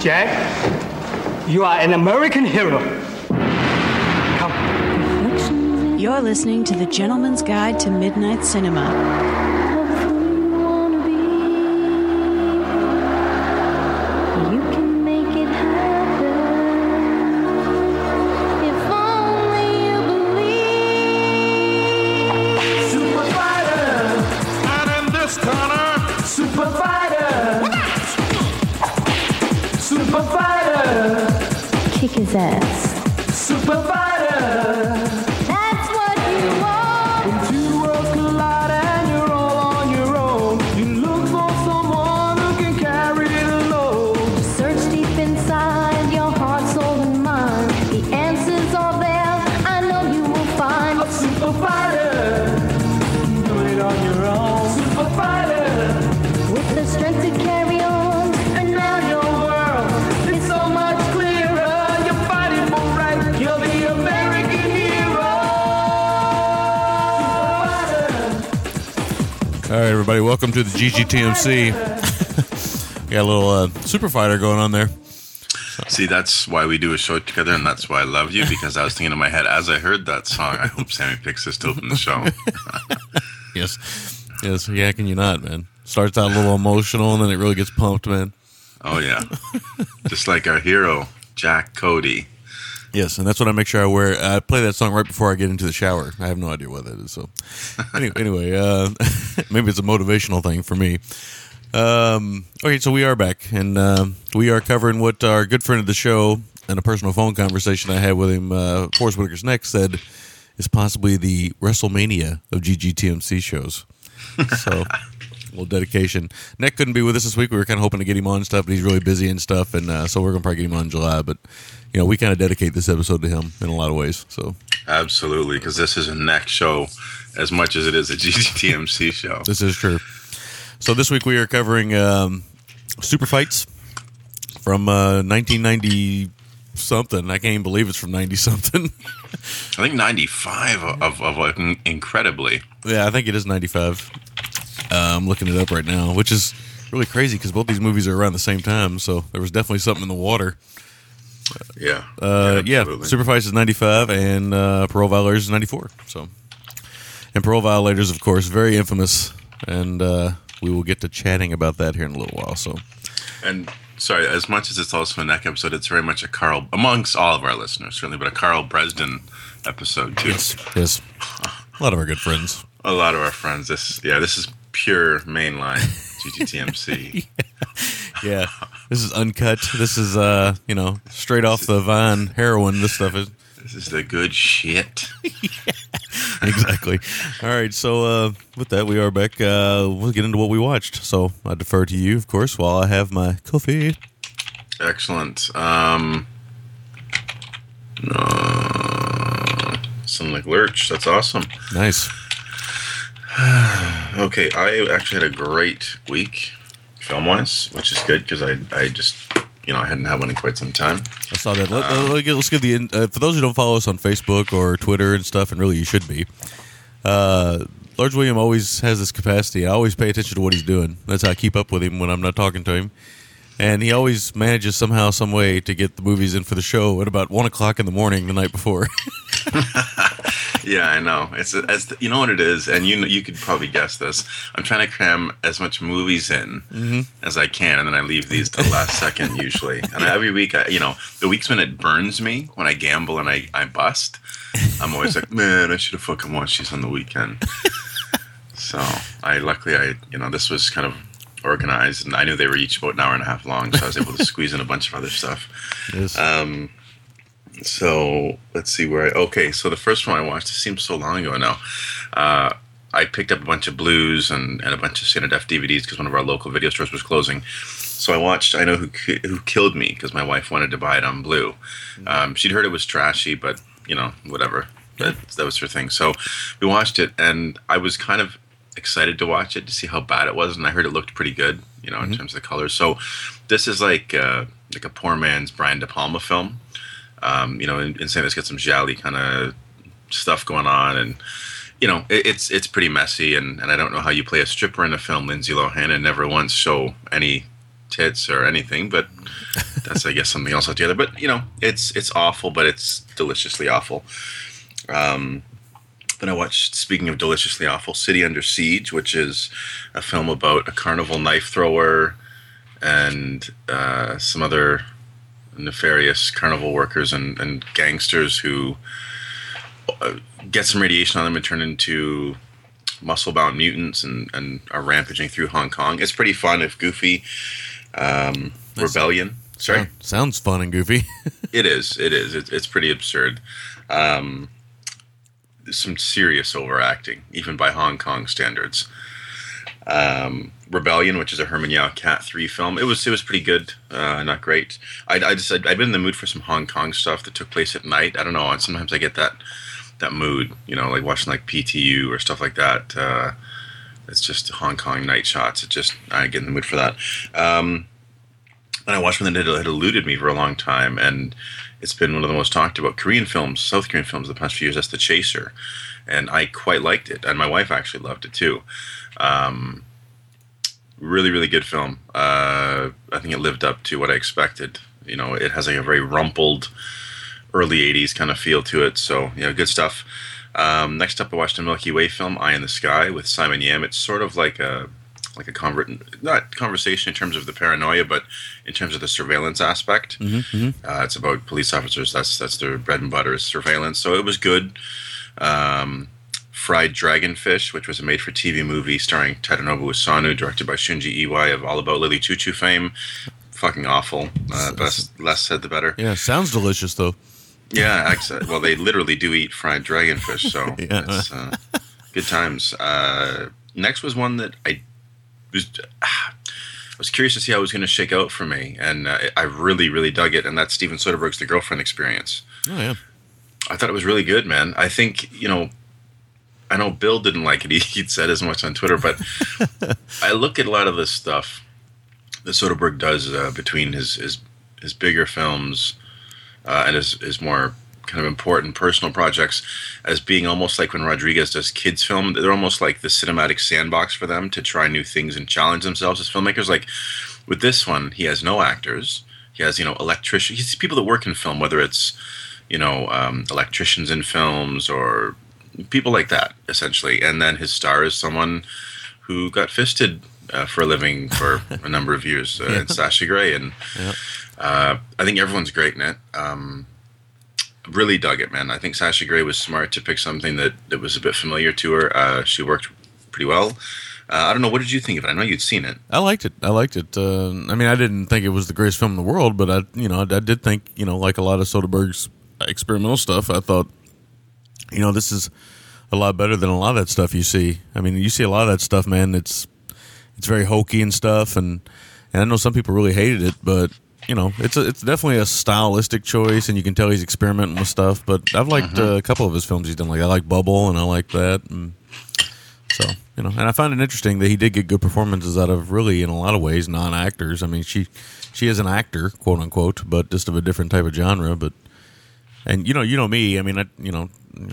Jack. You are an American hero. Come. You're listening to The Gentleman's Guide to Midnight Cinema. Kick everybody, welcome to the GGTMC. Got a little uh, super fighter going on there. See, that's why we do a show together, and that's why I love you because I was thinking in my head as I heard that song. I hope Sammy picks this to open the show. Yes, yes. Yeah, can you not, man? Starts out a little emotional, and then it really gets pumped, man. Oh yeah, just like our hero Jack Cody. Yes, and that's what I make sure I wear. I play that song right before I get into the shower. I have no idea what that is. So, anyway, anyway uh, maybe it's a motivational thing for me. Um, okay, so we are back, and uh, we are covering what our good friend of the show and a personal phone conversation I had with him, uh, Forrest Whitaker's next, said is possibly the WrestleMania of GGTMC shows. So, little dedication. Nick couldn't be with us this week. We were kind of hoping to get him on and stuff, but he's really busy and stuff, and uh, so we're gonna probably get him on in July. But you know, we kind of dedicate this episode to him in a lot of ways. So Absolutely, because this is a neck show as much as it is a GGTMC show. this is true. So this week we are covering um, super fights from uh, 1990 something. I can't even believe it's from 90 something. I think 95 of, of, of incredibly. yeah, I think it is 95. Uh, I'm looking it up right now, which is really crazy because both these movies are around the same time. So there was definitely something in the water. Yeah. Uh, yeah. Super is 95 and uh, Parole Violators is 94. So, and Parole Violators, of course, very infamous, and uh, we will get to chatting about that here in a little while. So, And sorry, as much as it's also a neck episode, it's very much a Carl, amongst all of our listeners, certainly, but a Carl Bresden episode too. yes, yes, a lot of our good friends. A lot of our friends. This, yeah, this is pure mainline GGTMC. Yeah, this is uncut. This is uh, you know, straight off the vine heroin. This stuff is this is the good shit. exactly. All right, so uh, with that, we are back. Uh, we'll get into what we watched. So I defer to you, of course, while I have my coffee. Excellent. Um, uh, something like Lurch. That's awesome. Nice. Okay, I actually had a great week film wise, which is good because I, I just, you know, I hadn't had one in quite some time. I saw that. Let, let- let's give the uh, for those who don't follow us on Facebook or Twitter and stuff, and really you should be. Uh, Large William always has this capacity. I always pay attention to what he's doing. That's how I keep up with him when I'm not talking to him. And he always manages somehow, some way to get the movies in for the show at about one o'clock in the morning the night before. Yeah, I know. It's as you know what it is, and you know, you could probably guess this. I'm trying to cram as much movies in as I can, and then I leave these to the last second usually. And every week, I, you know, the weeks when it burns me when I gamble and I, I bust, I'm always like, man, I should have fucking watched these on the weekend. so I luckily I you know this was kind of organized, and I knew they were each about an hour and a half long, so I was able to squeeze in a bunch of other stuff. yes. Um, so let's see where I. Okay, so the first one I watched. It seems so long ago now. Uh, I picked up a bunch of blues and, and a bunch of Cinedef DVDs because one of our local video stores was closing. So I watched. I know who who killed me because my wife wanted to buy it on blue. Um, she'd heard it was trashy, but you know whatever. That that was her thing. So we watched it, and I was kind of excited to watch it to see how bad it was, and I heard it looked pretty good. You know, in terms of the colors. So this is like uh, like a poor man's Brian De Palma film um, you know, in, it's got some jolly kind of stuff going on, and you know, it, it's it's pretty messy, and, and I don't know how you play a stripper in a film, Lindsay Lohan, and never once show any tits or anything, but that's I guess something else altogether. But you know, it's it's awful, but it's deliciously awful. Um, then I watched, speaking of deliciously awful, City Under Siege, which is a film about a carnival knife thrower and uh, some other nefarious carnival workers and, and gangsters who uh, get some radiation on them and turn into muscle bound mutants and, and are rampaging through Hong Kong. It's pretty fun if goofy. Um, Rebellion. Sorry? Sound- sounds fun and goofy. It is. It is. It's, it's pretty absurd. Um, some serious overacting, even by Hong Kong standards. Um, Rebellion, which is a Herman Yao Cat three film, it was it was pretty good, uh, not great. I, I just I'd, I've been in the mood for some Hong Kong stuff that took place at night. I don't know. And sometimes I get that that mood, you know, like watching like PTU or stuff like that. Uh, it's just Hong Kong night shots. It just I get in the mood for that. Um, and I watched one that had, had eluded me for a long time, and it's been one of the most talked about Korean films, South Korean films, the past few years. That's The Chaser, and I quite liked it, and my wife actually loved it too. Um, really, really good film. Uh, I think it lived up to what I expected. You know, it has like a very rumpled, early '80s kind of feel to it. So, you know, good stuff. Um, next up, I watched a Milky Way film, Eye in the Sky, with Simon Yam. It's sort of like a like a convert, not conversation in terms of the paranoia, but in terms of the surveillance aspect. Uh, it's about police officers. That's that's their bread and butter is surveillance. So it was good. Um, Fried Dragonfish, which was a made-for-TV movie starring Tadanobu Asano, directed by Shunji Iwai of All About Lily Chou-Chou fame. Fucking awful. Uh, best, less said the better. yeah, sounds delicious though. Yeah, exa- well, they literally do eat fried dragonfish, so Yeah. it's uh, good times. Uh, next was one that I was ah, I was curious to see how it was going to shake out for me, and uh, I really, really dug it. And that's Steven Soderbergh's The Girlfriend Experience. Oh yeah. I thought it was really good, man. I think you know. I know Bill didn't like it. He, he'd said as much on Twitter, but I look at a lot of this stuff that Soderbergh does uh, between his, his his bigger films uh, and his, his more kind of important personal projects as being almost like when Rodriguez does kids film. They're almost like the cinematic sandbox for them to try new things and challenge themselves as filmmakers. Like with this one, he has no actors. He has you know electricians. He's people that work in film, whether it's you know um, electricians in films or people like that essentially. And then his star is someone who got fisted uh, for a living for a number of years. Uh, It's Sasha Grey, and uh, I think everyone's great in it. Um, really dug it, man. I think Sasha Grey was smart to pick something that, that was a bit familiar to her. Uh, she worked pretty well. Uh, I don't know. What did you think of it? I know you'd seen it. I liked it. I liked it. Uh, I mean, I didn't think it was the greatest film in the world, but I, you know, I, I did think, you know, like a lot of Soderbergh's experimental stuff, I thought, you know, this is a lot better than a lot of that stuff you see. I mean, you see a lot of that stuff, man. It's it's very hokey and stuff, and and I know some people really hated it, but you know, it's a, it's definitely a stylistic choice, and you can tell he's experimenting with stuff. But I've liked uh, a couple of his films he's done. Like I like Bubble, and I like that. And, so you know, and I find it interesting that he did get good performances out of really, in a lot of ways, non actors. I mean, she she is an actor, quote unquote, but just of a different type of genre. But and you know, you know me. I mean, I, you know,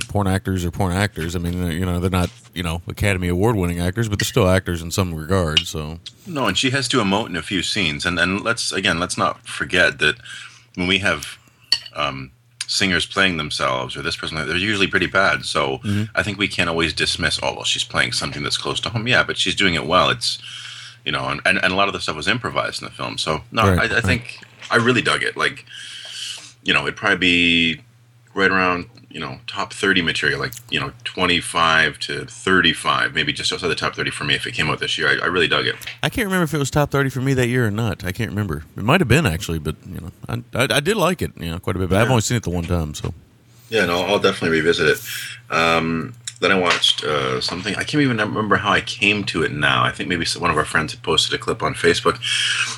porn actors are porn actors. I mean, you know, they're not you know Academy Award winning actors, but they're still actors in some regard. So No, and she has to emote in a few scenes, and and let's again let's not forget that when we have um, singers playing themselves or this person, they're usually pretty bad. So I think we can't always dismiss. Oh well, she's playing something that's close to home. Yeah, but she's doing it well. It's you know, and, and, and a lot of the stuff was improvised in the film. So no, Right, I, I think I really dug it. Like you know, it'd probably be right around you know top 30 material like you know 25 to 35 maybe just outside the top 30 for me if it came out this year i, I really dug it I can't remember if it was top thirty for me that year or not. I can't remember. It might have been actually, but you know, I I, I did like it, you know, quite a bit. But I've only seen it the one time, so Yeah, no I'll definitely revisit it. Um, then I watched uh, something. I can't even remember how I came to it now. I think maybe one of our friends had posted a clip on Facebook.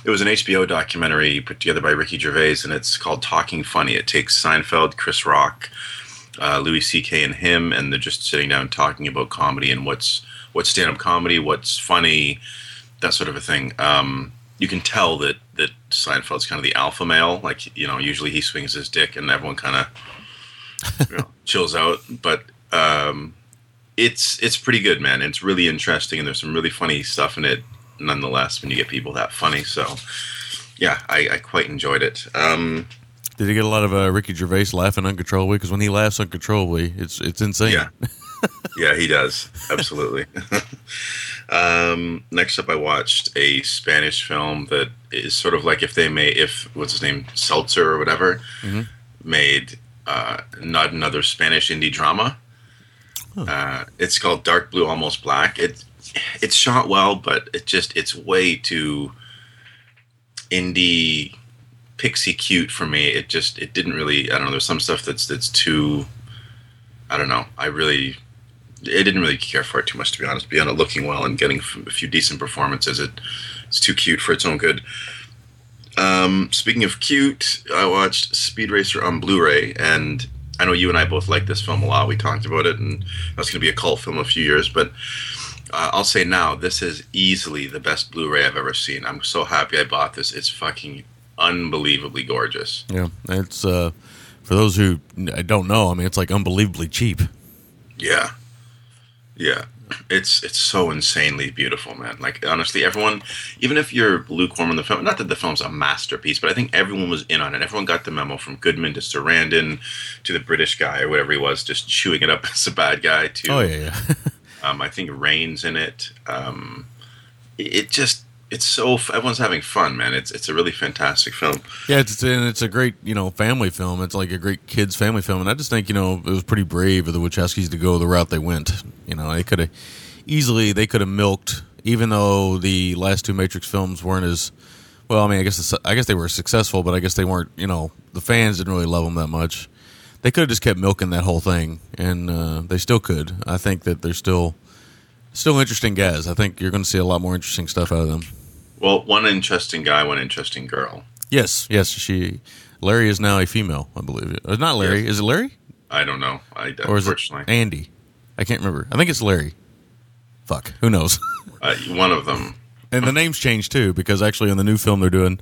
It was an HBO documentary put together by Ricky Gervais, and it's called Talking Funny. It takes Seinfeld, Chris Rock, uh, Louis C.K. and him, and they're just sitting down talking about comedy and what's what's stand-up comedy, what's funny, that sort of a thing. Um, you can tell that that Seinfeld's kind of the alpha male. Like you know, usually he swings his dick, and everyone kind of you know, chills out. But um, it's it's pretty good, man. It's really interesting, and there's some really funny stuff in it. Nonetheless, when you get people that funny, so yeah, I, I quite enjoyed it. Um, Did you get a lot of uh, Ricky Gervais laughing uncontrollably? Because when he laughs uncontrollably, it's it's insane. Yeah. yeah, he does. Absolutely. um, next up, I watched a Spanish film that is sort of like if they made, if, what's his name, Seltzer or whatever, made uh, not another Spanish indie drama. Uh, it's called Dark Blue Almost Black. It, it's shot well, but it just, it's way too indie pixie cute for me. It just, it didn't really, I don't know, there's some stuff that's, that's too, I don't know. I really, I didn't really care for it too much, to be honest. Beyond it looking well and getting a few decent performances, it it's too cute for its own good. Um, speaking of cute, I watched Speed Racer on Blu-ray, and I know you and I both like this film a lot. We talked about it, and that's going to be a cult film in a few years. But uh, I'll say now, this is easily the best Blu-ray I've ever seen. I'm so happy I bought this. It's fucking unbelievably gorgeous. yeah. It's uh, for those who don't know. I mean, it's like unbelievably cheap. Yeah, yeah. It's it's so insanely beautiful, man. Like honestly, everyone, even if you're lukewarm on the film, not that the film's a masterpiece, but I think everyone was in on it. Everyone got the memo from Goodman to Sarandon to the British guy or whatever he was, just chewing it up as a bad guy. To Oh yeah, yeah. um, I think Rain's in it. Um, it it just it's so everyone's having fun, man. It's it's a really fantastic film. Yeah, it's and it's a great you know family film. It's like a great kids family film, and I just think you know it was pretty brave of the Wachowskis to go the route they went. You know, they could have easily they could have milked, even though the last two Matrix films weren't as well. I mean, I guess the, I guess they were successful, but I guess they weren't. You know, the fans didn't really love them that much. They could have just kept milking that whole thing, and uh, they still could. I think that they're still still interesting guys. I think you're going to see a lot more interesting stuff out of them. Well, one interesting guy, one interesting girl. Yes, yes. She Larry is now a female, I believe. Uh, not Larry. Yes. Is it Larry I don't know. I or is it Andy? I can't remember. I think it's Larry. Fuck, who knows? uh, one of them. and the name's changed too because actually in the new film they're doing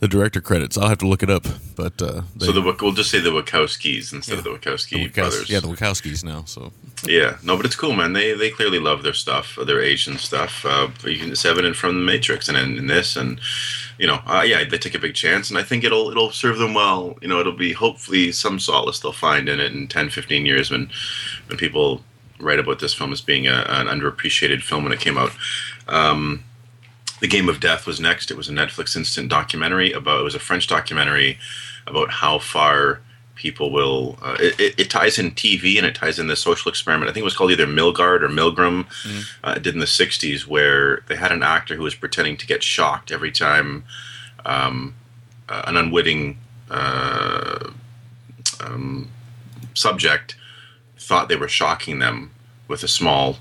the director credits. I'll have to look it up, but uh, they, So the we'll just say the Wachowskis instead of the Wachowski the Wachowskis- brothers. yeah, the Wachowskis now. So Yeah, no, but it's cool, man. They they clearly love their stuff, their Asian stuff. Uh, you can it's evident from the Matrix and in, in this, and you know, uh, yeah, they take a big chance, and I think it'll it'll serve them well. You know, it'll be hopefully some solace they'll find in it in 10, 15 years when when people write about this film as being a, an underappreciated film when it came out. Um, the Game of Death was next. It was a Netflix instant documentary about. It was a French documentary about how far people will. Uh, it, it, ties in TV and it ties in the social experiment. I think it was called either Milgard or Milgram. Uh, it did in the '60s, where they had an actor who was pretending to get shocked every time um, uh, an unwitting uh, um, subject thought they were shocking them with a small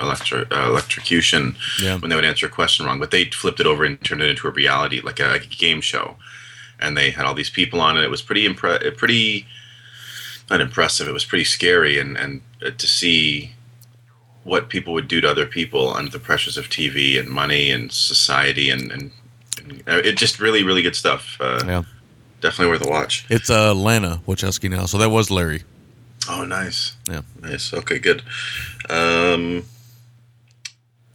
electro, uh, electrocution Yeah. when they would answer a question wrong. But they flipped it over and turned it into a reality, like a, like a game show. And they had all these people on it. It was pretty impre- pretty not impressive. It was pretty scary, and and uh, to see what people would do to other people under the pressures of TV and money and society, and and, and uh, it just really really good stuff. Uh, yeah, Definitely worth a watch. it's uh, Lana Wachowski now. So that was Larry. Oh, nice. Yeah. Nice. Okay, good. Um,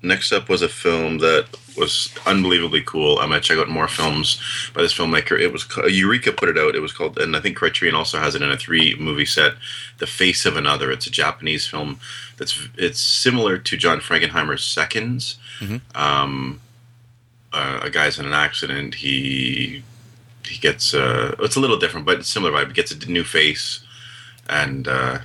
next up was a film that was unbelievably cool. I'm gonna check out more films by this filmmaker. It was Eureka put it out. It was called, and I think Criterion also has it in a three movie set. The Face of Another. It's a Japanese film that's it's similar to John Frankenheimer's Seconds. Um, uh, a guy's in an accident. He he gets uh, it's a little different, but it's similar vibe. He gets a new face and uh,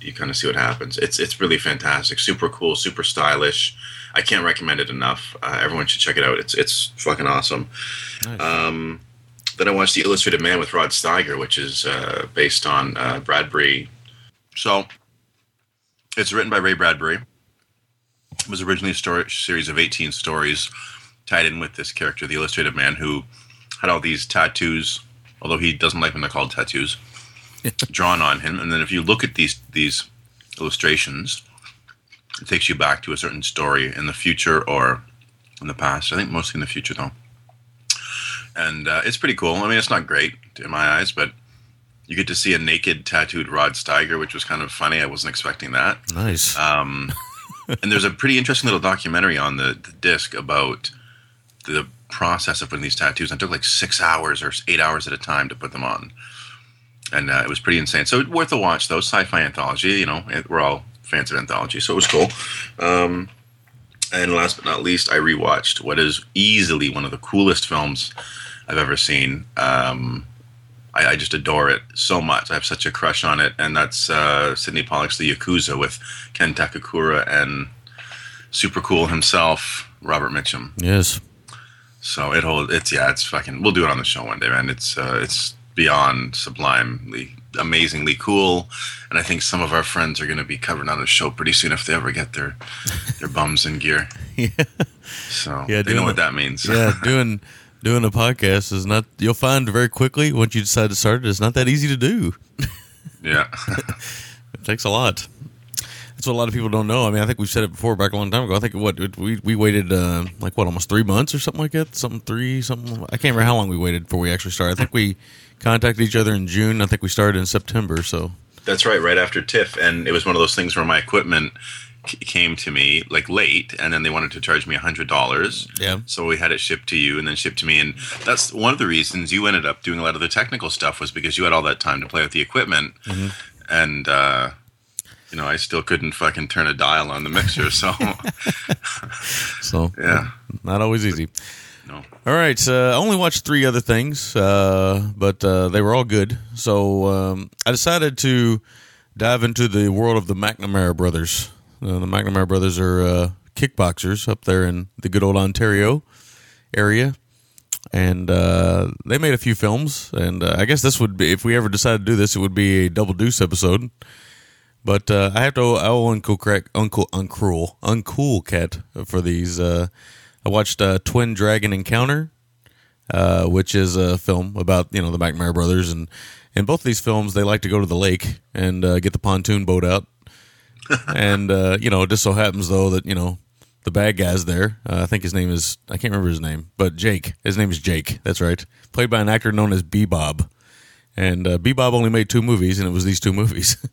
you kind of see what happens. It's it's really fantastic, super cool, super stylish. I can't recommend it enough. Uh, everyone should check it out. It's it's fucking awesome. Nice. Um, then I watched The Illustrated Man with Rod Steiger, which is uh, based on uh, Bradbury. So it's written by Ray Bradbury. It was originally a story, series of 18 stories tied in with this character, the Illustrated Man, who had all these tattoos, although he doesn't like when they're called tattoos, drawn on him. And then if you look at these these illustrations, it takes you back to a certain story in the future or in the past. I think mostly in the future, though. And uh, it's pretty cool. I mean, it's not great in my eyes, but you get to see a naked, tattooed Rod Steiger, which was kind of funny. I wasn't expecting that. Nice. Um, and there's a pretty interesting little documentary on the, the disc about the process of putting these tattoos. And it took like six hours or eight hours at a time to put them on, and uh, it was pretty insane. So worth a watch though. Sci-fi anthology. You know, it, we're all fans of anthology, so it was cool. Um, and last but not least, I rewatched what is easily one of the coolest films I've ever seen. Um, I, I just adore it so much. I have such a crush on it, and that's uh, Sidney Pollack's The Yakuza with Ken Takakura and super cool himself, Robert Mitchum. Yes. So it hold it's yeah, it's fucking. We'll do it on the show one day, man. It's uh, it's beyond sublimely, amazingly cool, and I think some of our friends are going to be covering on the show pretty soon if they ever get their their bums in gear. Yeah. So Yeah, they know what that means. Yeah. Doing doing a podcast is not. You'll find very quickly once you decide to start it, it's not that easy to do. yeah. It takes a lot. That's what a lot of people don't know. I mean, I think we've said it before back a long time ago. I think what we we waited uh, like what almost three months or something like that. Something three something. I can't remember how long we waited before we actually started. I think we contacted each other in June. I think we started in September. So That's right, right after TIFF, and it was one of those things where my equipment came to me like late, and then they wanted to charge me a hundred dollars. Yeah. So we had it shipped to you, and then shipped to me, and that's one of the reasons you ended up doing a lot of the technical stuff was because you had all that time to play with the equipment, Mm-hmm. and uh, you know I still couldn't fucking turn a dial on the mixer, so so yeah, not always easy. no. All right, uh, I only watched three other things, uh, but uh, they were all good. So um, I decided to dive into the world of the McNamara brothers. Uh, the McNamara brothers are uh, kickboxers up there in the good old Ontario area, and uh, they made a few films. And uh, I guess this would be, if we ever decided to do this, it would be a double deuce episode. But uh, I have to I owe Uncle Crack Uncle Uncruel Uncool Cat for these. Uh, I watched uh, Twin Dragon Encounter, uh, which is a film about you know the McNamara brothers, and in both of these films they like to go to the lake and uh, get the pontoon boat out, and uh, you know it just so happens though that you know the bad guy's there. Uh, I think his name is I can't remember his name, but Jake. His name is Jake. That's right, played by an actor known as Bebob, and uh, Bebob only made two movies, and it was these two movies.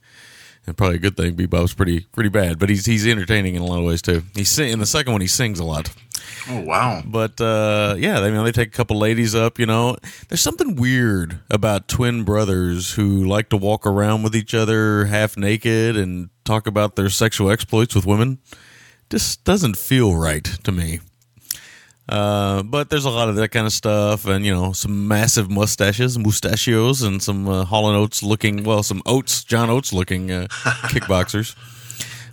And probably a good thing. Bebop's pretty pretty bad, but he's he's entertaining in a lot of ways too. He's sing, in the second one he sings a lot. Oh wow, But uh, yeah, I mean, they take a couple ladies up. You know, there's something weird about twin brothers who like to walk around with each other half naked and talk about their sexual exploits with women. Just doesn't feel right to me. Uh, but there's a lot of that kind of stuff, and you know, some massive mustaches, mustachios, and some uh, Hall and Oates looking, well, some Oates, John Oates looking uh, kickboxers.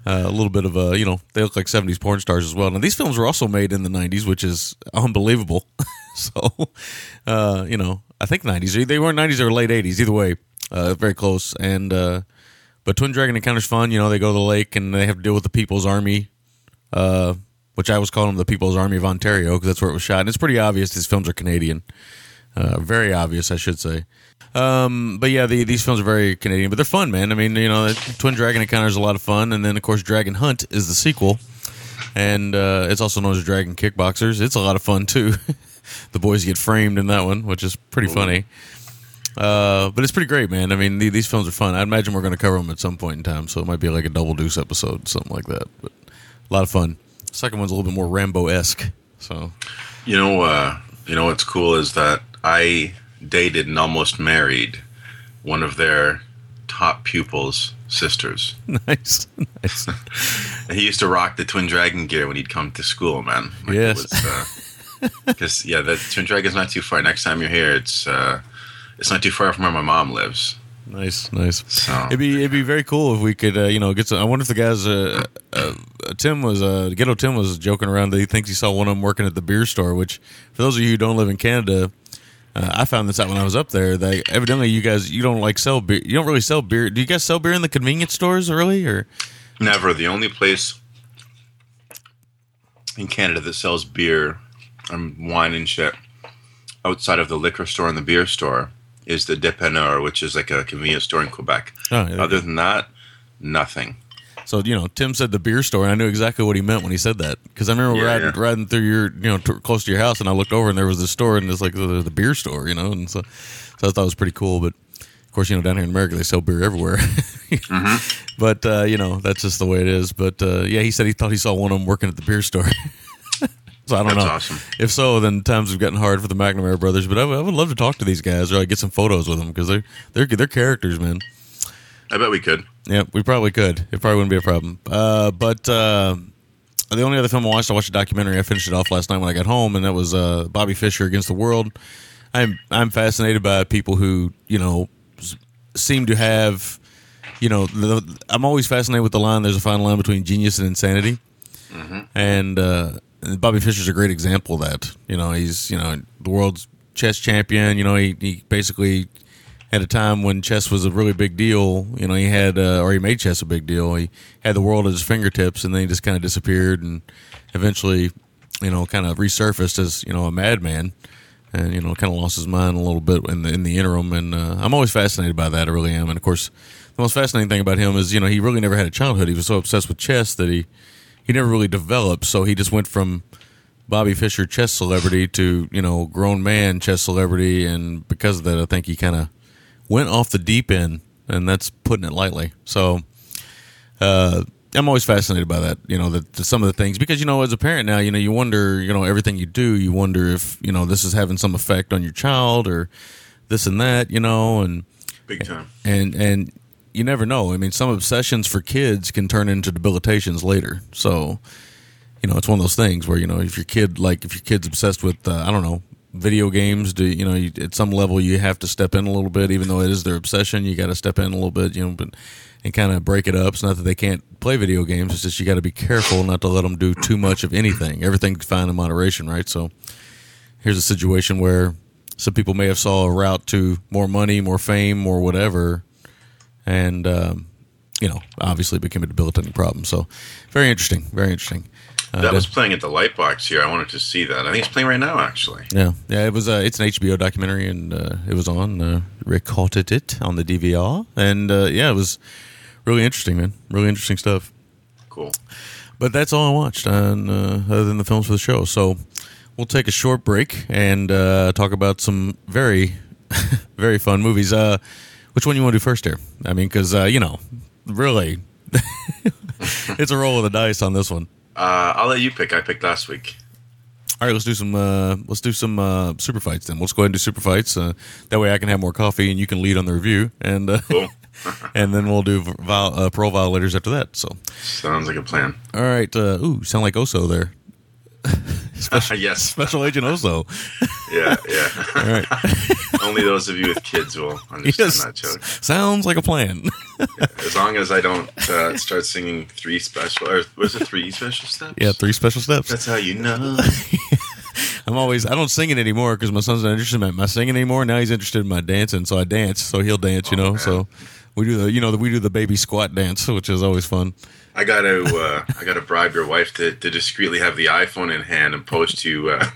Uh, a little bit of a, you know, they look like 70s porn stars as well. Now, these films were also made in the 90s, which is unbelievable. so, uh, you know, I think 90s. They weren't 90s or late 80s. Either way, uh, very close. And, uh, but Twin Dragon Encounter's fun. You know, they go to the lake and they have to deal with the People's Army, uh, which I was calling them the People's Army of Ontario because that's where it was shot. And it's pretty obvious these films are Canadian. Uh, very obvious, I should say. Um, but yeah, the, these films are very Canadian, but they're fun, man. I mean, you know, Twin Dragon Encounter is a lot of fun, and then of course Dragon Hunt is the sequel, and uh, it's also known as Dragon Kickboxers. It's a lot of fun too. the boys get framed in that one, which is pretty funny. Uh, but it's pretty great, man. I mean, the, these films are fun. I imagine we're going to cover them at some point in time, so it might be like a double deuce episode, something like that. But a lot of fun. Second one's a little bit more Rambo esque. So You know, uh, you know what's cool is that I dated and almost married one of their top pupils' sisters. nice, nice. He used to rock the Twin Dragon gear when he'd come to school, man. Like Yes. Because yeah, the Twin Dragon's not too far. Next time you're here, it's uh, it's not too far from where my mom lives. Nice, nice. So- It'd be it'd be very cool if we could, uh, you know, get some. I wonder if the guys, uh, uh, Tim was, uh, Ghetto Tim was joking around that he thinks he saw one of them working at the beer store. Which, for those of you who don't live in Canada, uh, I found this out when I was up there. That evidently you guys you don't like sell beer. You don't really sell beer. Do you guys sell beer in the convenience stores, really, or? Never. The only place in Canada that sells beer and wine and shit outside of the liquor store and the beer store is the Dépanneur, which is like a convenience store in Quebec. Oh, yeah. Other than that, nothing. So you know, Tim said the beer store, and I knew exactly what he meant when he said that because I remember Yeah, riding, yeah. riding through your, you know, t- close to your house, and I looked over, and there was the store, and it's like the, the beer store, you know, and so, so I thought it was pretty cool. But of course, you know, down here in America, they sell beer everywhere. But uh, you know, that's just the way it is. But uh, yeah, he said he thought he saw one of them working at the beer store. So I don't That's know. awesome. If so, then times have gotten hard for the McNamara brothers. But I, would- love to talk to these guys or like get some photos with them because they're they're they're characters, man. I bet we could. Yeah, we probably could. It probably wouldn't be a problem. Uh, but uh, the only other film I watched, I watched a documentary. I finished it off last night when I got home, and that was uh, Bobby Fischer against the world. I'm I'm fascinated by people who you know seem to have, you know, the, I'm always fascinated with the line. There's a fine line between genius and insanity, and uh, Bobby Fischer's a great example of that. You know, he's you know the world's chess champion. You know, he, he basically at a time when chess was a really big deal. You know, he had uh, or he made chess a big deal. He had the world at his fingertips, and then he just kind of disappeared, and eventually, you know, kind of resurfaced as you know a madman, and you know, kind of lost his mind a little bit in the in the interim. And uh, I'm always fascinated by that. I really am. And of course, the most fascinating thing about him is you know he really never had a childhood. He was so obsessed with chess that he he never really developed. So he just went from Bobby Fischer chess celebrity to you know grown man chess celebrity, and because of that, I think he kind of went off the deep end, and that's putting it lightly. So uh, I'm always fascinated by that. You know, the, the, some of the things because you know as a parent now, you know you wonder, you know everything you do, you wonder if you know this is having some effect on your child or this and that, you know, and Big time. and and you never know. I mean, some obsessions for kids can turn into debilitations later. So, you know, it's one of those things where you know if your kid like if your kid's obsessed with uh, I don't know video games, do you know you, at some level you have to step in a little bit, even though it is their obsession. You got to step in a little bit, you know, but and kind of break it up. It's not that they can't play video games; it's just you got to be careful not to let them do too much of anything. Everything's fine in moderation, right? So, here's a situation where some people may have saw a route to more money, more fame, more whatever, and um, you know, obviously became a debilitating problem. So, very interesting, very interesting. Uh, That was playing at the Lightbox here. I wanted to see that. I think it's playing right now, actually. yeah, yeah. It was. Uh, it's an HBO documentary, and uh, it was on. Uh, recorded it on the DVR, and uh, yeah, it was really interesting, man. Really interesting stuff. Cool. But that's all I watched, on, uh, other than the films for the show. So we'll take a short break and uh, talk about some very, very fun movies. Which one you want to do first here? I mean, because uh, you know, really, it's a roll of the dice on this one. Uh, I'll let you pick. I picked last week. All right, let's do some. Uh, let's do some uh, super fights then. Let's go ahead and do super fights. Uh, that way, I can have more coffee and you can lead on the review, and uh, Cool. and then we'll do vol- uh, parole violators after that. So, Sounds like a plan. all right. Uh, ooh, sound like Oso there. special, yes. Special Agent Oso. Yeah, yeah. All right. Only those of you with kids will understand Yes. that joke. Sounds like a plan. As long as I don't uh, start singing three special, or was it three special steps? yeah, three special steps. That's how you know. I'm always. I don't sing it anymore because my son's not interested in my singing anymore. Now he's interested in my dancing, so I dance. So he'll dance, you know. man. So we do the, you know, we do the baby squat dance, which is always fun. I gotta, uh, I gotta bribe your wife to, to discreetly have the iPhone in hand and post you. Uh,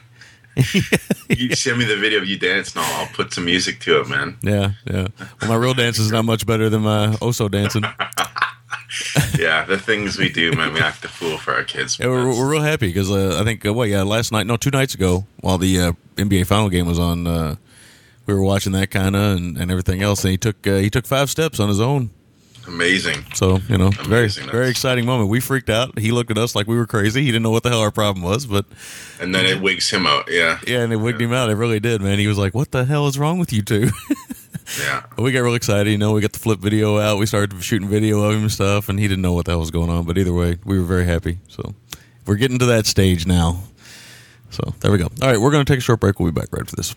you send me the video of you dancing. I'll, I'll put some music to it, man. Yeah, yeah. Well, my real dance is not much better than my Oso dancing. Yeah, the things we do, man. We act the fool for our kids. Yeah, we're, we're real happy because uh, I think uh, what yeah last night no two nights ago while the uh, NBA final game was on uh, we were watching that kind of and, and everything else and he took uh, he took five steps on his own Amazing. so you know very Amazing. very That's- exciting moment. We freaked out. He looked at us like we were crazy. He didn't know what the hell our problem was but And then it wigs him out. Yeah, yeah and it wigged him out. It really did man. He was like what the hell is wrong with you two? Yeah. But we got real excited you know. We got the flip video out. We started shooting video of him and stuff and he didn't know what the hell was going on. But either way we were very happy. So we're getting to that stage now. So there we go. All right we're going to take a short break. We'll be back right after this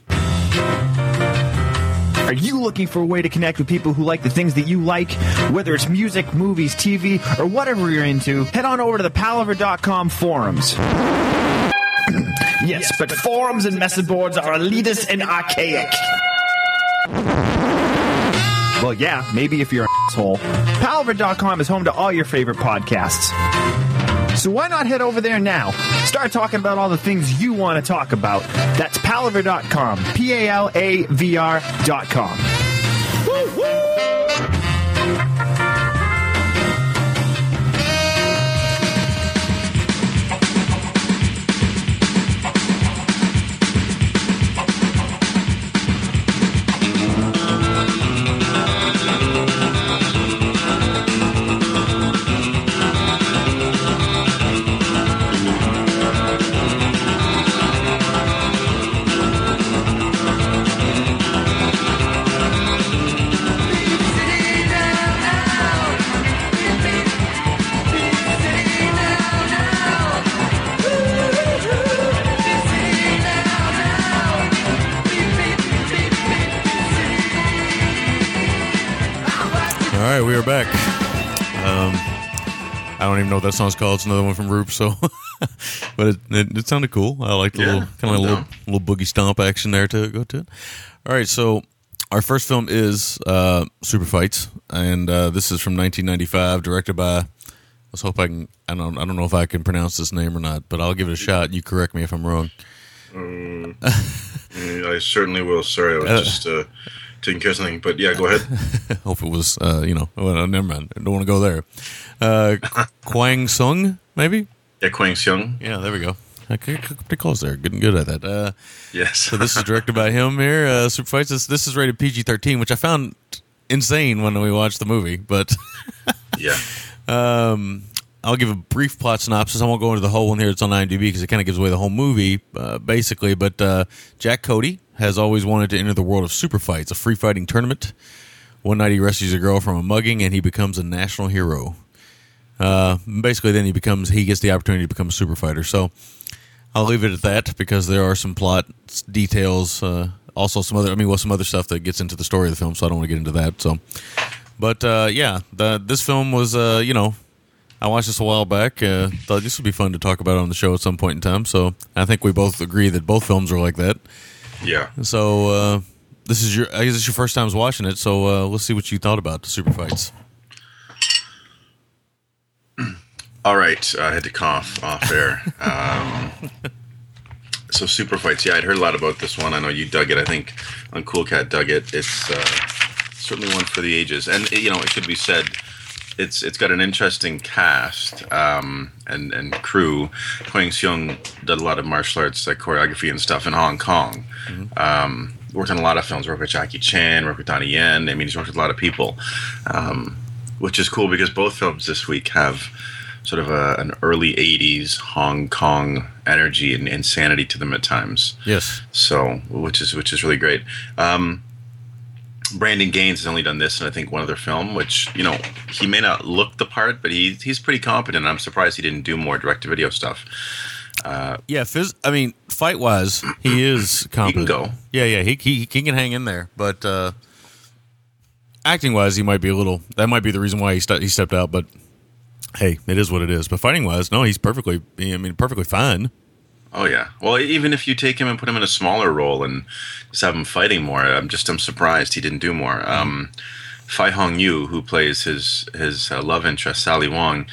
Are you looking for a way to connect with people who like the things that you like? Whether it's music, movies, TV, or whatever you're into, head on over to the palaver.com forums. yes, but forums and message boards are elitist and archaic. Well, yeah, maybe if you're an asshole. Palaver.com is home to all your favorite podcasts. So why not head over there now? Start talking about all the things you want to talk about. That's palaver.com. P A L A V R.com. even know what that song's called. It's another one from Roop, so but it, it, it sounded cool. I liked the Yeah, little kind of little little boogie stomp action there to go to it. All right, so our first film is uh, Super Fights, and uh, this is from 1995, directed by. Let's hope I can. I don't. I don't know if I can pronounce this name or not, but I'll give it a shot. You correct me if I'm wrong. Mm, I certainly will. Sorry, I was Uh, just uh, taking care of something. But yeah, go ahead. Hope it was. Uh, you know. Well, never mind. I don't want to go there. Uh, Kwang Sung, maybe. Yeah, Kwang Sung. Yeah, there we go. Okay, pretty close there. Good, good at that. Uh, Yes. so this is directed by him here. Uh, Super Fights. This, this is rated PG thirteen, which I found insane when we watched the movie. But yeah. um, I'll give a brief plot synopsis. I won't go into the whole one here. It's on IMDb because it kind of gives away the whole movie, uh, basically. But uh, Jack Cody has always wanted to enter the world of super fights, a free fighting tournament. One night he rescues a girl from a mugging, and he becomes a national hero. Uh, basically, then he becomes he gets the opportunity to become a super fighter. So I'll leave it at that because there are some plot details, uh, also some other. I mean, well, some other stuff that gets into the story of the film. So I don't want to get into that. So, but uh, yeah, the, this film was, uh, you know, I watched this a while back. Uh, thought this would be fun to talk about on the show at some point in time. So I think we both agree that both films are like that. Yeah. So uh, this is your, I guess it's your first time watching it. So uh, let's see what you thought about the super fights. All right, I had to cough off air. Um, so super fights. Yeah, I'd heard a lot about this one. I know you dug it. I think on Cool Cat dug it. It's uh, certainly one for the ages. And you know, it should be said, it's it's got an interesting cast um, and and crew. Huang Seung did a lot of martial arts like choreography and stuff in Hong Kong. Um, worked on a lot of films. Worked with Jackie Chan. Worked with Donnie Yen. I mean, he's worked with a lot of people, um, which is cool because both films this week have sort of a, an early 80s Hong Kong energy and insanity to them at times. Yes. So, which is which is really great. Um, Brandon Gaines has only done this and I think one other film, which you know he may not look the part, but he he's pretty competent. I'm surprised he didn't do more direct to video stuff. Yeah, phys- I mean, fight wise, he is competent. go. Yeah, yeah, he, he he can hang in there, but uh, acting wise, he might be a little. That might be the reason why he st- he stepped out. But hey, it is what it is. But fighting wise, no, he's perfectly. I mean, perfectly fine. Oh yeah. Well, even if you take him and put him in a smaller role and just have him fighting more, I'm just I'm surprised he didn't do more. Um, Fai Hong Yu, who plays his his uh, love interest Sally Wong,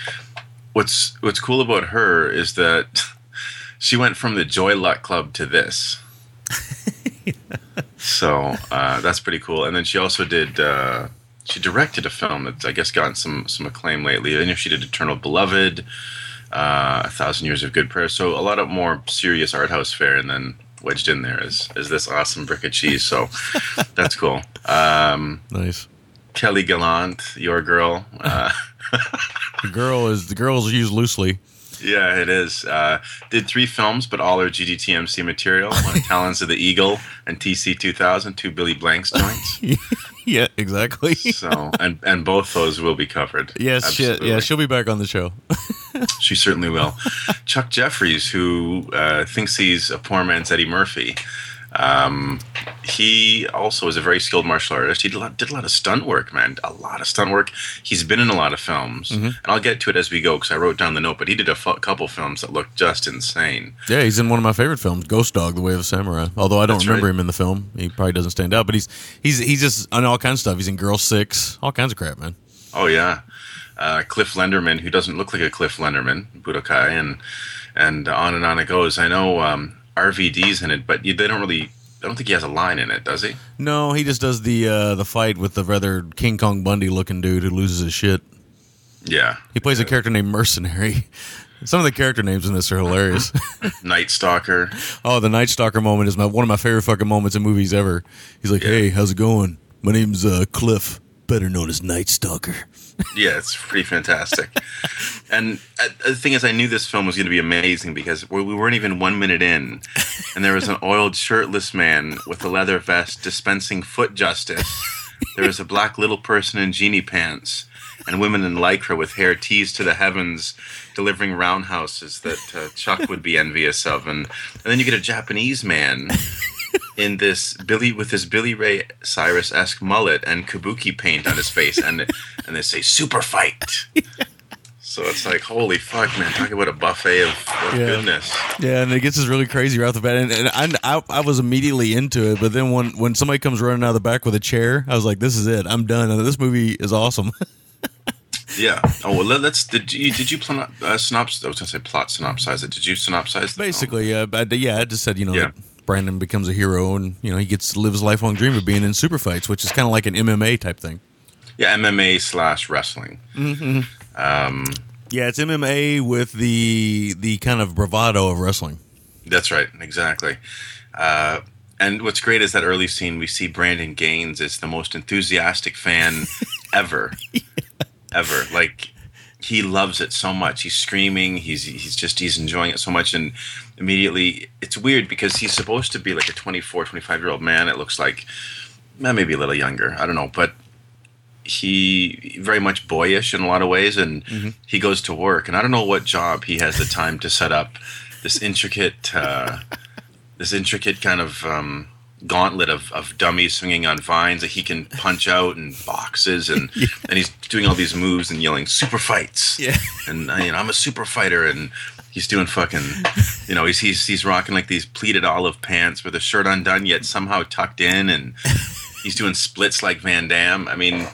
what's what's cool about her is that she went from the Joy Luck Club to this. so uh, that's pretty cool. And then she also did. Uh, she directed a film that's I guess gotten some some acclaim lately. I know she did Eternal Beloved uh, a thousand years of good prayer. So a lot of more serious art house fare, and then wedged in there is is this awesome brick of cheese. So that's cool. Um, Nice. Kelly Gallant, your girl. Uh, The girl is the girl's used loosely. yeah, it is. Uh, did three films, but all are GGTMC material. One, Talons of the Eagle and TC 2000, two Billy Blanks joints. yeah, exactly. So and and both those will be covered. yes, shit. Yeah, she'll be back on the show. She certainly will. Chuck Jeffreys, who uh, thinks he's a poor man's Eddie Murphy, um, he also is a very skilled martial artist. He did a, lot, did a lot of stunt work, man. A lot of stunt work. He's been in a lot of films, Mm-hmm. and I'll get to it as we go because I wrote down the note. But he did a fu- couple films that looked just insane. Yeah, he's in one of my favorite films, Ghost Dog: The Way of the Samurai. Although I don't That's remember right. him in the film, he probably doesn't stand out. But he's he's he's just on all kinds of stuff. He's in Girl Six, all kinds of crap, man. Oh yeah, uh, Cliff Lenderman, who doesn't look like a Cliff Lenderman, Budokai, and and on and on it goes. I know um, RVD's in it, but they don't really. I don't think he has a line in it, does he? No, he just does the uh, the fight with the rather King Kong Bundy looking dude who loses his shit. Yeah. He plays a character named Mercenary. Some of the character names in this are hilarious. Night Stalker. oh, the Night Stalker moment is my one of my favorite fucking moments in movies ever. He's like, "Hey, how's it going? My name's uh, Cliff, better known as Night Stalker." Yeah, it's pretty fantastic. and uh, the thing is, I knew this film was going to be amazing because we we weren't even one minute in, and there was an oiled, shirtless man with a leather vest dispensing foot justice. There was a black little person in genie pants, and women in lycra with hair teased to the heavens, delivering roundhouses that uh, Chuck would be envious of. And, and then you get a Japanese man in this Billy with his Billy Ray Cyrus esque mullet and kabuki paint on his face, and and they say super fight. So it's like holy fuck, man! Talk about a buffet of, of Yeah. goodness. Yeah, and it gets us really crazy right off the bat. And, and I, I, I was immediately into it, but then when when somebody comes running out of the back with a chair, I was like, "This is it. I'm done." And this movie is awesome. Yeah. Oh well, let, us Did you did you plan uh, synops? I was gonna say plot synopsize it. Did you synopsize? Basically, yeah, but yeah, I just said you know Yeah. that Brandon becomes a hero, and you know he gets to live his lifelong dream of being in super fights, which is kind of like an MMA type thing. Yeah, MMA slash wrestling. Yeah, it's MMA with the the kind of bravado of wrestling. That's right, exactly. Uh, and what's great is that early scene we see Brandon Gaines is the most enthusiastic fan ever, ever. Like he loves it so much. He's screaming. He's he's just he's enjoying it so much. And immediately, it's weird because he's supposed to be like a 24, 25 year old man. It looks like maybe a little younger. I don't know, but he very much boyish in a lot of ways and he goes to work and i don't know what job he has the time to set up this intricate uh, this intricate kind of um, gauntlet of, of dummies swinging on vines that he can punch out and boxes and and he's doing all these moves and yelling super fights Yeah. and uh, you know i'm a super fighter and he's doing fucking you know he's he's, he's rocking like these pleated olive pants with a shirt undone yet somehow tucked in and he's doing splits like Van Damme. I mean,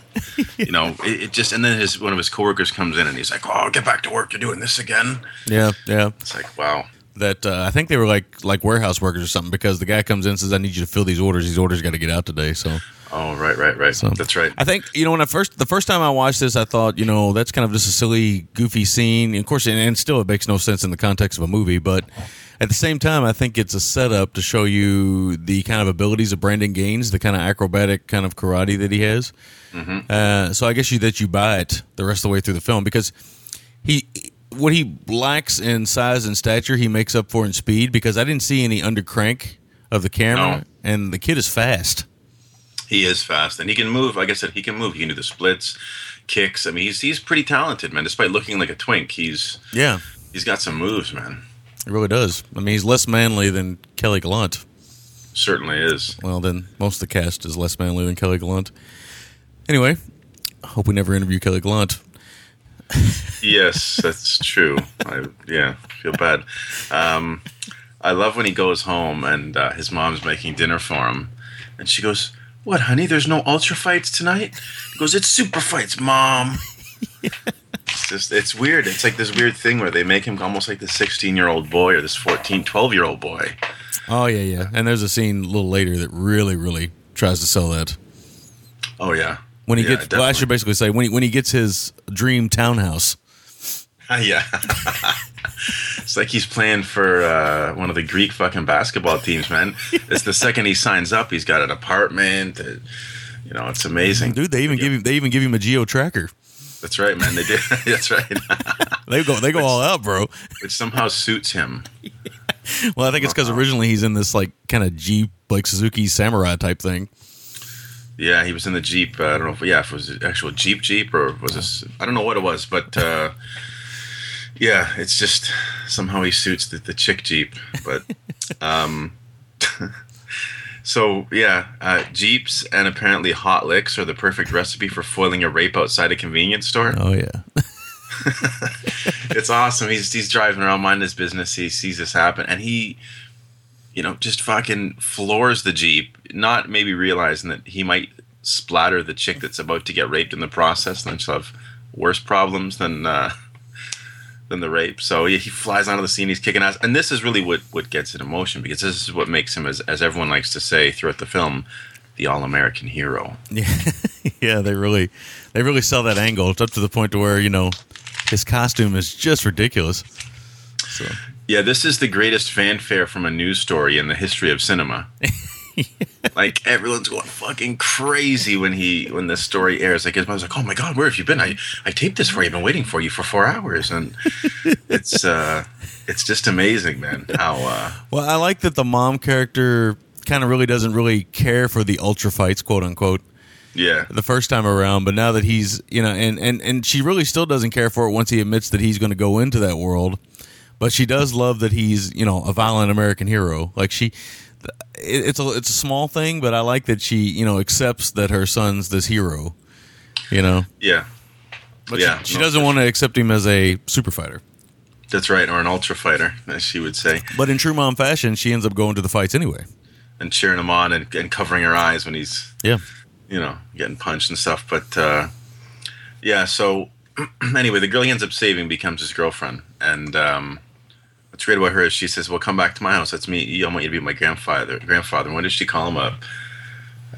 you know, it, it just and then his one of his coworkers comes in and he's like, "Oh, get back to work! You're doing this again." Yeah, yeah. It's like, wow, That uh, I think they were like like warehouse workers or something because the guy comes in and says, "I need you to fill these orders. These orders got to get out today." So oh, right, right, right. So That's right. I think you know when I first the first time I watched this, I thought you know that's kind of just a silly, goofy scene. And Of course, and, and still it makes no sense in the context of a movie. But at the same time, I think it's a setup to show you the kind of abilities of Brandon Gaines, the kind of acrobatic kind of karate that he has. Uh, so I guess you that you buy it the rest of the way through the film because what he lacks in size and stature, he makes up for in speed because I didn't see any undercrank of the camera, No. and the kid is fast. He is fast and he can move. Like I said, he can move. He can do the splits, kicks. I mean, he's he's pretty talented, man. Despite looking like a twink, he's Yeah. he's got some moves, man. He really does. I mean, he's less manly than Kelly Gallant. Certainly is. Well, then most of the cast is less manly than Kelly Gallant. Anyway, I hope we never interview Kelly Gallant. Yes, that's true. I yeah, feel bad. Um, I love when he goes home and uh, his mom's making dinner for him, and she goes, "What, honey? There's no ultra fights tonight?" He goes, "It's super fights, mom." It's just it's weird. It's like this weird thing where they make him almost like this 16 year old boy or this 14, 12 year old boy. Oh yeah, yeah. And there's a scene a little later that really, really tries to sell that. Oh yeah, When he Yeah, gets, well, I should basically say when he when he gets his dream townhouse. yeah. it's like he's playing for uh, one of the Greek fucking basketball teams, man. It's the second he signs up, he's got an apartment. uh, you know, it's amazing, Dude, they even give him they even give him a geo tracker. That's right, man. They did. That's right. They go they go all out, bro. Which somehow suits him. Well, I think it's because originally he's in this like kind of Jeep like Suzuki Samurai type thing. Yeah, he was in the Jeep. Uh, I don't know if yeah, if it was an actual Jeep Jeep or was this? I don't know what it was, but uh, yeah, it's just somehow he suits the, the chick Jeep. But um, so yeah, uh, Jeeps and apparently hot licks are the perfect recipe for foiling a rape outside a convenience store. Oh yeah. it's awesome. He's he's driving around minding his business. He sees this happen, and he, you know, just fucking floors the jeep, not maybe realizing that he might splatter the chick that's about to get raped in the process, and then she'll have worse problems than uh, than the rape. So he, he flies onto the scene. He's kicking ass, and this is really what what gets it in motion because this is what makes him, as as everyone likes to say throughout the film, the all American hero. Yeah, yeah, they really, they really sell that angle. It's up to the point to where you know his costume is just ridiculous. So Yeah, this is the greatest fanfare from a news story in the history of cinema. like everyone's going fucking crazy when he when this story airs. Like his mom's like, "Oh my god, where have you been? I I taped this for you. I've been waiting for you for four hours." And it's uh, it's just amazing, man. How uh, well, I like that the mom character kind of really doesn't really care for the ultra fights, quote unquote, yeah, the first time around. But now that he's you know, and and and she really still doesn't care for it once he admits that he's going to go into that world. But she does love that he's you know a violent American hero. Like she. it, it's a it's a small thing, but I like that she you know accepts that her son's this hero. You know, Yeah, but Yeah, she, she no, doesn't want to accept him as a super fighter. that's right, or an ultra fighter, as she would say, But in true mom fashion, she ends up going to the fights anyway. and cheering him on and, and covering her eyes when he's Yeah. you know, getting punched and stuff. But uh, yeah, so anyway, the girl he ends up saving becomes his girlfriend. And um, what's great about her is she says, "Well, come back to my house. That's me. I want you to be my grandfather." Grandfather. When does she call him? A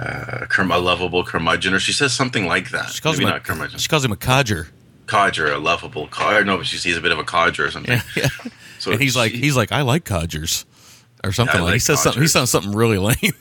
uh, curm- a lovable curmudgeon, or she says something like that. She calls Maybe him not a, curmudgeon. she calls him a codger. Codger, a lovable codger. No, but she sees a bit of a codger or something. Yeah. So and he's like he's like I like codgers or something I like. He like says something. He codgers. says something really lame.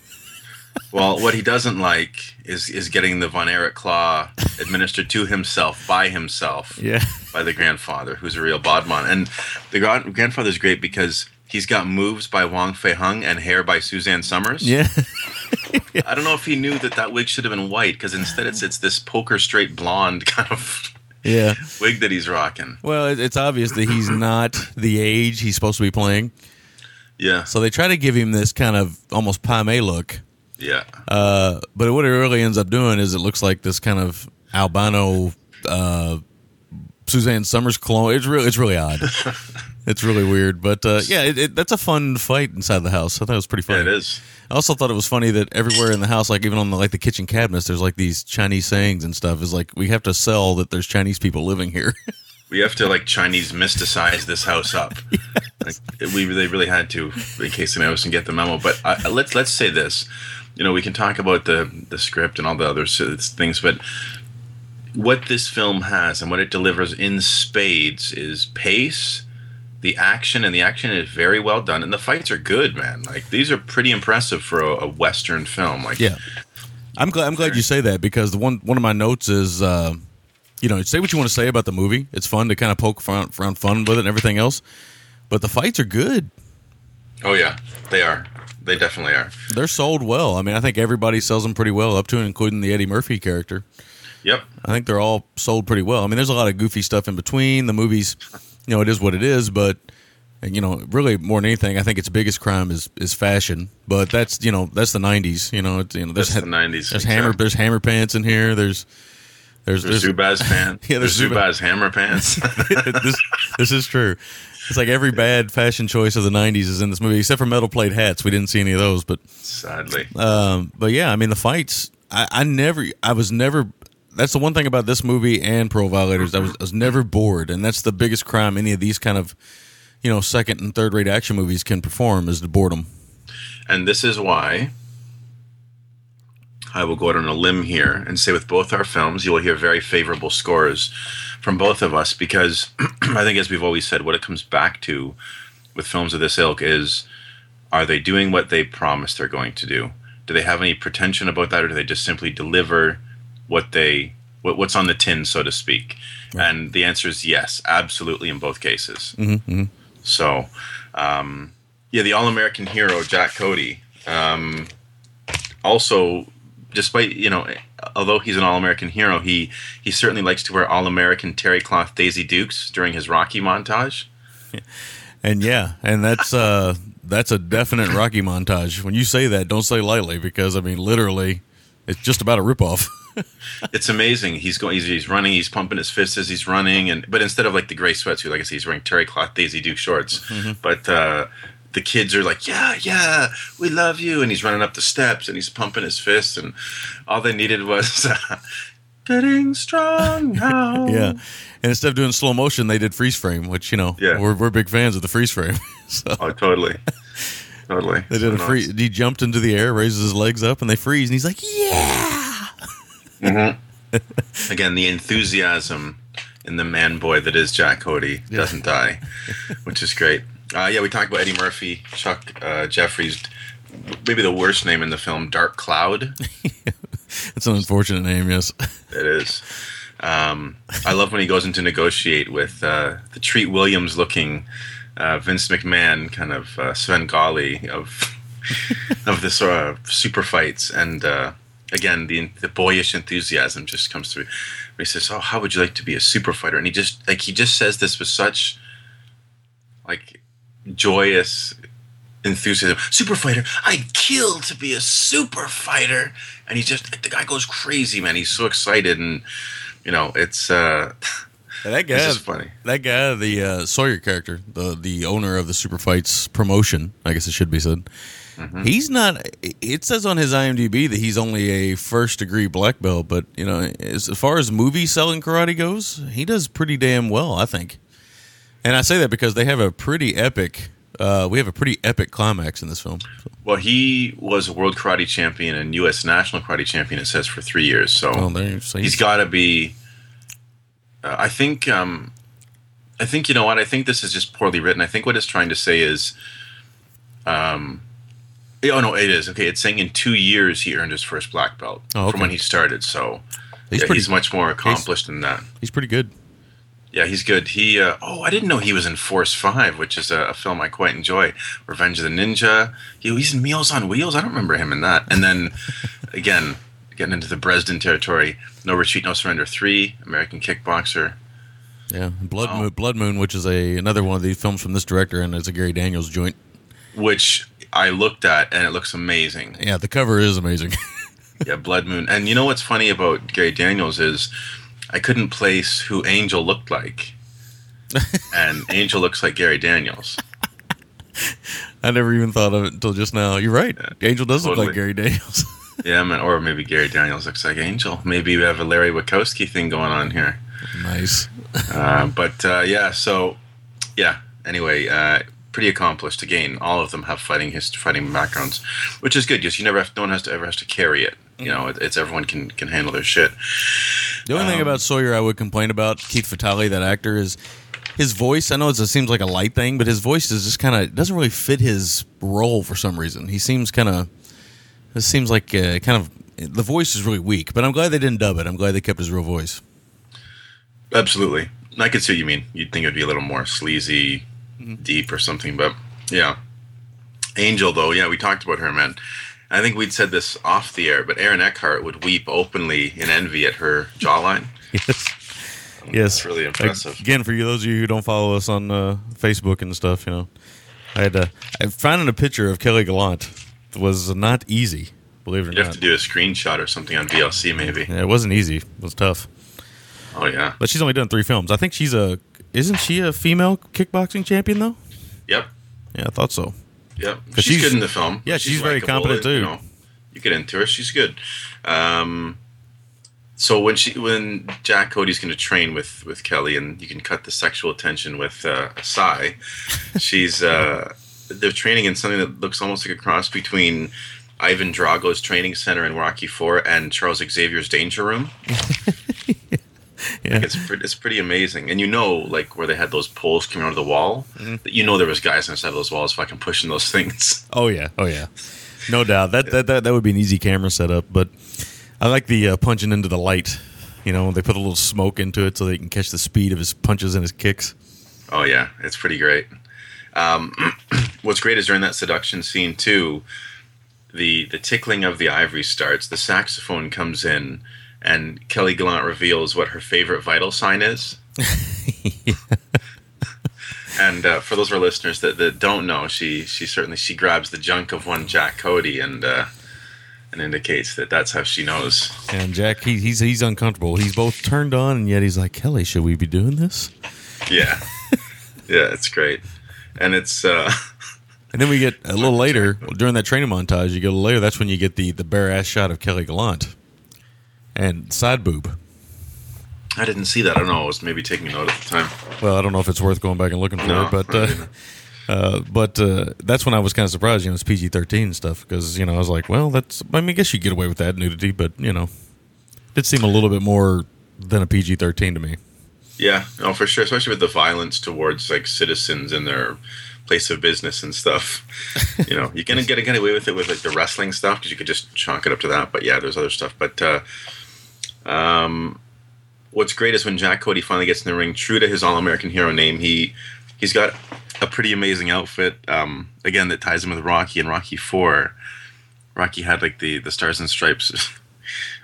Well, what he doesn't like is is getting the Von Erich claw administered to himself by himself. yeah. by the grandfather, who's a real bodman. And the grand- grandfather's great because he's got moves by Wong Fei Hung and hair by Suzanne Somers. Yeah. I don't know if he knew that that wig should have been white because instead it's it's this poker straight blonde kind of Yeah. wig that he's rocking. Well, it's obvious that he's not the age he's supposed to be playing. Yeah, So they try to give him this kind of almost Pai Mei look. Yeah, Uh, but what it really ends up doing is it looks like this kind of albino uh, Suzanne Somers clone. It's really it's really odd. it's really weird, but uh, yeah, it, it, that's a fun fight inside the house. I thought it was pretty yeah. funny. It is. I also thought it was funny that everywhere in the house, like even on the like the kitchen cabinets, there's like these Chinese sayings and stuff. Is like we have to sell that there's Chinese people living here. We have to like Chinese mysticize this house up. Like we they really had to in case they notice and get the memo. But uh, let's let's say this. You know, we can talk about the the script and all the other things, but what this film has and what it delivers in spades is pace, the action, and the action is very well done, and the fights are good, man. Like these are pretty impressive for a, a western film. Like Yeah. I'm glad. I'm glad you say that because the one one of my notes is, uh, you know, say what you want to say about the movie. It's fun to kind of poke around, around fun with it and everything else, but the fights are good. oh yeah, they are. They definitely are. They're sold well. I mean, I think everybody sells them pretty well, up to and including the Eddie Murphy character. Yep. I think they're all sold pretty well. I mean, there's a lot of goofy stuff in between. The movies, you know, it is what it is, but and, you know, really more than anything, I think its biggest crime is is fashion. But that's you know that's the '90s. You know, it's, you know there's That's the 90s, There's hammer exactly. there's hammer pants in here. There's there's There's there's, Zubaz pants. Yeah, there's there's Zubaz hammer pants. this this is true. It's like every bad fashion choice of the '90s is in this movie, except for metal plate hats. We didn't see any of those, but Sadly. um, but yeah, I mean the fights. I, I never, I was never. That's the one thing about this movie and Parole Violators. I was, I was never bored, and that's the biggest crime any of these kind of, you know, second and third rate action movies can perform is the boredom. And this is why I will go out on a limb here and say with both our films, you will hear very favorable scores from both of us because I think, as we've always said, what it comes back to with films of this ilk is are they doing what they promised they're going to do? Do they have any pretension about that, or do they just simply deliver what they what, what's on the tin, so to speak? And the answer is yes, absolutely in both cases. So, um, yeah, the All American hero Jack Cody. Um, also, despite you know, although he's an All American hero, he he certainly likes to wear All American terry cloth Daisy Dukes during his Rocky montage. And yeah, and that's uh that's a definite Rocky montage. When you say that, don't say lightly because I mean literally, it's just about a ripoff. It's amazing. He's going. He's, he's running. He's pumping his fists as he's running, and but instead of like the gray sweatsuit, like I said, he's wearing terry cloth Daisy Duke shorts. But uh, the kids are like, "Yeah, yeah, we love you," and he's running up the steps and he's pumping his fists, and all they needed was uh, getting strong now. yeah, and instead of doing slow motion, they did freeze frame, which you know Yeah. we're we're big fans of the freeze frame. so Oh, totally, totally. they did a So, no, free. He jumped into the air, raises his legs up, and they freeze, and he's like, "Yeah." again the enthusiasm in the man boy that is Jack Cody doesn't die, which is great. Uh, yeah, we talked about Eddie Murphy, Chuck uh, Jeffreys, maybe the worst name in the film, Dark Cloud. It's an unfortunate name, yes. It is. Um, I love when he goes in to negotiate with uh, the Treat Williams looking uh, Vince McMahon, kind of uh, Svengali of of the sort of super fights, and uh, again the the boyish enthusiasm just comes through. He says, "Oh, how would you like to be a super fighter?" And he just like he just says this with such like joyous enthusiasm. Super fighter, I'd kill to be a super fighter. And he just the guy goes crazy, man. He's so excited, and you know, it's uh, that guy, it's just funny. that guy, the uh, Sawyer character, the the owner of the Super Fights promotion, I guess it should be said. Mm-hmm. He's not. It says on his IMDb that he's only a first degree black belt, but you know, as far as movie selling karate goes, he does pretty damn well, I think. And I say that because they have a pretty epic. Uh, we have a pretty epic climax in this film. So, Well, he was a world karate champion and U.S. national karate champion. It says for three years, so oh, he's got to be. Uh, I think. Um, I think you know what. I think this is just poorly written. I think what it's trying to say is. Um, oh no, it is okay. It's saying in two years he earned his first black belt Oh, okay. from when he started. So He's yeah, pretty- he's much more accomplished than that. he's pretty good. Yeah, he's good. He uh, oh, I didn't know he was in Force Five, which is a, a film I quite enjoy. Revenge of the Ninja. He, he's in Meals on Wheels. I don't remember him in that. And then again, getting into the Dresden territory. No Retreat, No Surrender Three. American Kickboxer. Yeah, Blood Oh. Moon, Blood Moon, which is a another one of these films from this director, and it's a Gary Daniels joint. which I looked at and it looks amazing. Yeah, the cover is amazing. yeah, Blood Moon. And you know what's funny about Gary Daniels is I couldn't place who Angel looked like. and Angel looks like Gary Daniels. I never even thought of it until just now. You're right. Angel does look like Gary Daniels. Yeah, man, or maybe Gary Daniels looks like Angel. Maybe we have a Larry Wachowski thing going on here. nice. Uh, but uh, yeah, so yeah. Anyway, uh, pretty accomplished. Again, all of them have fighting hist- fighting backgrounds, which is good because you never have, no one has to ever has to carry it. You know, it, it's everyone can can handle their shit. The only thing about Sawyer I would complain about Keith Vitale, that actor, is his voice. I know it's, it seems like a light thing, but his voice is just kind of doesn't really fit his role for some reason. He seems kind of. It seems like uh, kind of the voice is really weak, but I'm glad they didn't dub it. I'm glad they kept his real voice. Absolutely, I could see what you mean. You'd think it'd be a little more sleazy, deep or something, but yeah. Angel, though, yeah, we talked about her, man. I think we'd said this off the air, but Aaron Eckhart would weep openly in envy at her jawline. Yes. Yes, It's really impressive. Again, for you, those of you who don't follow us on uh, Facebook and stuff, you know, I had to, I finding a picture of Kelly Gallant was not easy. Believe it or not. You'd have to do a screenshot or something on VLC, maybe. Yeah, it wasn't easy. It was tough. Oh yeah. But she's only done three films. I think she's a. Isn't she a female kickboxing champion though? Yep. Yeah, I thought so. Yep. She's, she's- good in the film. yeah, she's very likable, competent, too. You, know, you get into her. She's good. Um, so when she when Jack Cody's going to train with with Kelly, and you can cut the sexual tension with uh, a sigh. She's uh, they're training in something that looks almost like a cross between Ivan Drago's training center in Rocky Four and Charles Xavier's Danger Room. Yeah. It's pretty, it's pretty amazing, and you know, like where they had those poles coming out of the wall, Mm-hmm. you know there was guys inside of those walls fucking pushing those things. Oh yeah, oh yeah, no doubt. That that that, that would be an easy camera setup. But I like the uh, punching into the light. You know, they put a little smoke into it so they can catch the speed of his punches and his kicks. Oh yeah, it's pretty great. Um, what's great is during that seduction scene too, the the tickling of the ivory starts. The saxophone comes in, and Kelly Gallant reveals what her favorite vital sign is. And uh, for those of our listeners that, that don't know, she she certainly she grabs the junk of one Jack Cody and uh, and indicates that that's how she knows. And Jack, he, he's he's uncomfortable. He's both turned on and yet he's like, Kelly, should we be doing this? Yeah, yeah, it's great, and it's uh, And then we get a little later during that training montage. You get a little later. That's when you get the the bare ass shot of Kelly Gallant and side boob. I didn't see that. I don't know. I was maybe taking note at the time. Well, I don't know if it's worth going back and looking for No, it, but uh, uh, but uh, that's when I was kind of surprised. You know, it's PG thirteen stuff because you know I was like, well, that's. I mean, I guess you get away with that nudity, but you know, it did seem a little bit more than a PG thirteen to me. Yeah, no, for sure. Especially with the violence towards like citizens in their place of business and stuff. you know, you're gonna get get away with it with like the wrestling stuff because you could just chalk it up to that. But yeah, there's other stuff. But uh, um, what's great is when Jack Cody finally gets in the ring, true to his All American Hero name, he he's got a pretty amazing outfit. Um, again, that ties him with Rocky and Rocky Four. Rocky had like the the stars and stripes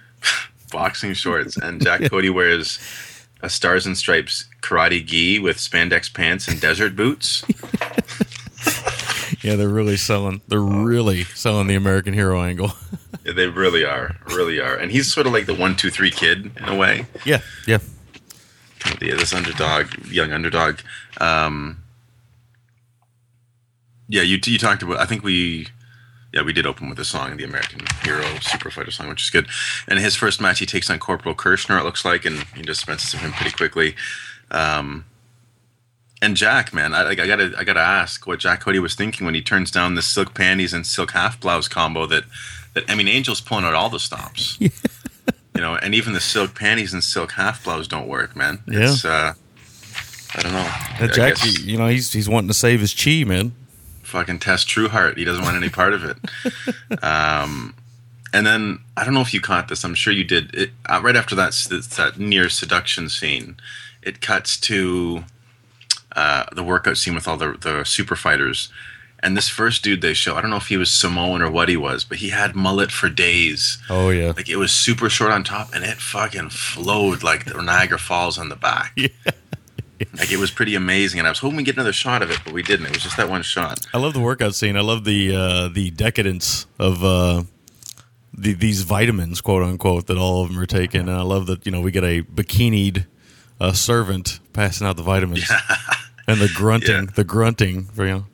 boxing shorts, and Jack Cody wears a stars and stripes karate gi with spandex pants and desert boots. Yeah, they're really selling. They're really selling the American hero angle. They really are, really are. And he's sort of like the one, two, three kid in a way. yeah, yeah. Yeah, this underdog, young underdog. Um, yeah, you you talked about. I think we, yeah, we did open with a song, the American Hero Super Fighter song, which is good. And his first match, he takes on Corporal Kirshner. It looks like, and he dispenses of him pretty quickly. Um, and Jack, man, I, I gotta I gotta ask what Jack Cody was thinking when he turns down the silk panties and silk half blouse combo that that I mean, Angel's pulling out all the stops. you know, and even the silk panties and silk half blouse don't work, man. Yeah. It's uh I don't know. That I Jack, guess you know, he's he's wanting to save his chi, man. fucking Tess Trueheart. He doesn't want any part of it. Um, and then I don't know if you caught this. I'm sure you did. It, uh, right after that, that near seduction scene, it cuts to uh, the workout scene with all the the super fighters. And this first dude they show, I don't know if he was Samoan or what he was, but he had mullet for days. Oh yeah, Like it was super short on top, and it fucking flowed like the Niagara Falls on the back. Like it was pretty amazing, and I was hoping we get another shot of it, but we didn't. It was just that one shot. I love the workout scene. I love the uh, the decadence of uh, the, these vitamins, quote unquote, that all of them are taking. And I love that you know we get a bikinied uh, servant passing out the vitamins, and the grunting, Yeah. the grunting. For, you know,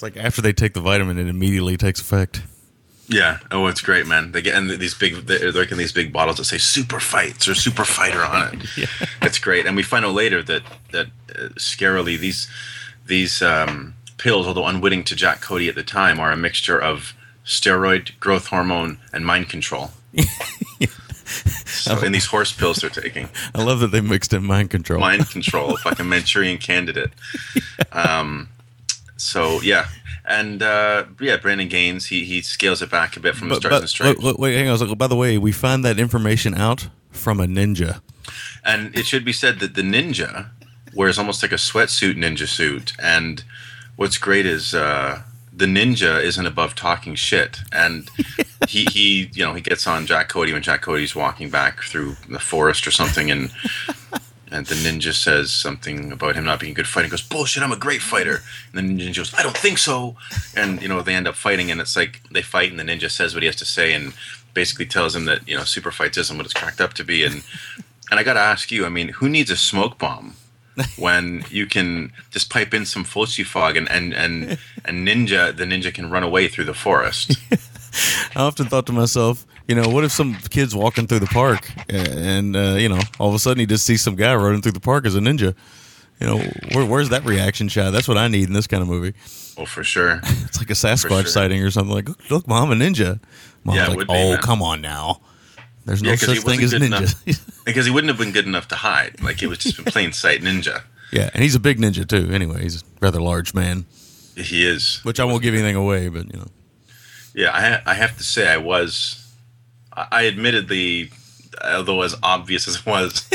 it's like after they take the vitamin, it immediately takes effect. Yeah. Oh, it's great, man. They get in these big, they're like in these big bottles that say "Super Fights" or "Super Fighter" on it. Yeah. It's great, and we find out later that that uh, scarily these these um, pills, although unwitting to Jack Cody at the time, are a mixture of steroid, growth hormone, and mind control. so, in these horse pills they're taking, I love that they mixed in mind control. mind control, fucking Manchurian candidate. Um, so yeah, and uh, yeah, Brandon Gaines he he scales it back a bit from the but, Stars and but Stripes. wait, wait, hang on. Like, by the way, we find that information out from a ninja. And it should be said that the ninja wears almost like a sweatsuit ninja suit. And what's great is uh, the ninja isn't above talking shit. And he, he, you know, he gets on Jack Cody when Jack Cody's walking back through the forest or something. And and the ninja says something about him not being a good fighter. He goes, bullshit, I'm a great fighter. And the ninja goes, I don't think so. And, you know, they end up fighting. And it's like they fight and the ninja says what he has to say and basically tells him that, you know, super fights isn't what it's cracked up to be. And and I got to ask you, I mean, who needs a smoke bomb when you can just pipe in some Fulci fog and, and, and, and ninja, the ninja can run away through the forest? I often thought to myself, you know, what if some kid's walking through the park and, uh, you know, all of a sudden he just sees some guy running through the park as a ninja? You know, where, where's that reaction shot? That's what I need in this kind of movie. oh, for sure. It's like a Sasquatch sure. sighting or something like, look, look mom, a ninja. Mom's Yeah, like, would be, oh, come on now. There's no Yeah, such thing as ninjas. Because he wouldn't have been good enough to hide. Like, it was just a plain sight ninja. yeah, and he's a big ninja too. Anyway, he's a rather large man, He is. which I won't give anything away, but you know, Yeah, I, I have to say, I was. I admittedly, although as obvious as it was,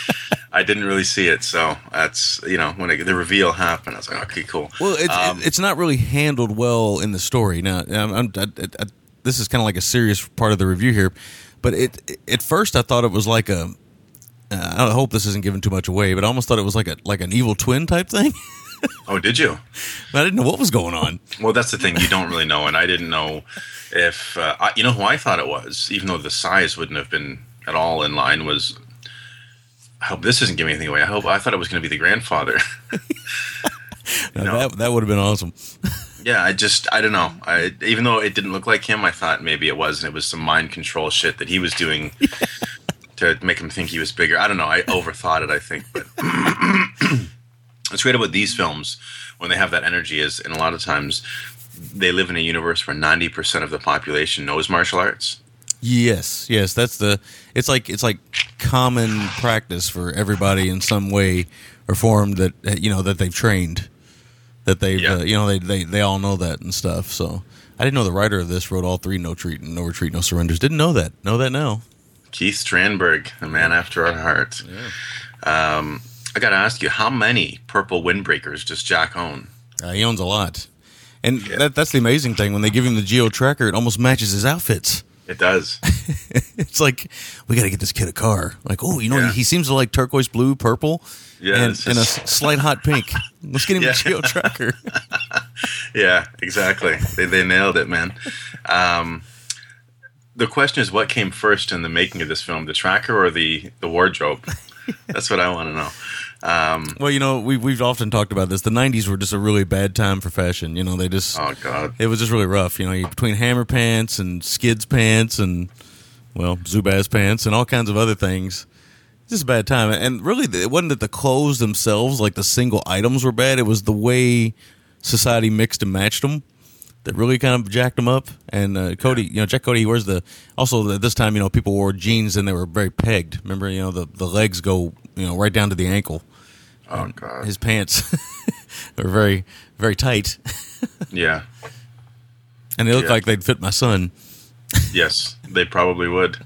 I didn't really see it. So that's you know when it, the reveal happened, I was like, okay, cool. Well, it's Um, it's not really handled well in the story. Now, I'm, I'm, I, I, this is kind of like a serious part of the review here, but it at first I thought it was like a. Uh, I hope this isn't giving too much away, but I almost thought it was like a like an evil twin type thing. oh, did you? I didn't know what was going on. Well, that's the thing. You don't really know, and I didn't know if uh, I, you know who I thought it was, even though the size wouldn't have been at all in line. Was I hope this isn't giving anything away. I hope I thought it was going to be the grandfather. No. That that would have been awesome. Yeah, I just I don't know. I even though it didn't look like him, I thought maybe it was, and it was some mind control shit that he was doing to make him think he was bigger. I don't know. I overthought it. I think, but what's great about these films when they have that energy is, and a lot of times they live in a universe where ninety percent of the population knows martial arts. Yes, yes, that's the. It's like it's like common practice for everybody in some way or form that you know that they've trained, that they've Yeah. uh, you know they, they they all know that and stuff. So I didn't know the writer of this wrote all three No treat No Retreat, No Surrenders. Didn't know that. Know that now. Keith Strandberg, a man after our heart. Um, I got to ask you, how many purple windbreakers does Jack own? Uh, he owns a lot, and that that's the amazing thing. When they give him the Geo Tracker, it almost matches his outfits. It does. It's like we got to get this kid a car. Like, oh, you know, Yeah. he, he seems to like turquoise blue, purple, Yeah, and, it's and a slight hot pink. Let's get him Yeah. a Geo Tracker. Yeah, exactly. They they nailed it, man. Um, the question is, what came first in the making of this film, the tracker or the the wardrobe? That's what I want to know. Um, well, you know, we've we've often talked about this. The '90s were just a really bad time for fashion. You know, they just oh God, it was just really rough. You know, you- between hammer pants and Skidz pants and well, Zubaz pants and all kinds of other things. It's just a bad time. And really, it wasn't that the clothes themselves, like the single items, were bad. It was the way society mixed and matched them that really kind of jacked them up. And uh, Cody, you know, Jack Cody, he wears the also at this time, you know, people wore jeans and they were very pegged. Remember, you know, the the legs go, you know, right down to the ankle. Oh God, His pants are very very tight, yeah, and they look Yeah. like they'd fit my son. yes, they probably would.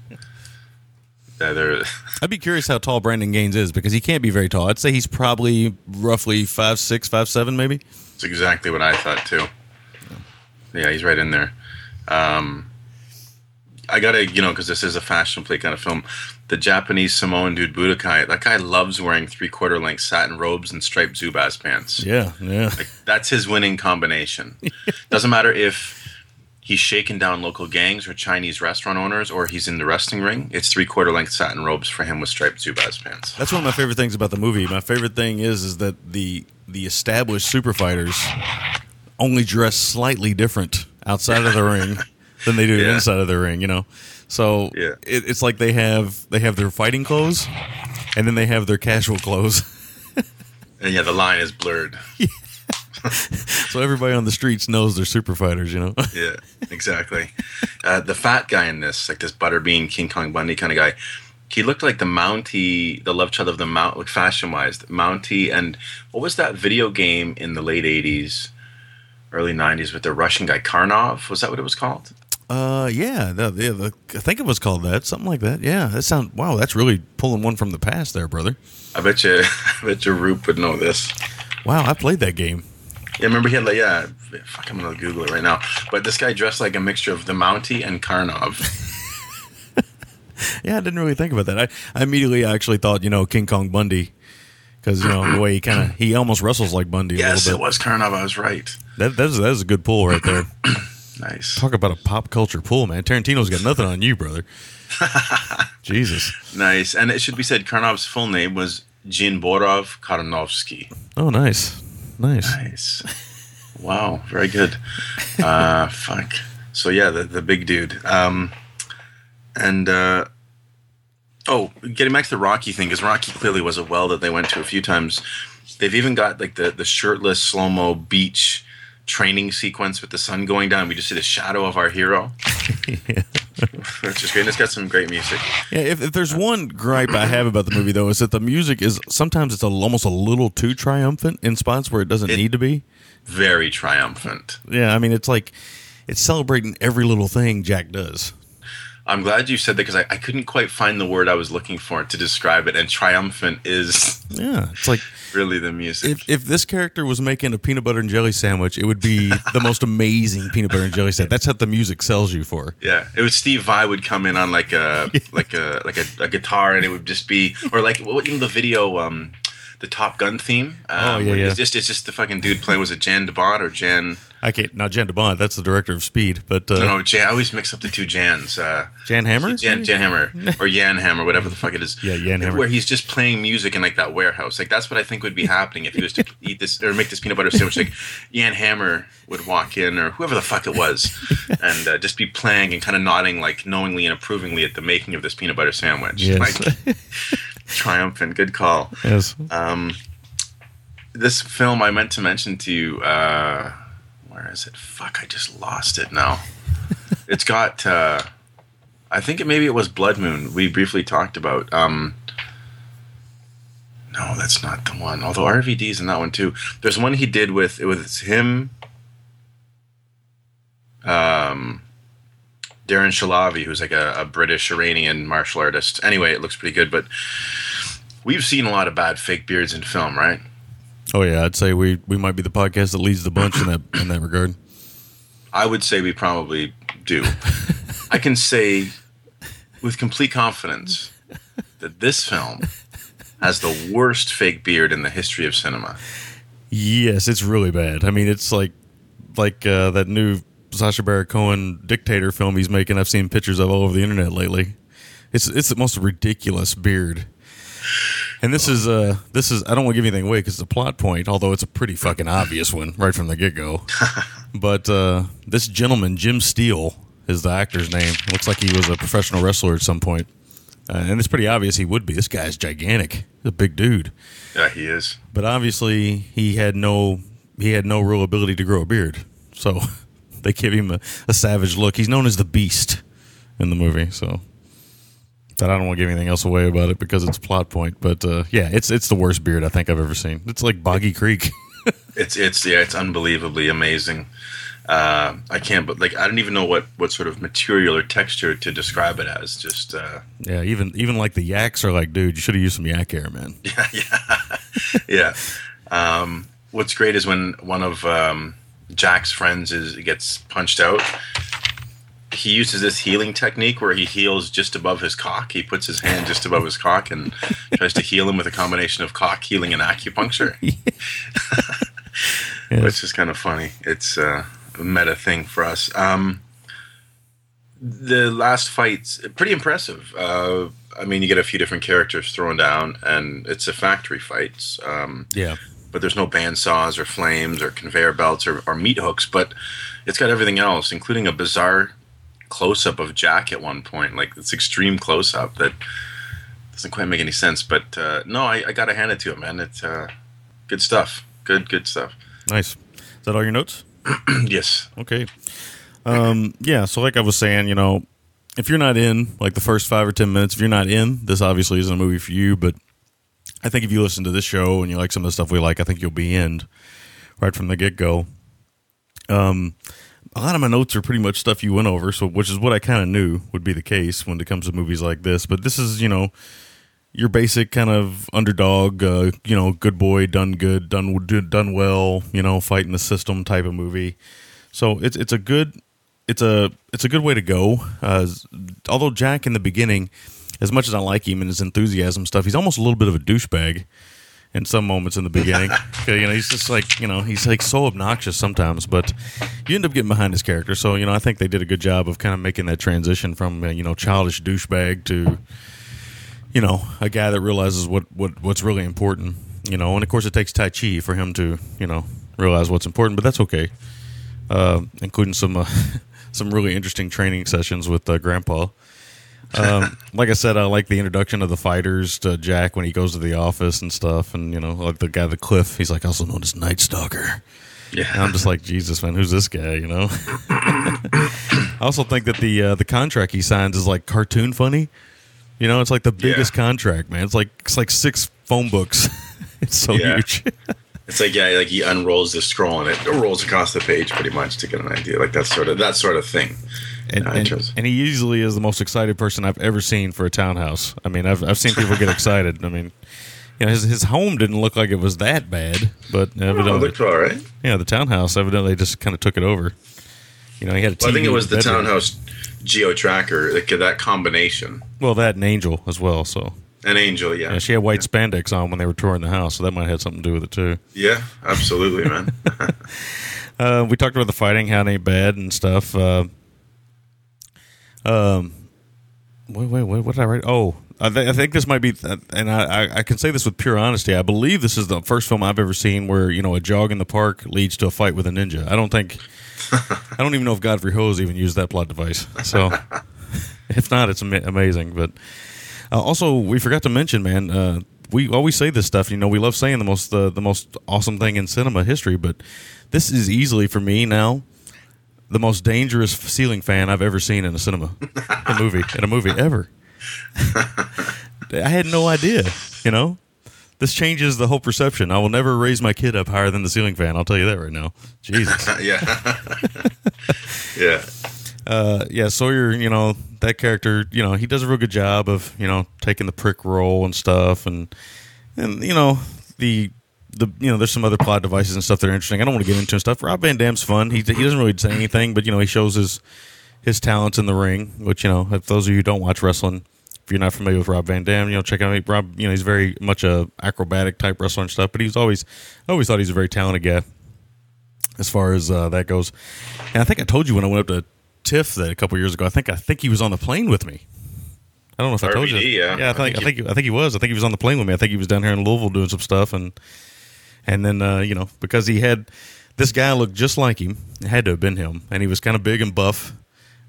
Yeah, I'd be curious how tall Brandon Gaines is because he can't be very tall. I'd say he's probably roughly five six, five seven, maybe. It's exactly what I thought too. Yeah, he's right in there. Um, I gotta, you know, because this is a fashion plate kind of film. The Japanese Samoan dude Budokai, that guy loves wearing three quarter length satin robes and striped Zubaz pants. Yeah, yeah. Like that's his winning combination. Doesn't matter if he's shaking down local gangs or Chinese restaurant owners or he's in the wrestling ring. It's three quarter length satin robes for him with striped Zubaz pants. That's one of my favorite things about the movie. My favorite thing is is that the the established super fighters only dress slightly different outside of the ring than they do Yeah. inside of the ring. You know, so Yeah. it, it's like they have they have their fighting clothes, and then they have their casual clothes. And yeah, the line is blurred. so everybody on the streets knows they're super fighters. You know. yeah, exactly. Uh, the fat guy in this, like this butterbean King Kong Bundy kind of guy, he looked like the Mountie, the love child of the Mount, like fashion wise, Mountie. And what was that video game in the late '80s, early '90s with the Russian guy Karnov? Was that what it was called? Uh, yeah, the, yeah the, I think it was called that, something like that. Yeah, that sound. Wow, that's really pulling one from the past, there, brother. I bet you, I bet you, Roop would know this. Wow, I played that game. Yeah, remember he had like yeah, fuck, I'm gonna Google it right now. But this guy dressed like a mixture of the Mountie and Karnov. Yeah, I didn't really think about that. I, I immediately actually thought, you know, King Kong Bundy, because you know the way he kind of he almost wrestles like Bundy. yes, a it little bit. was Karnov. I was right. That that's that is a good pull right there. Nice. Talk about a pop culture pull, man. Tarantino's got nothing on you, brother. Jesus. Nice. And it should be said Karnov's full name was Jin Borov Karnovsky. Oh, nice, nice. Nice. Wow, very good. Uh, fuck. So yeah, the the big dude. Um, and uh, oh, getting back to the Rocky thing, because Rocky clearly was a well that they went to a few times. They've even got like the the shirtless slow mo beach training sequence with the sun going down. We just see the shadow of our hero, yeah. which is great. And it's got some great music. Yeah, if, if there's one gripe I have about the movie though, is that the music is sometimes it's a, almost a little too triumphant in spots where it doesn't It- need to be. Very triumphant. Yeah, I mean it's like it's celebrating every little thing Jack does. I'm glad you said that because I, I couldn't quite find the word I was looking for to describe it. And triumphant is Yeah, it's like really the music. if if this character was making a peanut butter and jelly sandwich, it would be the most amazing peanut butter and jelly sandwich. That's what the music sells you for. yeah, it was Steve Vai would come in on like a like a like a, a guitar, and it would just be or like what in the video, um, the Top Gun theme. Um, Oh, yeah, yeah. It's just it's just the fucking dude playing. Was it Jan DeBont or Jan? I can't not Jan DeBont. That's the director of Speed, but uh, No, Jan. I always mix up the two Jans. Uh, Jan Hammer. Jan, Jan Hammer or Jan Hammer, whatever the fuck it is. Yeah, Jan Hammer. Where he's just playing music in like that warehouse. Like that's what I think would be happening if he was to eat this or make this peanut butter sandwich. Like Jan Hammer would walk in or whoever the fuck it was, and uh, just be playing and kind of nodding like knowingly and approvingly at the making of this peanut butter sandwich. Yes. Like triumphant. Good call. yes. Um, this film I meant to mention to you. Uh, where is it? Fuck, I just lost it now. it's got. Uh, I think it maybe it was Blood Moon. We briefly talked about. Um, no, that's not the one. Although RVD's in that one too. There's one he did with it was him. Um, Darren Shahlavi, who's like a, a British Iranian martial artist. Anyway, it looks pretty good, but we've seen a lot of bad fake beards in film, right? Oh yeah, I'd say we we might be the podcast that leads the bunch in that in that regard. I would say we probably do. I can say with complete confidence that this film has the worst fake beard in the history of cinema. Yes, it's really bad. I mean, it's like like uh, that new Sacha Baron Cohen dictator film he's making. I've seen pictures of all over the internet lately. It's it's the most ridiculous beard. And this is uh this is I don't want to give anything away because it's a plot point, although it's a pretty fucking obvious one right from the get go. but uh, this gentleman, Jim Steele, is the actor's name. Looks like he was a professional wrestler at some point. Uh, and it's pretty obvious he would be. This guy's gigantic. He's a big dude. Yeah, he is. But obviously he had no he had no real ability to grow a beard. So they give him a, a savage look. He's known as the Beast in the movie. So but I don't want to give anything else away about it because it's a plot point. But uh, yeah, it's it's the worst beard I think I've ever seen. It's like Boggy Creek. It's it's yeah, it's unbelievably amazing. Uh, I can't, but like I don't even know what what sort of material or texture to describe it as. Just uh, yeah, even even like the yaks are like, dude, you should have used some yak hair, man. yeah. Um, what's great is when one of um, Jack's friends is gets punched out. He uses this healing technique where he heals just above his cock. He puts his hand just above his cock and tries to heal him with a combination of cock healing and acupuncture, which is kind of funny. It's uh, a meta thing for us. Um, the last fight's pretty impressive. Uh, I mean, you get a few different characters thrown down, and it's a factory fight. Um, Yeah. but there's no bandsaws or flames or conveyor belts or, or meat hooks. But it's got everything else, including a bizarre close up of Jack at one point, like this extreme close up that doesn't quite make any sense. But uh, no, I, I got to hand it to it, man. It's uh, good stuff. Good, good stuff. Nice. Is that all your notes? yes. Okay. Um, yeah, so like I was saying, you know, if you're not in like the first five or ten minutes, if you're not in, this obviously isn't a movie for you. But I think if you listen to this show and you like some of the stuff we like, I think you'll be in right from the get go. Um, a lot of my notes are pretty much stuff you went over, so which is what I kind of knew would be the case when it comes to movies like this. But this is, you know, your basic kind of underdog, uh, you know, good boy, done good, done done well, you know, fighting the system type of movie. So it's it's a good it's a it's a good way to go. Uh, although Jack in the beginning, as much as I like him and his enthusiasm stuff, he's almost a little bit of a douchebag in some moments in the beginning. you know, he's just like you know he's like so obnoxious sometimes, but you end up getting behind his character. So you know, I think they did a good job of kind of making that transition from uh, you know childish douchebag to you know a guy that realizes what what what's really important. You know, and of course it takes Tai Chi for him to you know realize what's important, but that's okay. Uh, including some uh, some really interesting training sessions with uh, Grandpa. Um, like I said, I like the introduction of the fighters to Jack when he goes to the office and stuff, and you know, like the guy, the Cliff. He's like also known as Night Stalker. Yeah. And I'm just like, Jesus, man, who's this guy? You know. I also think that the uh, the contract he signs is like cartoon funny. You know, it's like the biggest contract, man. It's like it's like six phone books. it's so Yeah. huge. It's like yeah, like he unrolls the scroll and it rolls across the page pretty much to get an idea. Like that sort of that sort of thing. And, and, and he easily is the most excited person I've ever seen for a townhouse. I mean, I've I've seen people get excited. I mean, you know, his his home didn't look like it was that bad, but Oh, it looked all right. yeah, the townhouse evidently just kind of took it over. You know, he had a TV Well, I think it was the bedroom. townhouse geo tracker, like that combination. Well, that and Angel as well. So An angel, yeah. yeah, she had white spandex on when they were touring the house, so that might have had something to do with it too. Yeah, absolutely, man. Uh, we talked about the fighting, how it ain't bad and stuff. Uh, um, wait, wait, wait, what did I write? Oh, I, th- I think this might be, and I, I, can say this with pure honesty. I believe this is the first film I've ever seen where you know a jog in the park leads to a fight with a ninja. I don't think, I don't even know if Godfrey Hose even used that plot device. So, if not, it's ama- amazing. But uh, also, we forgot to mention, man. Uh, we always say this stuff. You know, we love saying the most uh, the most awesome thing in cinema history, but this is easily for me now the most dangerous ceiling fan I've ever seen in a cinema, a movie, in a movie ever. I had no idea. You know, this changes the whole perception. I will never raise my kid up higher than the ceiling fan. I'll tell you that right now. Jesus. yeah. yeah. uh, yeah, Sawyer, you know, that character, you know, he does a real good job of, you know, taking the prick role and stuff and and you know, the the you know, there's some other plot devices and stuff that are interesting. I don't want to get into and stuff. Rob Van Dam's fun. He he doesn't really say anything, but you know, he shows his his talents in the ring. Which you know, if those of you who don't watch wrestling, if you're not familiar with Rob Van Dam, you know, check out Rob. You know, he's very much a acrobatic type wrestler and stuff. But he's always, I always thought he's a very talented guy as far as uh, that goes. And I think I told you when I went up to TIFF that a couple years ago. I think I think he was on the plane with me. I don't know if I told you. Yeah. yeah. I I think I think think I think he was. I think he was on the plane with me. I think he was down here in Louisville doing some stuff, and and then uh, you know because he had this guy looked just like him. It had to have been him, and he was kind of big and buff.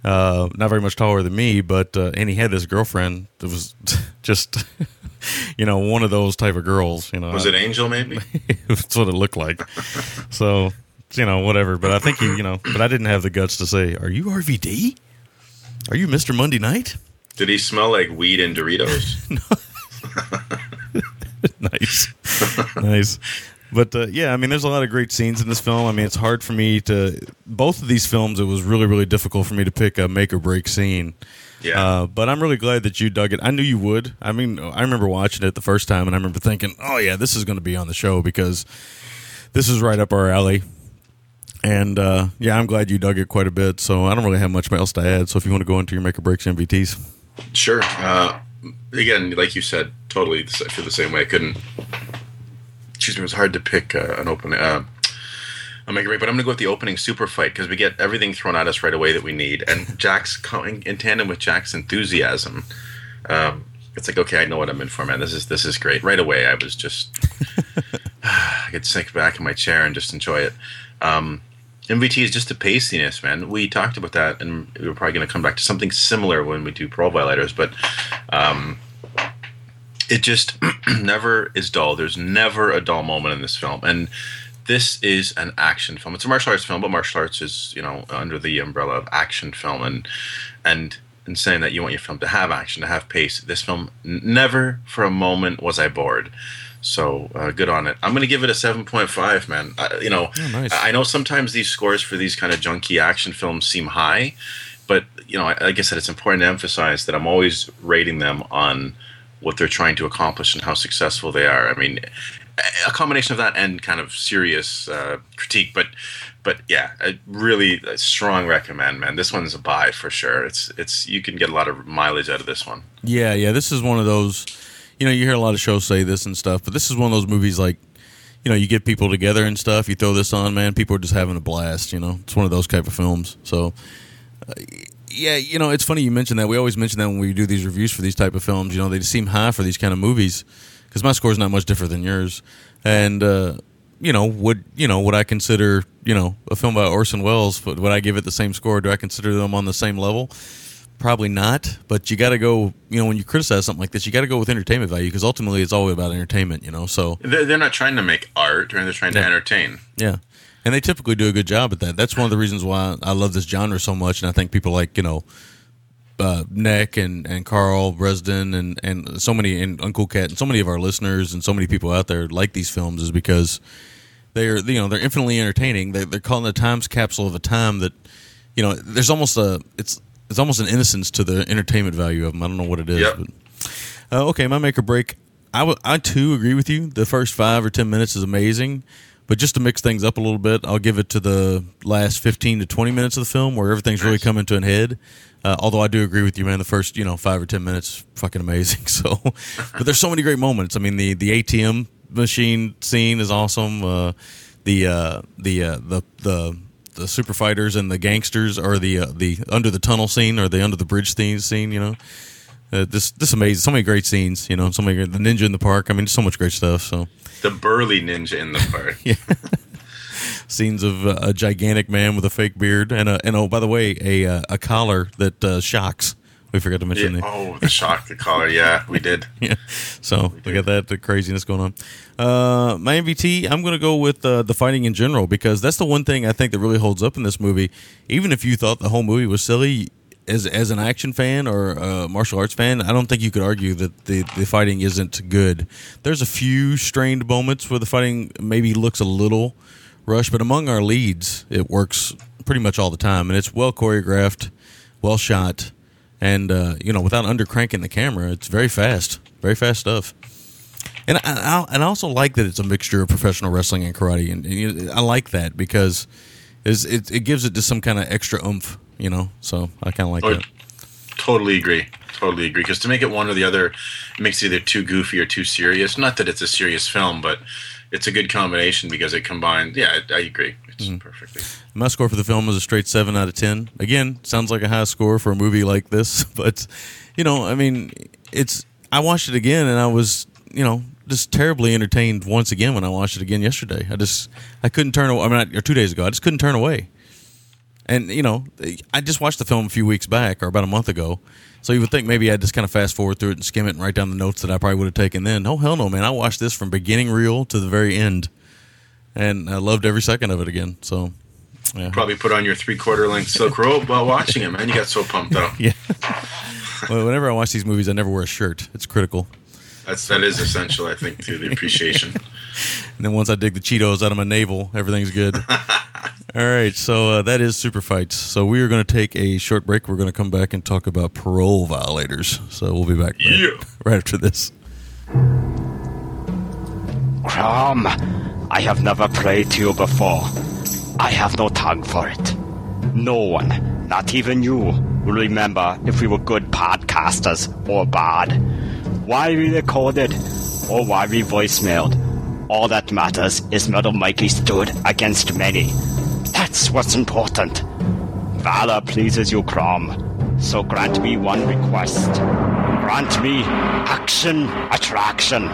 Uh, not very much taller than me, but uh, and he had this girlfriend that was just, you know, one of those type of girls. You know, Was it Angel? Maybe. That's what it looked like. So, you know, whatever. But I think you, you know, but I didn't have the guts to say, "Are you RVD? Are you Mister Monday Night?" Did he smell like weed and Doritos? nice, nice. But uh, yeah, I mean, there's a lot of great scenes in this film. I mean, it's hard for me to both of these films. It was really, really difficult for me to pick a make or break scene. Yeah. Uh, but I'm really glad that you dug it. I knew you would. I mean, I remember watching it the first time, and I remember thinking, "Oh yeah, this is going to be on the show because this is right up our alley." And uh, yeah, I'm glad you dug it quite a bit. So I don't really have much else to add. So if you want to go into your make or breaks MVTs, Sure. Uh, again, like you said, totally. I feel the same way. I couldn't. Excuse me. It was hard to pick uh, an opening. Uh, I'll make it right, but I'm going to go with the opening super fight because we get everything thrown at us right away that we need, and Jack's coming in tandem with Jack's enthusiasm. Um, it's like, okay, I know what I'm in for, man. This is this is great. Right away, I was just, I could sink back in my chair and just enjoy it. Um, MVT is just the paciness, man. We talked about that, and we are probably going to come back to something similar when we do Parole Violators, but um, it just never is dull. There's never a dull moment in this film, and this is an action film. It's a martial arts film, but martial arts is you know under the umbrella of action film, and and in saying that you want your film to have action, to have pace, this film n- never for a moment was I bored. So uh, good on it. I'm going to give it a 7.5, man. I, you know, Oh, nice. I know sometimes these scores for these kind of junky action films seem high, but you know, like I said, it's important to emphasize that I'm always rating them on what they're trying to accomplish and how successful they are. I mean, a combination of that and kind of serious uh, critique, but but yeah, I really strong recommend, man. This one's a buy for sure. It's it's you can get a lot of mileage out of this one. Yeah, yeah. This is one of those. You know, you hear a lot of shows say this and stuff, but this is one of those movies like, you know, you get people together and stuff. You throw this on, man. People are just having a blast. You know, it's one of those type of films. So, uh, yeah, you know, it's funny you mentioned that. We always mention that when we do these reviews for these type of films. You know, they seem high for these kind of movies because my score's not much different than yours. And uh, you know, would you know would I consider you know a film by Orson Welles? Would would I give it the same score? Do I consider them on the same level? Probably not, but you got to go. You know, when you criticize something like this, you got to go with entertainment value because ultimately it's always about entertainment. You know, so They're, they're not trying to make art, or they're trying to Yeah. entertain. yeah, and they typically do a good job at that. That's one of the reasons why I love this genre so much, and I think people like you know, uh, Nick and and Carl Bresden and and so many and Uncle Cat and so many of our listeners and so many people out there like these films is because they're you know they're infinitely entertaining. They, they're calling it a times capsule of a time that you know there's almost a it's it's almost an innocence to the entertainment value of them. I don't know what it is. Yep. But, uh, okay, my make or break. I would- I too agree with you. The first five or ten minutes is amazing, but just to mix things up a little bit, I'll give it to the last fifteen to twenty minutes of the film where everything's really coming to an head. Uh, although I do agree with you, man. The first you know five or ten minutes, fucking amazing. So, but there's so many great moments. I mean, the the ATM machine scene is awesome. Uh, the uh, the uh, the the the super fighters and the gangsters, or the uh, the under the tunnel scene, or the under the bridge scene. Scene, you know, uh, this this amazing. So many great scenes. You know, so many great, the ninja in the park. I mean, so much great stuff. So The burly ninja in the park. yeah. scenes of uh, a gigantic man with a fake beard and a and oh by the way a uh, a collar that uh, shocks. We forgot to mention Yeah. the Oh, the shock, the collar. Yeah, we did. yeah. So we got that the craziness going on. Uh, my MVT, I'm going to go with uh, the fighting in general because that's the one thing I think that really holds up in this movie. Even if you thought the whole movie was silly, as as an action fan or a martial arts fan, I don't think you could argue that the the fighting isn't good. There's a few strained moments where the fighting maybe looks a little rushed, but among our leads, it works pretty much all the time, and it's well choreographed, well shot and uh, you know without undercranking the camera it's very fast very fast stuff and I, I, and I also like that it's a mixture of professional wrestling and karate and, and I like that because it, it gives it just some kind of extra oomph you know. So I kind of like Oh, that. Totally agree. Totally agree. Because to make it one or the other, it makes it either too goofy or too serious. Not that it's a serious film, but it's a good combination because it combines. Yeah, I, I agree. It's Mm-hmm. perfectly. My score for the film was a straight seven out of ten. Again, sounds like a high score for a movie like this, but you know, I mean, it's. I watched it again, and I was, you know, just terribly entertained once again when I watched it again yesterday. I just, I couldn't turn away. I mean, not- or two days ago, I just couldn't turn away. And you know, I just watched the film a few weeks back, or about a month ago. So you would think maybe I'd just kind of fast forward through it and skim it and write down the notes that I probably would have taken then. Oh hell no, man! I watched this from beginning reel to the very end, and I loved every second of it again. So, yeah. Probably put on your three quarter length silk robe while watching it, man. You got so pumped up. Yeah. well, whenever I watch these movies, I never wear a shirt. It's critical. That's that is essential, I think, to the appreciation. And then once I dig the Cheetos out of my navel, everything's good. All right, so uh, that is Super Fights. So we are going to take a short break. We're going to come back and talk about parole violators. So we'll be back right, Yeah. right after this. Crom, I have never prayed to you before. I have no tongue for it. No one, not even you, will remember if we were good podcasters or bad. Why we recorded or why we voicemailed. All that matters is Metal Mikey stood against many. That's what's important. Valor pleases you, Crom. So grant me one request. Grant me action attraction.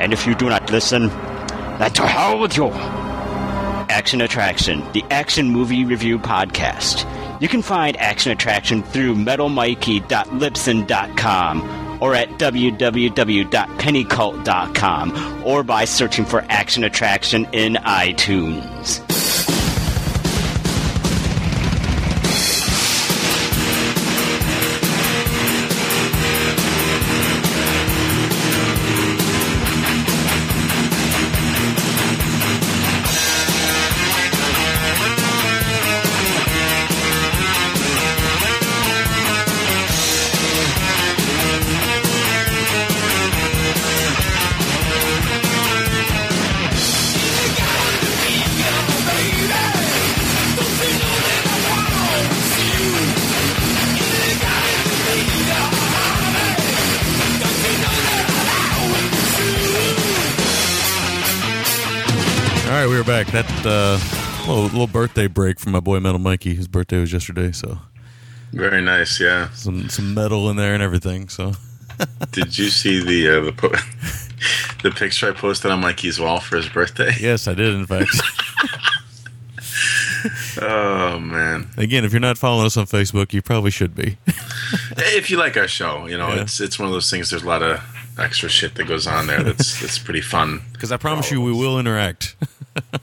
And if you do not listen, then to hell with you. Action Attraction, the action movie review podcast. You can find Action Attraction through metalmikey.libsyn.com or at www.pennycult.com or by searching for Action Attraction in iTunes. That uh, little, little birthday break from my boy Metal Mikey. His birthday was yesterday, so Very nice, yeah. some some metal in there and everything. So Did you see the uh, the po- the picture I posted on Mikey's wall for his birthday? yes, I did. In fact, Oh man! again, if you're not following us on Facebook, you probably should be. If you like our show, you know Yeah. it's it's one of those things. There's a lot of extra shit that goes on there. That's that's pretty fun. Because I promise you, we will interact.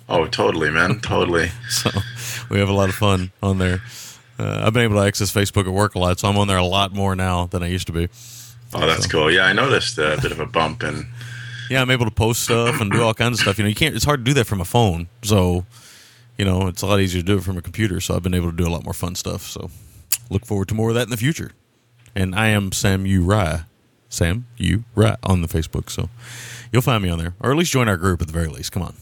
Oh, totally, man, totally. so we have a lot of fun on there. Uh, I've been able to access Facebook at work a lot, so I'm on there a lot more now than I used to be. Oh, that's cool. Yeah, I noticed a bit of a bump in. Yeah, I'm able to post stuff and do all kinds of stuff. You know, you can't. It's hard to do that from a phone. So, you know, it's a lot easier to do it from a computer. So I've been able to do a lot more fun stuff. So, look forward to more of that in the future. And I am Sam U Rye, Sam U Rye on the Facebook. So you'll find me on there, or at least join our group at the very least. Come on.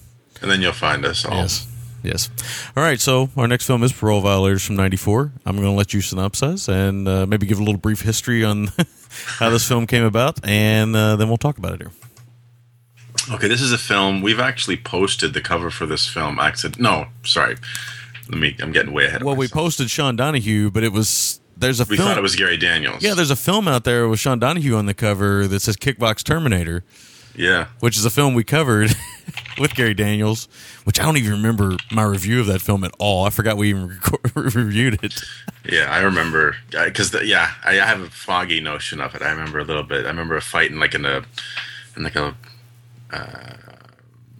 And then you'll find us all. Yes. Yes. All right. So our next film is Parole Violators from '94. I'm going to let you synopsize and uh, maybe give a little brief history on how this film came about, and uh, then we'll talk about it here. Okay, this is a film. We've actually posted the cover for this film. Accident. No, sorry. Let me. I'm getting way ahead. Of myself. Well, we posted Sean Donahue, but it was there's a We film. thought it was Gary Daniels. yeah, there's a film out there with Sean Donahue on the cover that says Kickbox Terminator, yeah. which is a film we covered with Gary Daniels. Which I don't even remember my review of that film at all. I forgot we even record, reviewed it. Yeah, I remember because yeah, I, I have a foggy notion of it. I remember a little bit. I remember a fight in like in a in like a uh,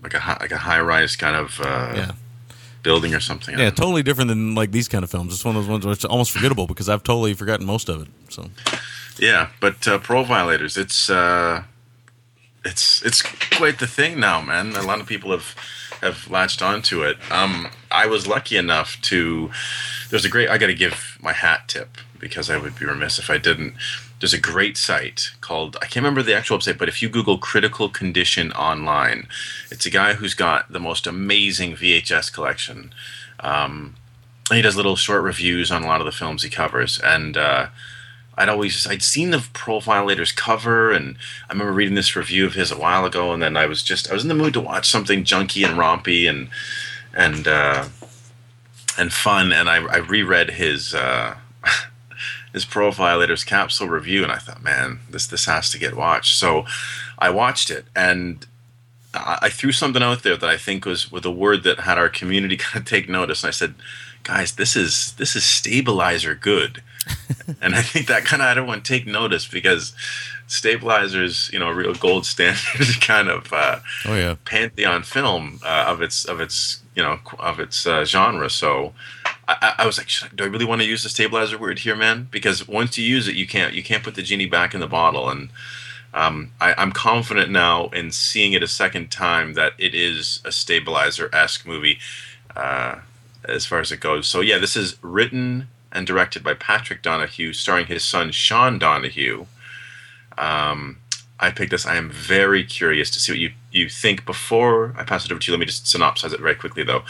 like a like a high rise kind of uh, Yeah. building or something. Yeah, don't know. totally different than like these kind of films. It's one of those ones where it's almost forgettable because I've totally forgotten most of it. So Yeah, but uh, parole violators, it's uh, it's it's quite the thing now, man. A lot of people have have latched onto it. Um, I was lucky enough to. There's a great. I got to give my hat tip because I would be remiss if I didn't. There's a great site called I can't remember the actual website, but if you Google "critical condition" online, it's a guy who's got the most amazing VHS collection. Um, he does little short reviews on a lot of the films he covers, and uh, I'd always I'd seen the Parole Violators cover, and I remember reading this review of his a while ago, and then I was just I was in the mood to watch something junky and rompy and and uh, and fun, and I, I reread his. Uh, his Parole Violators capsule review and i thought man this this has to get watched so i watched it and I, I threw something out there that I think was with a word that had our community kind of take notice. And I said, guys, this is this is stabilizer good. and I think that kind of I don't everyone take notice because stabilizers, you know, a real gold standard kind of uh, Oh yeah. pantheon film uh, of its of its you know of its uh, genre. So I, I- was like, I- do I really want to use the stabilizer word here, man? Because once you use it, you can't you can't put the genie back in the bottle. And um, I, I'm confident now in seeing it a second time that it is a stabilizer esque movie uh, as far as it goes. So yeah, this is written and directed by Patrick Donahue, starring his son Sean Donahue. Um, I picked this. I am very curious to see what you, you think. Before I pass it over to you, let me just synopsize it very quickly, though.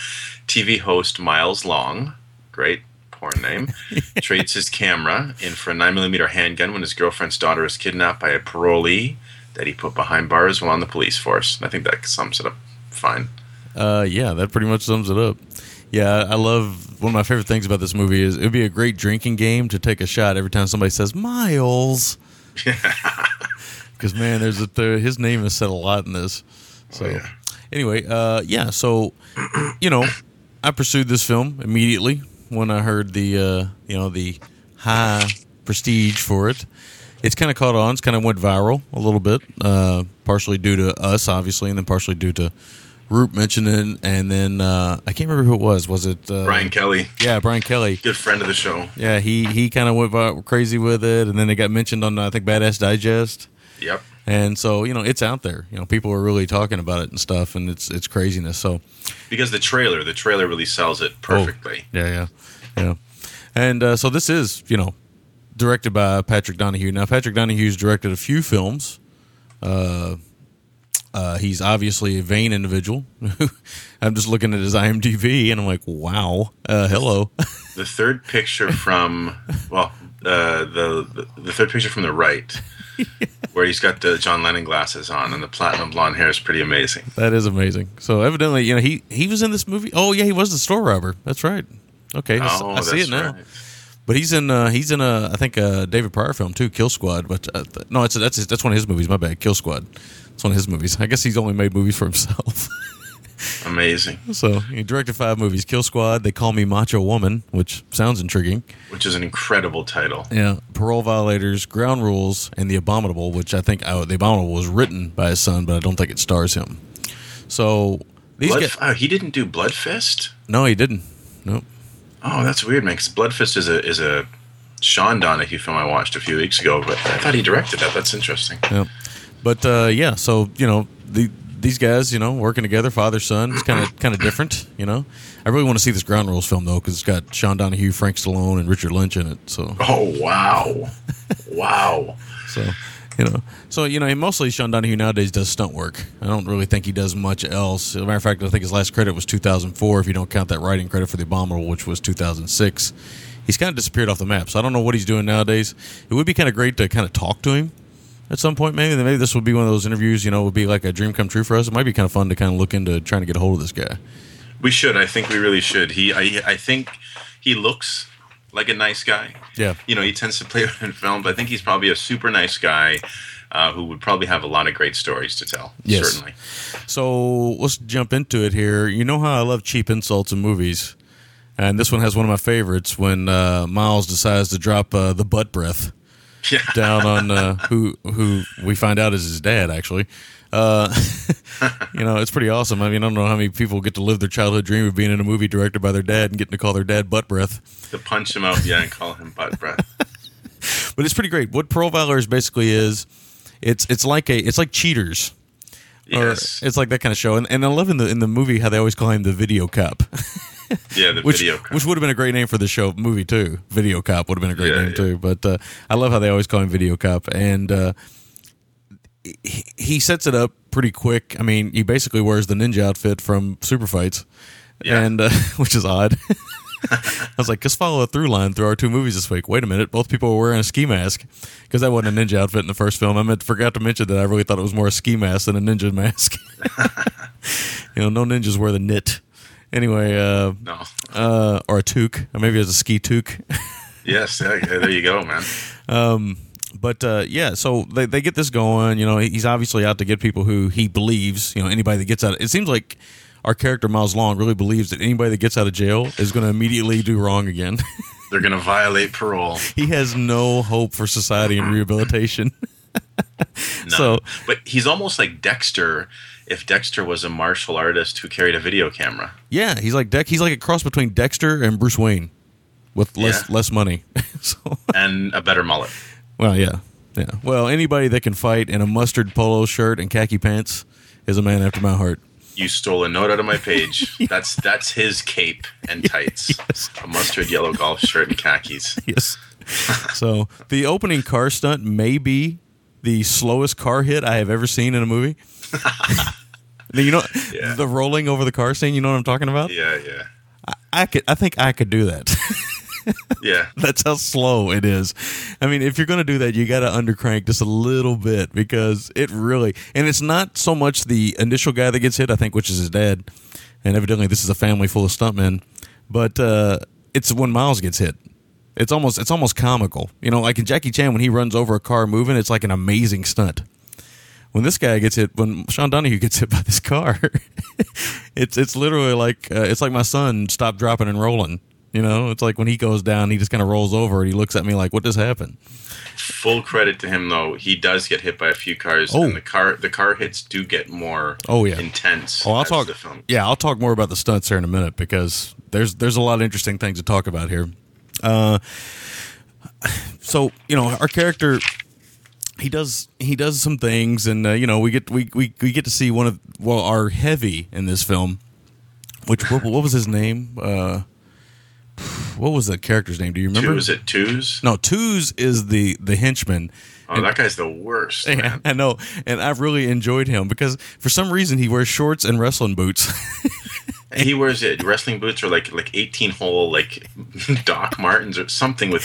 TV host Miles Long, great porn name, trades his camera in for a 9mm handgun when his girlfriend's daughter is kidnapped by a parolee that he put behind bars while on the police force. I think that sums it up fine. Uh, yeah, that pretty much sums it up. Yeah, I love one of my favorite things about this movie is it would be a great drinking game to take a shot every time somebody says Miles. Because man, there's a there, his name is said a lot in this. So yeah. anyway, uh, yeah. So you know, I pursued this film immediately when I heard the uh, you know the high prestige for it. It's kind of caught on. It's kind of went viral a little bit, uh, partially due to us, obviously, and then partially due to Root mentioning, and then uh, I can't remember who it was. Was it uh, Brian Kelly, Yeah, Brian Kelly. good friend of the show. Yeah, he he kind of went crazy with it, and then it got mentioned on I think Badass Digest, Yep. and so you know it's out there. You know, people are really talking about it and stuff, and it's it's craziness. So Because the trailer, the trailer really sells it perfectly. yeah, yeah, yeah. And uh, so this is, you know, directed by Patrick Donahue. Now, Patrick Donahue's directed a few films. Uh, uh, he's obviously a vain individual. I'm just looking at his IMDb, and I'm like, wow, uh, hello. The third picture from well, uh, the, the the third picture from the right, where he's got the John Lennon glasses on and the platinum blonde hair is pretty amazing. that is amazing. So evidently, you know, he he was in this movie. Oh yeah, he was the store robber. That's right. Okay, Oh, I see it now. right. But he's in uh, he's in a I think a David Prior film too, Kill Squad. But uh, th- no, it's that's that's one of his movies. My bad, Kill Squad. It's one of his movies. I guess he's only made movies for himself. Amazing, so he directed five movies: Kill Squad, They Call Me Macho Woman, which sounds intriguing. which is an incredible title. Yeah, Parole Violators, Ground Rules, and The Abominable, which I think oh, The Abominable was written by his son, but I don't think it stars him. So these Blood, guys, oh, he didn't do Blood Fist. no, he didn't. Nope. Oh, that's weird, man. Because Blood Fist is a is a Sean Donahue film I watched a few weeks ago, but I thought he directed that. That's interesting. Yep. But uh, yeah, so you know the these guys, you know, working together, father son, it's kind of kind of different. You know, I really want to see this Ground Rules film though because it's got Sean Donahue, Frank Stallone, and Richard Lynch in it. So Oh wow, wow. so you know, so you know, and mostly Sean Donahue nowadays does stunt work. I don't really think he does much else. As a matter of fact, I think his last credit was 2004, if you don't count that writing credit for The Abominable, which was 2006. He's kind of disappeared off the map, so I don't know what he's doing nowadays. It would be kind of great to kind of talk to him at some point. Maybe maybe this would be one of those interviews. You know, would be like a dream come true for us. It might be kind of fun to kind of look into trying to get a hold of this guy. We should. I think we really should. He. I. I think he looks like a nice guy. Yeah. You know, he tends to play in films. I think he's probably a super nice guy. Uh, who would probably have a lot of great stories to tell. Yes. Certainly. So let's jump into it here. You know how I love cheap insults in movies, and this one has one of my favorites when uh, Miles decides to drop uh, the butt breath Yeah. down on uh, who who we find out is his dad. Actually, uh, you know it's pretty awesome. I mean, I don't know how many people get to live their childhood dream of being in a movie directed by their dad and getting to call their dad butt breath. to punch him out, yeah, and call him butt breath. But it's pretty great. What Violators basically is, it's it's like a it's like Cheaters. Or Yes. it's like that kind of show, and, and I love in the in the movie how they always call him the video cop. yeah, the which video. which would have been a great name for the show movie too. Video Cop would have been a great Yeah, name yeah. too. But uh, I love how they always call him Video Cop, and uh, he, sets it up pretty quick. I mean, he basically wears the ninja outfit from Super Fights, Yeah. and uh, which is odd. I was like, just follow a through line through our two movies this week. Wait a minute, both people were wearing a ski mask because that wasn't a ninja outfit in the first film. I meant forgot to mention that I really thought it was more a ski mask than a ninja mask. you know, no ninjas wear the knit. Anyway, uh, No. uh, or a toque, or maybe it's a ski toque. Yes. There you go, man. But uh, yeah, so they, they get this going. You know, he's obviously out to get people who he believes. You know, anybody that gets out. It seems like our character Miles Long really believes that anybody that gets out of jail is going to immediately do wrong again. They're gonna violate parole. he has no hope for society and rehabilitation. So- but he's almost like Dexter. If Dexter was a martial artist who carried a video camera, yeah, he's like Dex. He's like a cross between Dexter and Bruce Wayne, with less Yeah. less money. so, and a better mullet. Well, yeah, yeah. Well, anybody that can fight in a mustard polo shirt and khaki pants is a man after my heart. You stole a note out of my page. That's that's his cape and tights, a mustard yellow golf shirt and khakis. Yes. so the opening car stunt may be the slowest car hit I have ever seen in a movie. you know, Yeah. the rolling over the car scene. You know what I'm talking about? Yeah, yeah, I could. I think I could do that. Yeah. That's how slow it is. I mean, if you're going to do that, you got to undercrank just a little bit because it really, and it's not so much the initial guy that gets hit, I think, which is his dad. And evidently, this is a family full of stuntmen, but uh, it's when Miles gets hit. It's almost it's almost comical, you know. Like in Jackie Chan, when he runs over a car moving, it's like an amazing stunt. When this guy gets hit, when Sean Donahue gets hit by this car, it's it's literally like uh, it's like my son stopped dropping and rolling. You know, it's like when he goes down, he just kind of rolls over and he looks at me like, "What just happened?" Full credit to him though. He does get hit by a few cars, Oh. and the car the car hits do get more Oh, yeah. intense. Oh, I'll talk. The film. Yeah, I'll talk more about the stunts here in a minute because there's there's a lot of interesting things to talk about here. Uh, so you know, our character he does he does some things, and uh, you know, we get we, we we get to see one of well our heavy in this film, which what, what was his name? Uh, what was the character's name? Do you remember? Two is it twos? No, Twos is the the henchman. Oh, that guy's the worst. Yeah. I know, and I've really enjoyed him because for some reason he wears shorts and wrestling boots. he wears it wrestling boots or like like 18 hole like Doc Martens or something with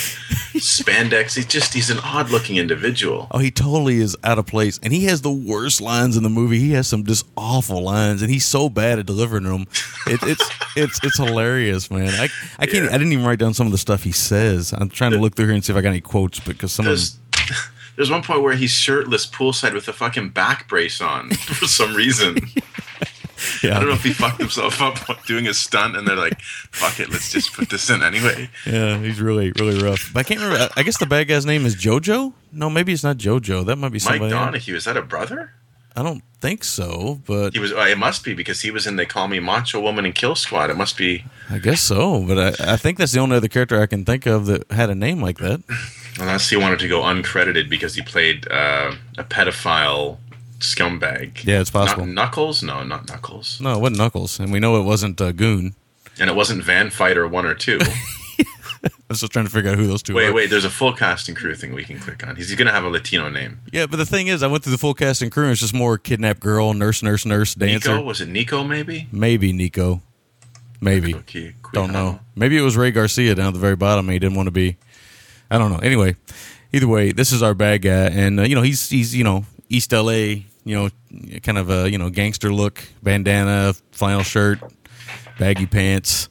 spandex. He's just he's an odd looking individual. Oh, he totally is out of place, and he has the worst lines in the movie. He has some just awful lines, and he's so bad at delivering them. It, it's it's it's hilarious, man. I I can't. Yeah. I didn't even write down some of the stuff he says. I'm trying to look through here and see if I got any quotes because some of There's them, there's one point where he's shirtless poolside with a fucking back brace on for some reason. yeah, I don't know if he fucked himself up doing a stunt and they're like, fuck it, let's just put this in anyway. yeah, he's really really rough. But I can't remember. I, guess the bad guy's name is JoJo. No, maybe it's not JoJo. That might be Mike somebody. else. Donahue, is that a brother? I don't think so, but He was. Oh, it must be because he was in They Call Me Macho Woman and Kill Squad. It must be. I guess so. But I, I think that's the only other character I can think of that had a name like that. Unless he wanted to go uncredited because he played uh, a pedophile scumbag. Yeah, it's possible. Not Knuckles? No, not Knuckles. No, it wasn't Knuckles, and we know it wasn't uh, Goon. And it wasn't Van Fighter one or two. I was just trying to figure out who those two wait, are. wait. There's a full casting crew thing we can click on. He's going to have a Latino name. Yeah, but the thing is, I went through the full cast and crew, and it's just more kidnapped girl, nurse, nurse, nurse, dancer. Nico was it Nico? Maybe. Maybe Nico. Maybe. Okay, Don't know. Maybe it was Ray Garcia down at the very bottom. and He didn't want to be. I don't know. Anyway, either way, this is our bad guy, and uh, you know he's he's you know East L.A. You know, kind of a you know gangster look, bandana, flannel shirt, baggy pants.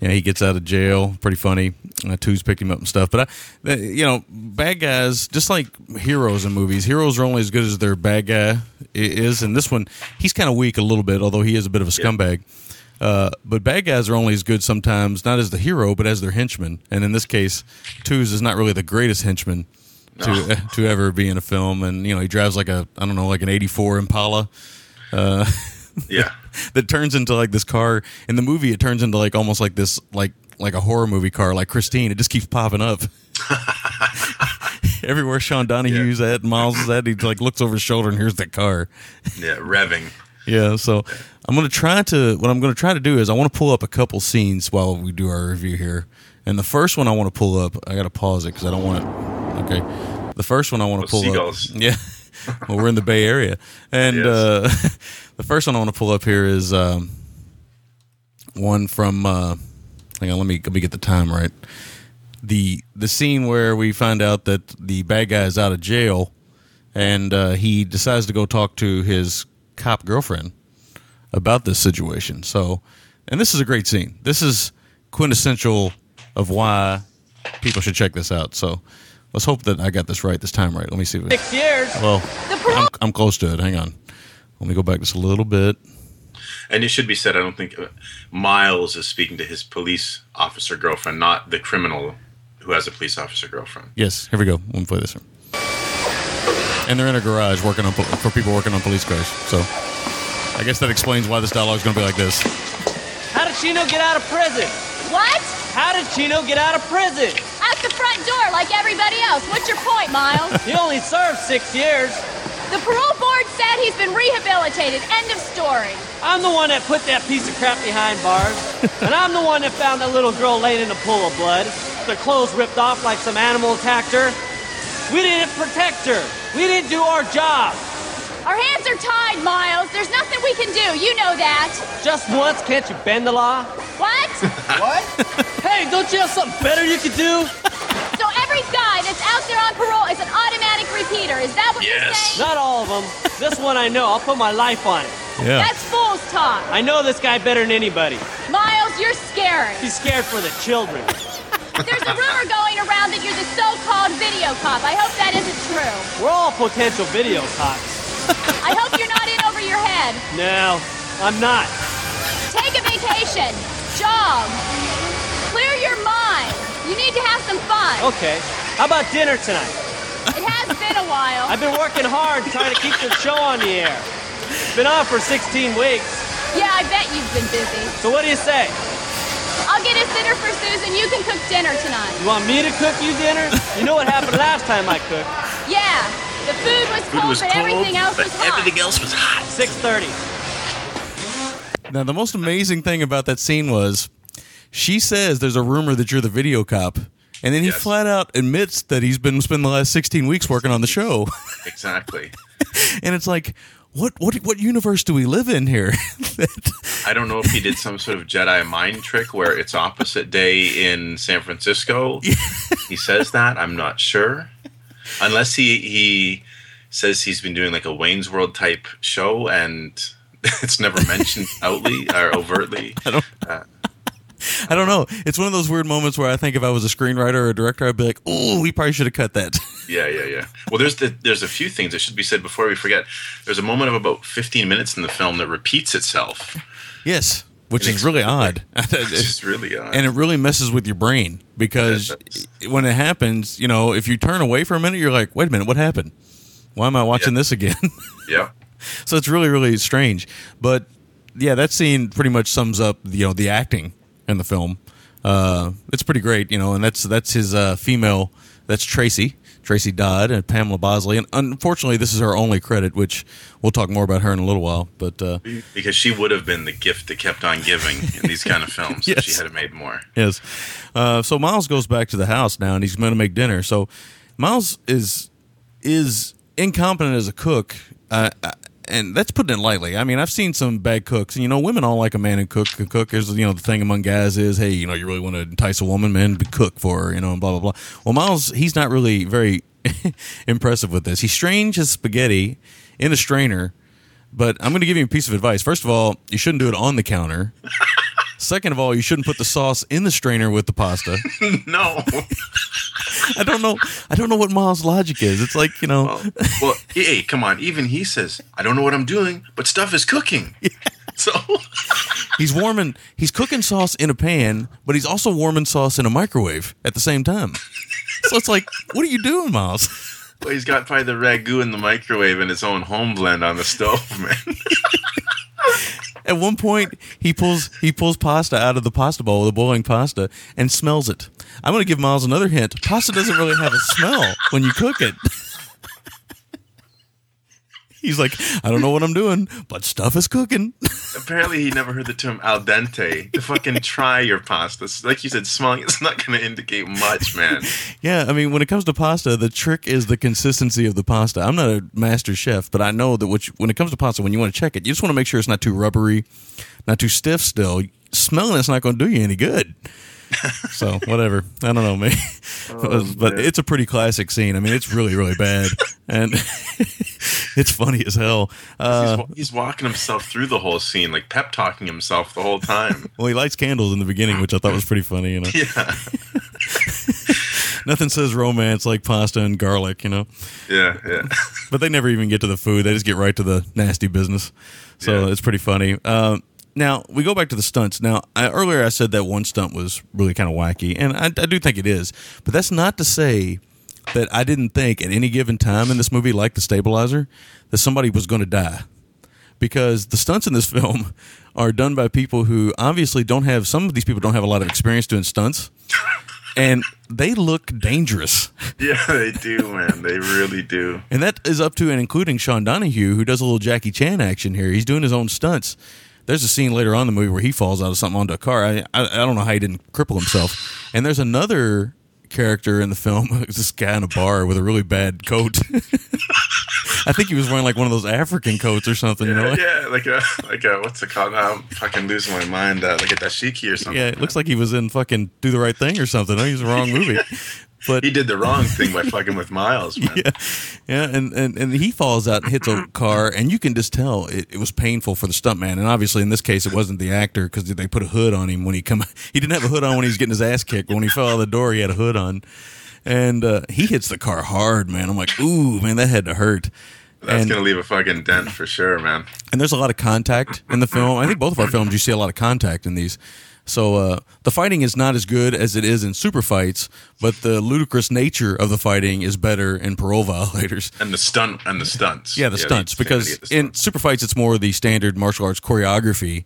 You know, he gets out of jail. Pretty funny. Uh, Two's picked him up and stuff. But I, uh, you know, bad guys, just like heroes in movies, heroes are only as good as their bad guy is. And this one, he's kind of weak a little bit, although he is a bit of a scumbag. Uh, but bad guys are only as good sometimes, not as the hero, but as their henchman. And in this case, Twos is not really the greatest henchman to to ever be in a film. And you know, he drives like a I don't know, like an '84 Impala uh, Yeah. that turns into like this car. In the movie, it turns into like almost like this like like a horror movie car, like Christine. It just keeps popping up. Everywhere Sean Donahue's at, Miles is at, he like looks over his shoulder and here's that car. Yeah. Revving. Yeah, so I'm gonna try to. What I'm gonna try to do is I want to pull up a couple scenes while we do our review here. And the first one I want to pull up, I gotta pause it because I don't want it. Okay, the first one I want to pull seagulls. up. Yeah, well we're in the Bay Area, and Yes. uh, the first one I want to pull up here is um, one from uh, hang on, let me let me get the time right. The the scene where we find out that the bad guy is out of jail, and uh, he decides to go talk to his cop girlfriend about this situation. So, and this is a great scene. This is quintessential of why people should check this out. So, let's hope that I got this right this time. Right? Let me see. If it, Six years. well, The I'm, I'm close to it. Hang on. Let me go back just a little bit. And it should be said, I don't think uh, Miles is speaking to his police officer girlfriend, not the criminal who has a police officer girlfriend. Yes, here we go. Let me play this one. And they're in a garage working on for people working on police cars. So I guess that explains why this dialogue is going to be like this. How did Chino get out of prison? What? How did Chino get out of prison? Out the front door like everybody else. What's your point, Miles? He only served six years. the parole board said he's been rehabilitated. End of story. I'm the one that put that piece of crap behind bars. and I'm the one that found that little girl laying in a pool of blood. Their clothes ripped off like some animal attacked her. We didn't protect her. We didn't do our job. Our hands are tied, Miles. There's nothing we can do. You know that. Just once, can't you bend the law? What? What? hey, don't you have something better you could do? so every guy that's out there on parole is an automatic repeater. Is that what you're saying? Not all of them. This one I know. I'll put my life on it. Yeah. That's fool's talk. I know this guy better than anybody. Miles, you're scary. He's scared for the children. There's a rumor going around that you're the so-called video cop. I hope that isn't true. We're all potential video cops. I hope you're not in over your head. No, I'm not. Take a vacation. Jog. Clear your mind. You need to have some fun. Okay. How about dinner tonight? It has been a while. I've been working hard trying to keep the show on the air. It's been on for 16 weeks. Yeah, I bet you've been busy. So what do you say? I'll get us dinner for Susan. You can cook dinner tonight. You want me to cook you dinner? You know what happened last time I cooked? Yeah. The food was Food cold, was but cold, everything else but was hot. everything else was hot. 6:30. Now, the most amazing thing about that scene was she says there's a rumor that you're the video cop. And then he Yes. flat out admits that he's been spending the last 16 weeks working on the show. Exactly. and it's like, what what what universe do we live in here? I don't know if he did some sort of Jedi mind trick where it's opposite day in San Francisco. he says that. I'm not sure. Unless he he says he's been doing like a Wayne's World type show and it's never mentioned outly or overtly. I don't uh, I don't know. It's one of those weird moments where I think if I was a screenwriter or a director, I'd be like, "Oh, we probably should have cut that." Yeah, yeah, yeah. Well, there's the, there's a few things that should be said before we forget. There's a moment of about 15 minutes in the film that repeats itself. yes, which is really odd. It's really odd. and it really messes with your brain because when it happens, you know, if you turn away for a minute, you're like, "Wait a minute, what happened? Why am I watching Yeah. this again?" yeah. so it's really really strange. But yeah, that scene pretty much sums up you know the acting in the film. Uh, it's pretty great, you know, and that's that's his uh, female. That's Tracy. Tracy Dodd and Pamela Bosley, and unfortunately, this is her only credit, which we'll talk more about her in a little while. But uh, Because she would have been the gift that kept on giving in these kind of films if she Yes. had made more. Yes. Uh, so Miles goes back to the house now, and he's going to make dinner. So Miles is is incompetent as a cook, uh, and that's putting it lightly. I mean, I've seen some bad cooks, and you know, women all like a man who cook can cook. Is you know the thing among guys is, hey, you know, you really want to entice a woman, man, be cook for her, you know, and blah blah blah. Well, Miles, he's not really very impressive with this. He strains his spaghetti in a strainer. But I'm going to give you a piece of advice. First of all, you shouldn't do it on the counter. Second of all, you shouldn't put the sauce in the strainer with the pasta. no. I don't know. I don't know what Miles' logic is. It's like you know. Well, well, hey, come on. Even he says, I don't know what I'm doing, but stuff is cooking. So, He's warming. He's cooking sauce in a pan, but he's also warming sauce in a microwave at the same time. So it's like, what are you doing, Miles? well, he's got probably the ragu in the microwave and his own home blend on the stove, man. At one point, he pulls he pulls pasta out of the pasta bowl, the boiling pasta, and smells it. I'm going to give Miles another hint. Pasta doesn't really have a smell when you cook it. He's like, I don't know what I'm doing, but stuff is cooking. Apparently, he never heard the term al dente. To fucking try your pasta. Like you said, smelling it's not going to indicate much, man. Yeah, I mean, when it comes to pasta, the trick is the consistency of the pasta. I'm not a master chef, but I know that you, when it comes to pasta, when you want to check it, you just want to make sure it's not too rubbery, not too stiff. Still, smelling it's not going to do you any good. So whatever. I don't know, man. but man. it's a pretty classic scene. I mean, it's really, really bad, and it's funny as hell. Uh, he's, he's walking himself through the whole scene, like pep talking himself the whole time. well, he lights candles in the beginning, which I thought was pretty funny. You know, yeah, nothing says romance like pasta and garlic. You know, yeah, yeah. but they never even get to the food. They just get right to the nasty business. So Yeah. it's pretty funny. Um, now we go back to the stunts. Now I, earlier I said that one stunt was really kind of wacky, and I, I do think it is. But that's not to say that I didn't think at any given time in this movie, like the stabilizer, that somebody was going to die. Because the stunts in this film are done by people who obviously don't have. Some of these people don't have a lot of experience doing stunts, and they look dangerous. Yeah, they do, man. They really do. And that is up to and including Sean Donahue, who does a little Jackie Chan action here. He's doing his own stunts. There's a scene later on in the movie where he falls out of something onto a car. I, I, I don't know how he didn't cripple himself. And there's another character in the film, it's this guy in a bar with a really bad coat. I think he was wearing like one of those African coats or something, you know? Yeah, like a like a what's it called? I'm fucking losing my mind. Uh, like a dashiki or something. Yeah, it looks like he was in fucking Do the Right Thing or something. No, he was the wrong movie. But he did the wrong thing by fucking with Miles, man. yeah, yeah, and, and and he falls out and hits a car, and you can just tell it, it was painful for the stuntman. And obviously, in this case, it wasn't the actor because they put a hood on him when he come. He didn't have a hood on when he was getting his ass kicked. But when he fell out of the door, he had a hood on, and uh, he hits the car hard, man. I'm like, ooh, man, that had to hurt. That's And- gonna leave a fucking dent for sure, man. and there's a lot of contact in the film. I think both of our films you see a lot of contact in these. So uh, the fighting is not as good as it is in super fights, but the ludicrous nature of the fighting is better in parole violators. And the stunt and the stunts. Yeah, the stunts because in super fights it's more the standard martial arts choreography.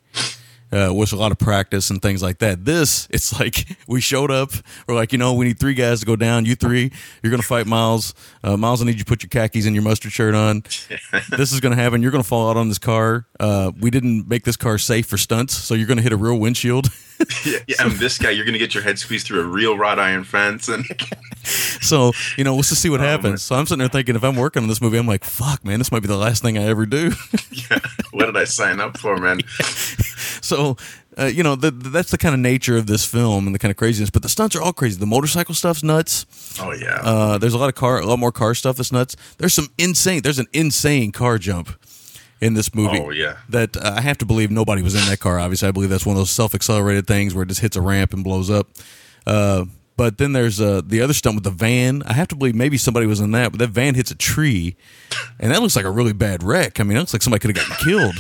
Uh, with a lot of practice and things like that. This, it's like we showed up. We're like, you know, we need three guys to go down. You three, you're going to fight Miles. Uh, Miles, I need you to put your khakis and your mustard shirt on. this is going to happen. You're going to fall out on this car. Uh, we didn't make this car safe for stunts, so you're going to hit a real windshield. yeah, yeah, and this guy, you're gonna get your head squeezed through a real wrought iron fence, and so you know, let's just see what Oh, happens. So I'm sitting there thinking, if I'm working on this movie, I'm like, fuck, man, this might be the last thing I ever do. yeah, what did I sign up for, man? So, uh, you know, the, that's the kind of nature of this film and the kind of craziness. But the stunts are all crazy. The motorcycle stuff's nuts. Oh yeah, Uh, there's a lot of car, a lot more car stuff that's nuts. There's some insane. There's an insane car jump in this movie. Oh, yeah. that uh, I have to believe nobody was in that car. Obviously, I believe that's one of those self-accelerated things where it just hits a ramp and blows up. But then there's uh, the other stunt with the van. I have to believe maybe somebody was in that, but that van hits a tree, and that looks like a really bad wreck. I mean, it looks like somebody could have gotten killed.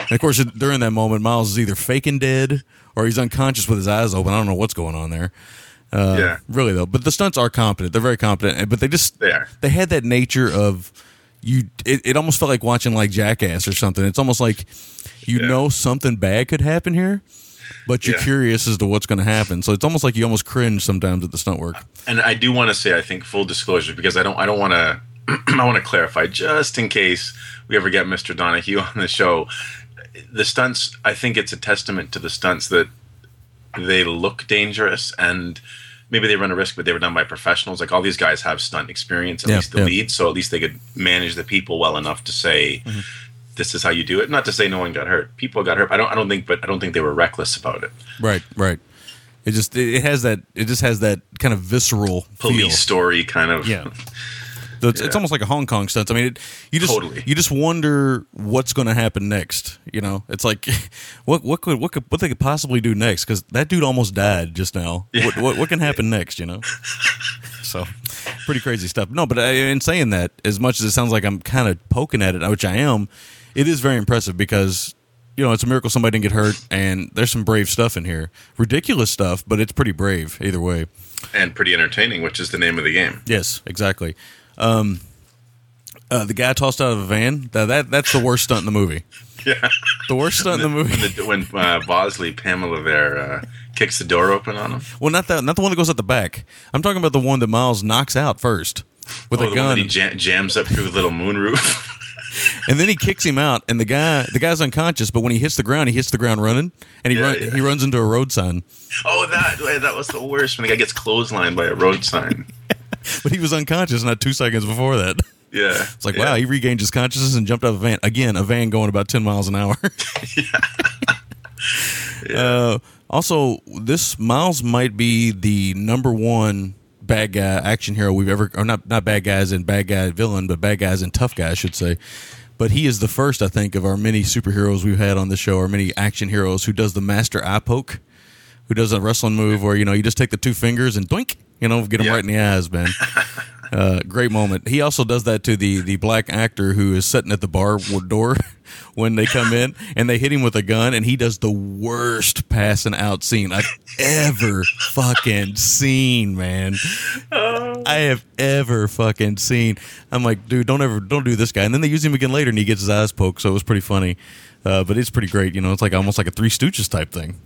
And of course, during that moment, Miles is either faking dead or he's unconscious with his eyes open. I don't know what's going on there. Uh, Yeah. really though. But the stunts are competent. They're very competent, but they just They are. they had that nature of you. It, it almost felt like watching like Jackass or something. It's almost like you Yeah. know something bad could happen here, but you're Yeah. curious as to what's going to happen. So it's almost like you almost cringe sometimes at the stunt work. and I do want to say, I think full disclosure because I don't, I don't want to, I want to clarify just in case we ever get Mr. Donahue on the show. The stunts, I think it's a testament to the stunts that they look dangerous and maybe they run a risk, but they were done by professionals. Like all these guys have stunt experience, at Yeah, least the yeah. lead, so at least they could manage the people well enough to say. Mm-hmm. This is how you do it. Not to say no one got hurt. People got hurt. I don't. I don't think. But I don't think they were reckless about it. Right, right. It just it, has that it just has that kind of visceral Police feel. story kind of. Yeah. So it's, it's almost like a Hong Kong stunt. I mean, it, you just Totally. you just wonder what's going to happen next. You know, it's like what what could what could what they could possibly do next because that dude almost died just now. What, what what can happen next? You know, so pretty crazy stuff. No, but I, in saying that, as much as it sounds like I'm kind of poking at it, which I am, it is very impressive because. You know, it's a miracle somebody didn't get hurt, and there's some brave stuff in here. Ridiculous stuff, but it's pretty brave either way. and pretty entertaining, which is the name of the game. Yes, exactly. Um, uh, the guy tossed out of a van. That, that that's the worst stunt in the movie. Yeah. The worst stunt in the movie. When, the, when uh, Bosley Pamela there uh, kicks the door open on him. Well, not that, not the one that goes at the back. I'm talking about the one that Miles knocks out first with oh, a the one that gun, he jam- jams up through the little moon roof. and then he kicks him out. And the guy, the guy's unconscious, but when he hits the ground, he hits the ground running, and he Yeah, run, yeah. he runs into a road sign. oh, that that was the worst when the guy gets clotheslined by a road sign. But he was unconscious not two seconds before that. Yeah, It's like, yeah. wow, he regained his consciousness and jumped out of a van. Again, a van going about 10 miles an hour. uh, Also, this Miles might be the number one bad guy action hero we've ever, or not not bad guys and bad guy villain, but bad guys and tough guy, I should say. But he is the first, I think, of our many superheroes we've had on the show, our many action heroes, who does the master eye poke, who does a wrestling move where you know you just take the two fingers and doink, you know, get him Yeah. right in the eyes, man. Uh, great moment. He also does that to the the black actor who is sitting at the bar door when they come in, and they hit him with a gun, and he does the worst passing out scene I've ever fucking seen, man. I have ever fucking seen. I'm like, dude, don't ever, don't do this guy. And then they use him again later, and he gets his eyes poked, so it was pretty funny. Uh, but it's pretty great, you know. It's like almost like a Three Stooges type thing.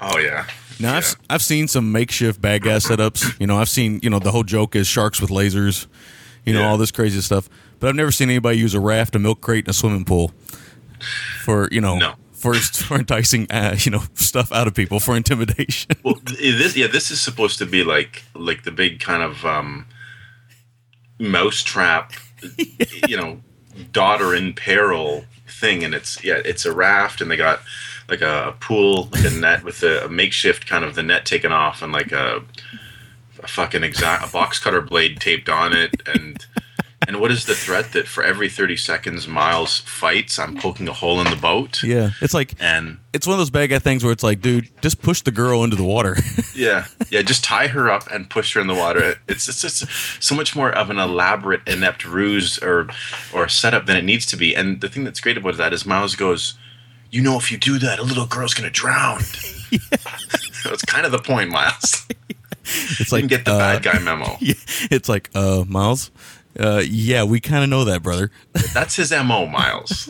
Oh yeah. Now yeah. I've I've seen some makeshift bad guy setups. You know, I've seen you know the whole joke is sharks with lasers, you know Yeah. all this crazy stuff. But I've never seen anybody use a raft, a milk crate, and a swimming pool for you know No. for for enticing uh, you know stuff out of people for intimidation. Well, this yeah, this is supposed to be like like the big kind of um, mousetrap, you know, daughter in peril thing, and it's yeah, it's a raft, and they got like a, pool, like a net with a, a makeshift kind of the net taken off, and like a, a fucking exact a box cutter blade taped on it, and. And what is the threat that for every 30 seconds Miles fights, I'm poking a hole in the boat? yeah, it's like And it's one of those bad guy things where it's like, dude, just push the girl into the water. Yeah, yeah. Just tie her up and push her in the water. It's it's just so much more of an elaborate, inept ruse or or setup than it needs to be. And the thing that's great about that is Miles goes, "You know, if you do that, a little girl's gonna drown." so it's kind of the point, Miles. it's You like can get the uh, bad guy memo. Yeah, it's like, uh, Miles. Uh, yeah, we kind of know that, brother. That's his mo, Miles.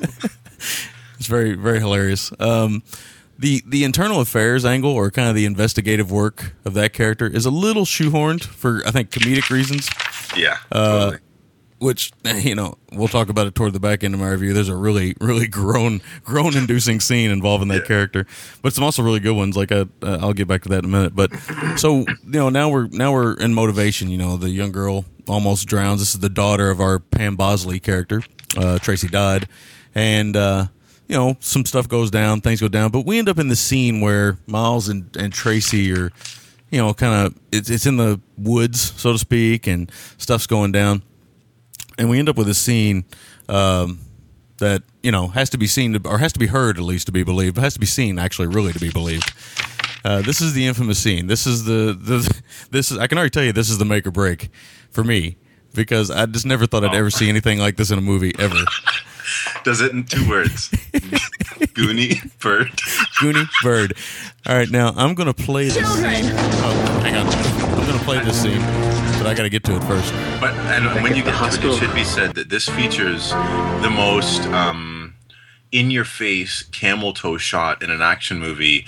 It's very very hilarious. Um, the the internal affairs angle or kind of the investigative work of that character is a little shoehorned for I think comedic reasons. Yeah, Uh, totally. Which you know we'll talk about it toward the back end of my review. There's a really really groan groan inducing scene involving that Yeah. character, but some also really good ones. Like I, uh, I'll get back to that in a minute. But so you know now we're now we're in motivation. You know the young girl almost drowns. This is the daughter of our Pam Bosley character, uh, Tracy Dodd, and uh, you know some stuff goes down, things go down. But we end up in the scene where Miles and, and Tracy are, you know, kind of it's it's in the woods, so to speak, and stuff's going down and we end up with a scene um, that you know has to be seen to, or has to be heard at least to be believed, but has to be seen actually really to be believed. Uh, this is the infamous scene. This is the, the this is I can already tell you this is the make or break for me because I just never thought I'd ever see anything like this in a movie ever. Does it in two words? Goonie bird. Goonie Bird. All right, now I'm going to play this scene. Oh, hang on. I'm going to play this scene, but I got to get to it first. But and when you get to it, it should be said that this features the most um, in-your-face camel toe shot in an action movie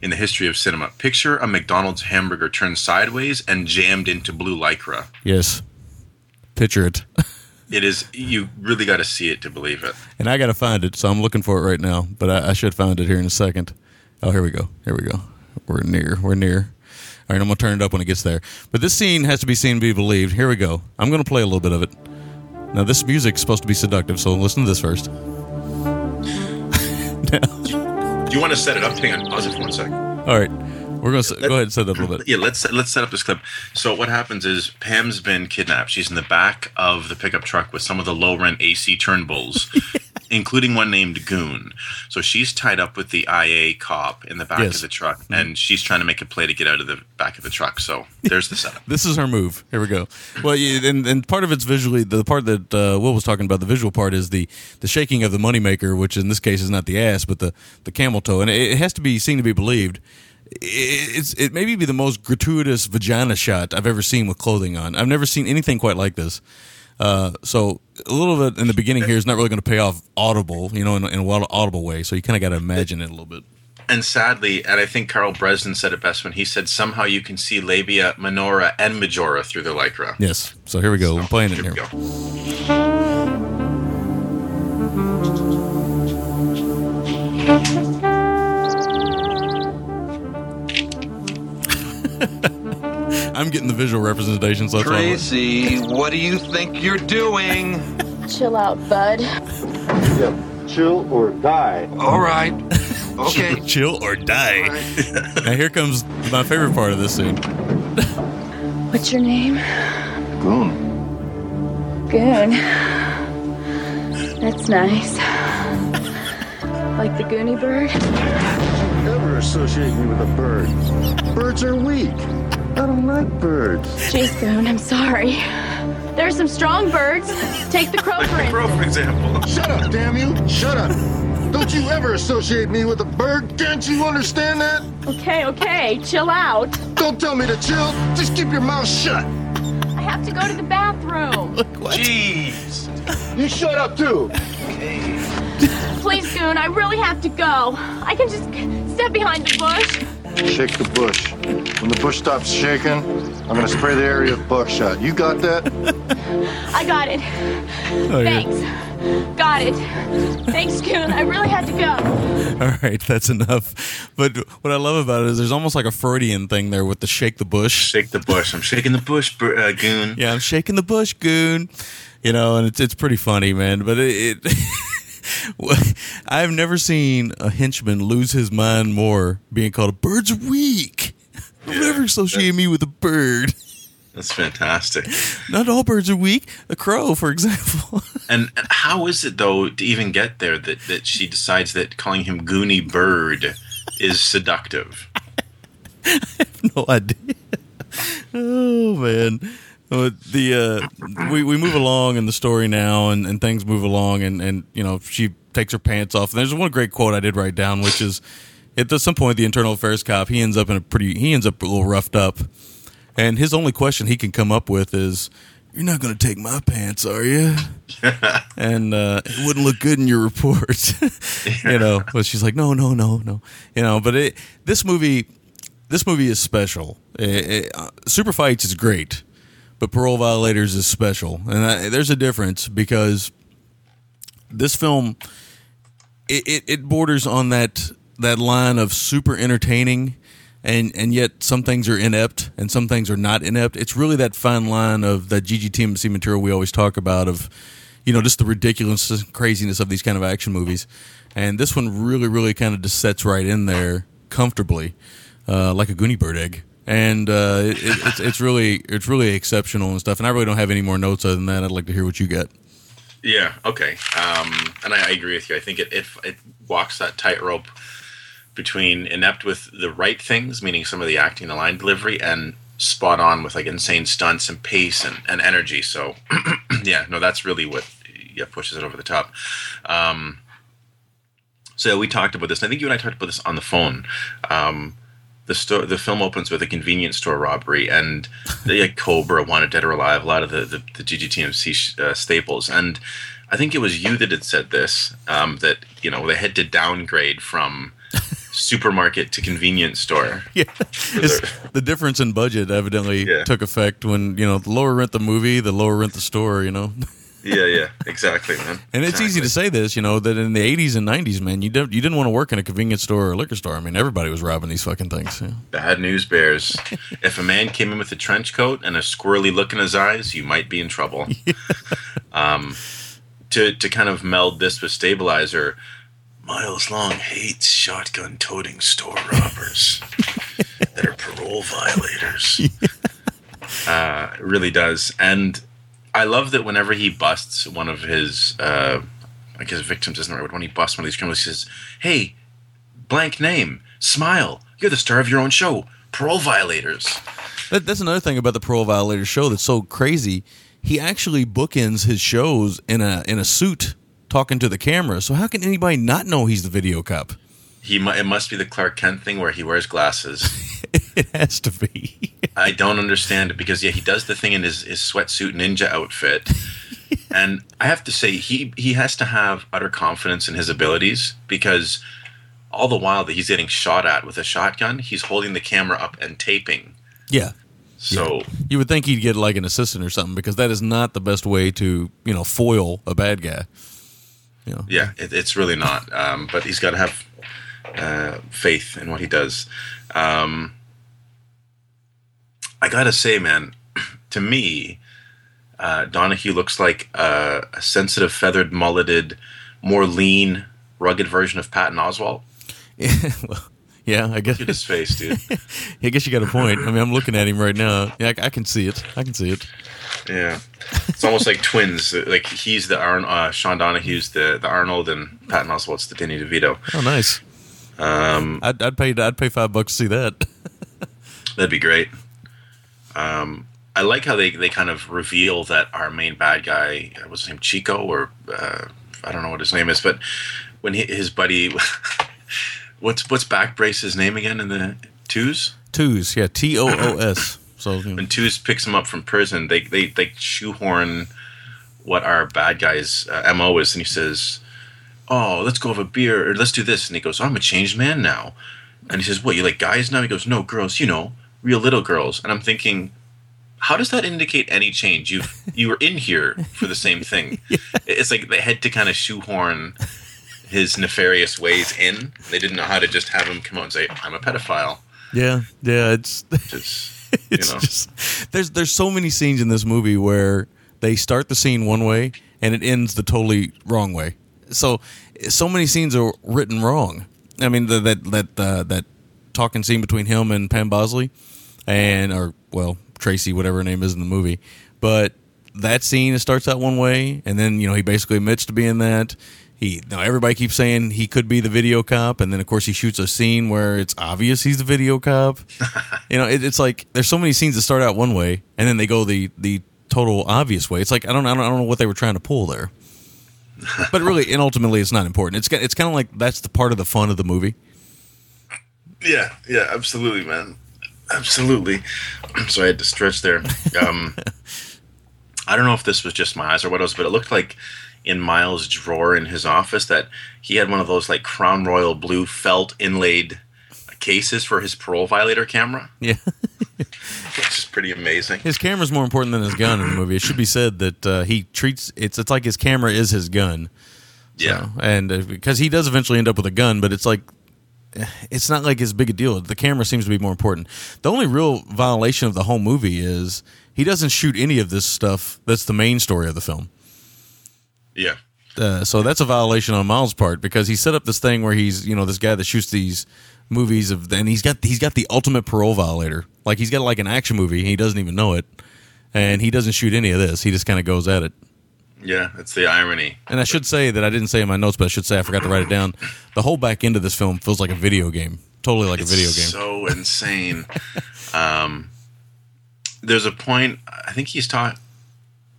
in the history of cinema. Picture a McDonald's hamburger turned sideways and jammed into blue lycra. Yes. Picture it. It is you really got to see it to believe it. And I got to find it, so I'm looking for it right now. But I, I should find it here in a second. Oh, here we go. Here we go. We're near. We're near. All right, I'm gonna turn it up when it gets there. But this scene has to be seen to be believed. Here we go. I'm gonna play a little bit of it. Now, this music's supposed to be seductive, so listen to this first. Do you want to set it up? Hang on, pause it for one second. All right, we're gonna s- go ahead and set it up a little bit. Yeah, let's let's set up this clip. So what happens is Pam's been kidnapped. She's in the back of the pickup truck with some of the low rent AC Turnbulls, including one named Goon. So she's tied up with the IA cop in the back Yes. of the truck, and she's trying to make a play to get out of the back of the truck. So there's the setup. This is her move. Here we go. Well, and, and part of it's visually the part that uh, Will was talking about. The visual part is the the shaking of the moneymaker, which in this case is not the ass, but the the camel toe, and it, it has to be seen to be believed. It's it may be the most gratuitous vagina shot I've ever seen with clothing on. I've never seen anything quite like this. Uh, so a little bit in the beginning here is not really going to pay off audible, you know, in, in a well audible way. So you kind of got to imagine it a little bit. And sadly, and I think Carl Bresden said it best when he said, "Somehow you can see labia, minora, and majora through the lycra." Yes. So here we go. I'm playing it Here we here. we go. I'm getting the visual representation, so that's why I'm- Tracy, what do you think you're doing? Chill out, bud. Chill or die. All right. Okay. Chill or die. now here comes my favorite part of this scene. What's your name? Goon. Goon. That's nice. Like the Goonie bird? Never associate me with a bird. Birds are weak. I don't like birds. Jeez, Goon, I'm sorry. There are some strong birds. Take the crow for Crow, for example. Shut up, damn you! Shut up! Don't you ever associate me with a bird? Can't you understand that? Okay, okay, chill out. Don't tell me to chill. Just keep your mouth shut. I have to go to the bathroom. What? Jeez. You shut up too. Please, Goon, I really have to go. I can just step behind the bush. Shake the bush. When the bush stops shaking, I'm gonna spray the area with buckshot. You got that? I got it. Oh, yeah. Thanks. Got it. Thanks, Goon. I really had to go. All right, that's enough. But what I love about it is there's almost like a Freudian thing there with the shake the bush. Shake the bush. I'm shaking the bush, uh, goon. Yeah, I'm shaking the bush, goon. You know, and it's it's pretty funny, man. But it, it I've never seen a henchman lose his mind more being called a bird's weak. Don't ever associate me with a bird. That's fantastic. Not all birds are weak. A crow, for example. And, and how is it though to even get there that, that she decides that calling him Goonie Bird is seductive? I have no idea. Oh man. Uh, the uh, we we move along in the story now, and, and things move along, and, and you know she takes her pants off. And there's one great quote I did write down, which is at some point the internal affairs cop he ends up in a pretty he ends up a little roughed up, and his only question he can come up with is, "You're not going to take my pants, are you?" and uh, it wouldn't look good in your report, you know. But she's like, "No, no, no, no," you know. But it, this movie, this movie is special. It, it, uh, Super Fights is great, but Parole Violators is special, and I, there's a difference because this film it, it, it borders on that that line of super entertaining and and yet some things are inept and some things are not inept. It's really that fine line of that GGTMC material we always talk about of you know just the ridiculous craziness of these kind of action movies. And this one really really kind of just sets right in there comfortably, uh, like a Goonie bird egg. And uh, it, it, it's it's really it's really exceptional and stuff. And I really don't have any more notes other than that. I'd like to hear what you got. Yeah. Okay. Um, and I, I agree with you. I think it, it it walks that tightrope between inept with the right things, meaning some of the acting, the line delivery, and spot on with like insane stunts and pace and, and energy. So, yeah, no, that's really what yeah pushes it over the top. Um, so we talked about this. I think you and I talked about this on the phone. Um, the sto- the film opens with a convenience store robbery and the like, Cobra, Wanted Dead or Alive, a lot of the the, the GGTMC sh- uh, staples. And I think it was you that had said this um, that you know they had to downgrade from supermarket to convenience store. Yeah, the difference in budget evidently took effect when you know the lower rent the movie, the lower rent the store. You know, yeah, yeah, exactly, man. and it's easy to say this, you know, that in the '80s and '90s, man, you don't you didn't want to work in a convenience store or a liquor store. I mean, everybody was robbing these fucking things. Yeah. Bad news bears. if a man came in with a trench coat and a squirrely look in his eyes, you might be in trouble. Um, to to kind of meld this with stabilizer, Miles Long hates shotgun toting store robbers that are parole violators. Uh, it really does, and I love that whenever he busts one of his, uh, I guess victims isn't the right word. When he busts one of these criminals, he says, "Hey, blank name, smile. You're the star of your own show, parole violators." That, that's another thing about the Parole Violator show that's so crazy. He actually bookends his shows in a in a suit, talking to the camera. So how can anybody not know he's the video cop? He mu- it must be the Clark Kent thing where he wears glasses. it has to be. I don't understand it because yeah, he does the thing in his, his sweatsuit ninja outfit, and I have to say he he has to have utter confidence in his abilities because all the while that he's getting shot at with a shotgun, he's holding the camera up and taping. Yeah. So You would think he'd get like an assistant or something because that is not the best way to you know foil a bad guy. You know. yeah, it, it's really not. Um, but he's got to have uh, faith in what he does. Um, I gotta say, man, to me, uh, Donahue looks like a, a sensitive, feathered, mulleted, more lean, rugged version of Patton Oswalt. well, yeah, I guess. Look at his face, dude. I guess you got a point. I mean, I'm looking at him right now. Yeah, I, I can see it. I can see it. Yeah, it's almost like twins. Like he's the Arn, uh, Sean Donahue's the the Arnold, and Patton Oswalt's the Danny DeVito. Oh, nice. Um, I'd, I'd pay. I'd pay five bucks to see that. That'd be great. Um, I like how they, they kind of reveal that our main bad guy was what's his name Chico or uh, I don't know what his name is, but when he, his buddy, what's what's back brace's name again in the twos? Twos, yeah, T O O S. So you know, When twos picks him up from prison, they they they shoehorn what our bad guy's uh, mo is, and he says, "Oh, let's go have a beer or let's do this," and he goes, oh, "I'm a changed man now," and he says, "What you like guys now?" He goes, "No, girls, you know, real little girls," and I'm thinking. How does that indicate any change? You you were in here for the same thing. It's like they had to kind of shoehorn his nefarious ways in. They didn't know how to just have him come out and say, "I'm a pedophile." yeah, yeah. It's Just it's know. just there's there's so many scenes in this movie where they start the scene one way and it ends the totally wrong way. So so many scenes are written wrong. I mean the, that that uh, that talking scene between him and Pam Bosley and or well Tracy whatever her name is in the movie, but that scene it starts out one way and then you know he basically admits to being that. He now everybody keeps saying he could be the video cop, and then of course he shoots a scene where it's obvious he's the video cop. you know, it, it's like there's so many scenes that start out one way, and then they go the the total obvious way. It's like I don't I don't, I don't know what they were trying to pull there, but really and ultimately it's not important. It's it's kind of like that's the part of the fun of the movie. Yeah, yeah, absolutely, man. Absolutely. So I had to stretch there. Um, I don't know if this was just my eyes or what else, but it looked like in Miles' drawer in his office that he had one of those like Crown Royal blue felt inlaid cases for his parole violator camera, Yeah, which is pretty amazing. his camera's more important than his gun in the movie. It should be said that uh, he treats it's it's like his camera is his gun. Yeah. and uh, because he does eventually end up with a gun, but it's like it's not like as big a deal. The camera seems to be more important. The only real violation of the whole movie is he doesn't shoot any of this stuff. That's the main story of the film. Yeah. Uh, so that's a violation on Miles' part because he set up this thing where he's you know this guy that shoots these movies of and he's got he's got the ultimate parole violator. Like he's got like an action movie. and He doesn't even know it, and he doesn't shoot any of this. He just kind of goes at it. Yeah, it's the irony. And I should say that I didn't say in my notes, but I should say I forgot to write it down. The whole back end of this film feels like a video game, totally like It's a video game. So insane. um, there's a point. I think he's taught.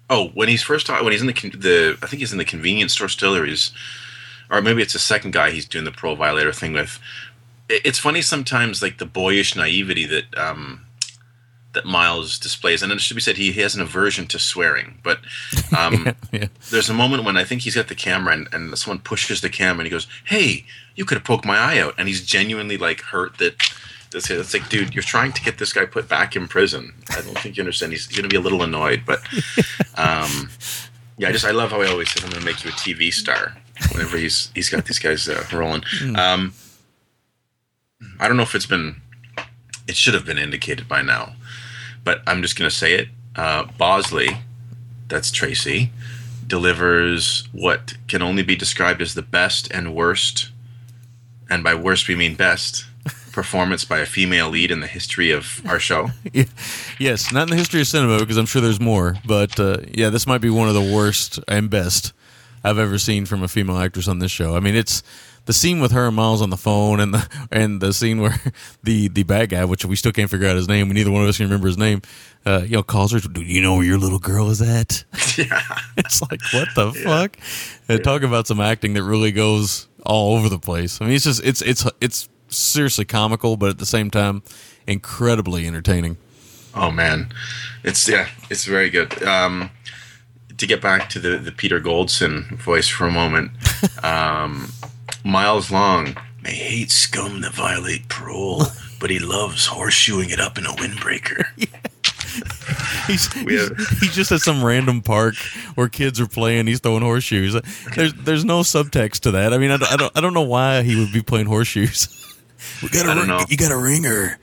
Oh, when he's first taught, when he's in the the, I think he's in the convenience store still, or he's, or maybe it's the second guy he's doing the parole violator thing with. It- It's funny sometimes, like the boyish naivety that um, that Miles displays, and it should be said he, he has an aversion to swearing. But um, yeah. there's a moment when I think he's got the camera, and, and someone pushes the camera, and he goes, "Hey, you could have poked my eye out," and he's genuinely like hurt that. This, it's like, dude, you're trying to get this guy put back in prison. I don't think you understand. He's going to be a little annoyed, but um, yeah, I just I love how he always says, "I'm going to make you a TV star." Whenever he's he's got these guys uh, rolling. Um, I don't know if it's been. It should have been indicated by now, but I'm just going to say it. Uh, Bosley, that's Tracy, delivers what can only be described as the best and worst, and by worst we mean best, performance by a female lead in the history of our show. Yes, not in the history of cinema because I'm sure there's more, but uh, yeah, this might be one of the worst and best I've ever seen from a female actress on this show. I mean, it's the scene with her and Miles on the phone, and the and the scene where the the bad guy, which we still can't figure out his name, we neither one of us can remember his name. Uh, you know, calls her. Do you know where your little girl is at? yeah, it's like what the fuck? And talk about some acting that really goes all over the place. I mean, it's just it's it's it's seriously comical, but at the same time, incredibly entertaining. Oh man, it's yeah, it's very good. Um, to get back to the the Peter Goldson voice for a moment, um, Miles Long may hate scum that violate parole, but he loves horseshoeing it up in a windbreaker. He's, We he's, have- he's just at some random park where kids are playing. He's throwing horseshoes. There's there's no subtext to that. I mean, I don't I don't, I don't know why he would be playing horseshoes. we got I a don't know. you got a ringer.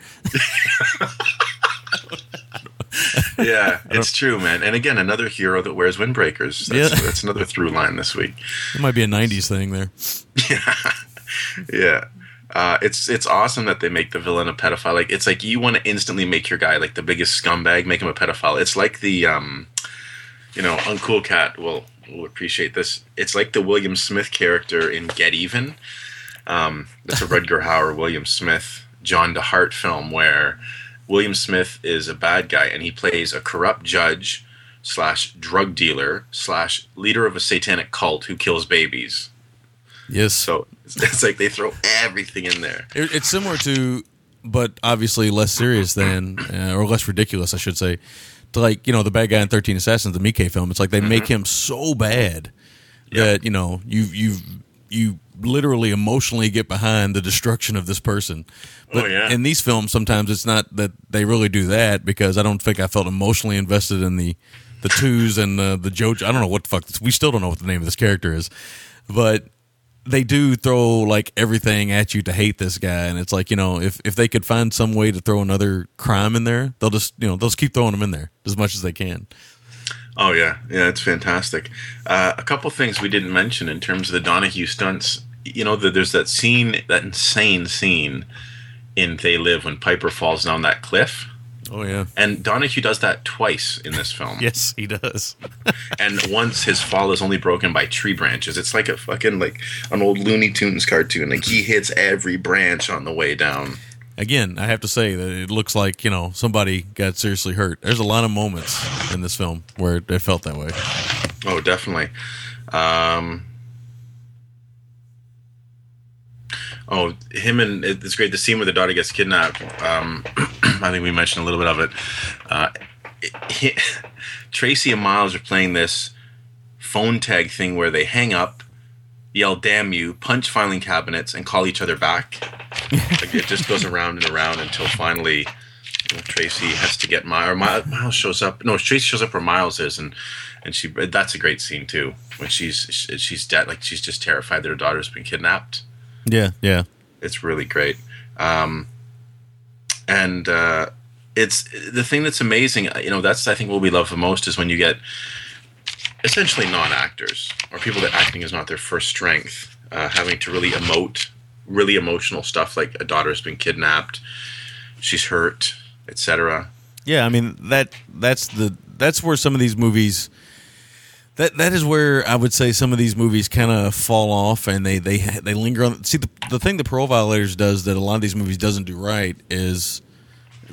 yeah, it's true, man. And again, another hero that wears windbreakers. That's, Yeah. that's another through line this week. It might be a '90s thing there. Yeah. Uh, it's it's awesome that they make the villain a pedophile. Like it's like you want to instantly make your guy like the biggest scumbag, make him a pedophile. It's like the um, you know, Uncool Cat will will appreciate this. It's like the William Smith character in Get Even. Um, it's a Rutger Hauer, William Smith, John DeHart film where William Smith is a bad guy and he plays a corrupt judge slash drug dealer slash leader of a satanic cult who kills babies. Yes. So it's, it's like they throw everything in there. It, it's similar to, but obviously less serious than, uh, or less ridiculous, I should say. To like you know the bad guy in Thirteen Assassins, the Miike film. It's like they make him so bad that you know you you you literally emotionally get behind the destruction of this person. But Oh, yeah. in these films, sometimes it's not that they really do that because I don't think I felt emotionally invested in the the twos and the the Joe. I don't know what the fuck. This, we still don't know what the name of this character is, but they do throw like everything at you to hate this guy and it's like you know if if they could find some way to throw another crime in there they'll just you know they'll just keep throwing them in there as much as they can Oh yeah, yeah, it's fantastic. Uh, a couple things we didn't mention in terms of the Donahue stunts. You know, the, there's that scene, that insane scene in They Live when Piper falls down that cliff. oh yeah And Donahue does that twice in this film. yes he does and once his fall is only broken by tree branches. It's like a fucking like an old Looney Tunes cartoon. Like he hits every branch on the way down. again i have to say that it looks like you know somebody got seriously hurt there's a lot of moments in this film where it felt that way Oh, definitely. Um, oh, him and it's great. The scene where the daughter gets kidnapped. Um, I think we mentioned a little bit of it. Uh, he- Tracy and Miles are playing this phone tag thing where they hang up, yell "damn you," punch filing cabinets, and call each other back. like it just goes around and around until finally you know, Tracy has to get Miles. Or Miles, Miles shows up. No, Tracy shows up where Miles is, and and she. That's a great scene too when she's she's dead. Like she's just terrified that her daughter's been kidnapped. Yeah yeah It's really great. Um, and uh, it's the thing that's amazing. You know, that's I think what we love the most is when you get essentially non-actors or people that acting is not their first strength, uh, having to really emote really emotional stuff like a daughter's been kidnapped, she's hurt, etc. Yeah, I mean that that's the that's where some of these movies that that is where I would say some of these movies kind of fall off and they they they linger on. See the the thing the Parole Violators does that a lot of these movies doesn't do right is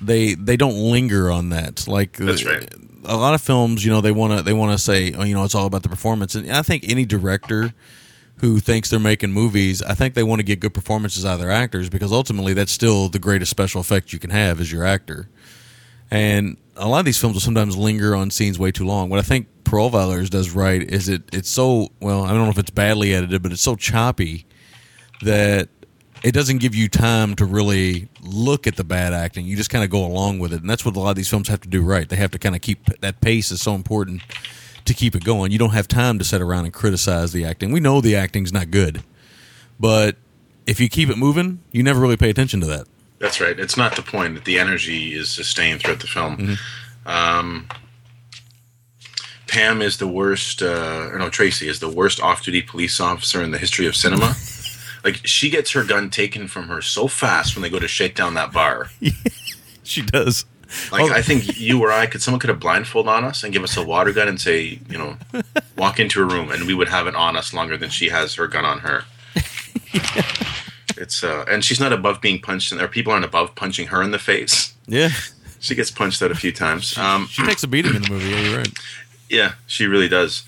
they they don't linger on that. Like That's right. A lot of films, you know, they want to they want to say, oh, you know, it's all about the performance, and I think any director who thinks they're making movies, I think they want to get good performances out of their actors because ultimately that's still the greatest special effect you can have is your actor. And a lot of these films will sometimes linger on scenes way too long. What I think Violators does right is it it's so well, I don't know if it's badly edited, but it's so choppy that it doesn't give you time to really look at the bad acting. You just kind of go along with it, and that's what a lot of these films have to do right. They have to kind of keep that pace is so important to keep it going. You don't have time to sit around and criticize the acting. We know the acting's not good, but if you keep it moving, you never really pay attention to that. That's right. It's not the point. That the energy is sustained throughout the film. Um, Pam is the worst, uh, or no, Tracy is the worst off-duty police officer in the history of cinema. like she gets her gun taken from her so fast when they go to shake down that bar. She does. Like Oh. I think you or I could someone could have blindfolded on us and give us a water gun and say, you know, walk into a room and we would have it on us longer than she has her gun on her. It's uh and she's not above being punched in or people aren't above punching her in the face. Yeah, She gets punched out a few times. Um she takes a beating in the movie. Yeah, you're right. yeah, she really does.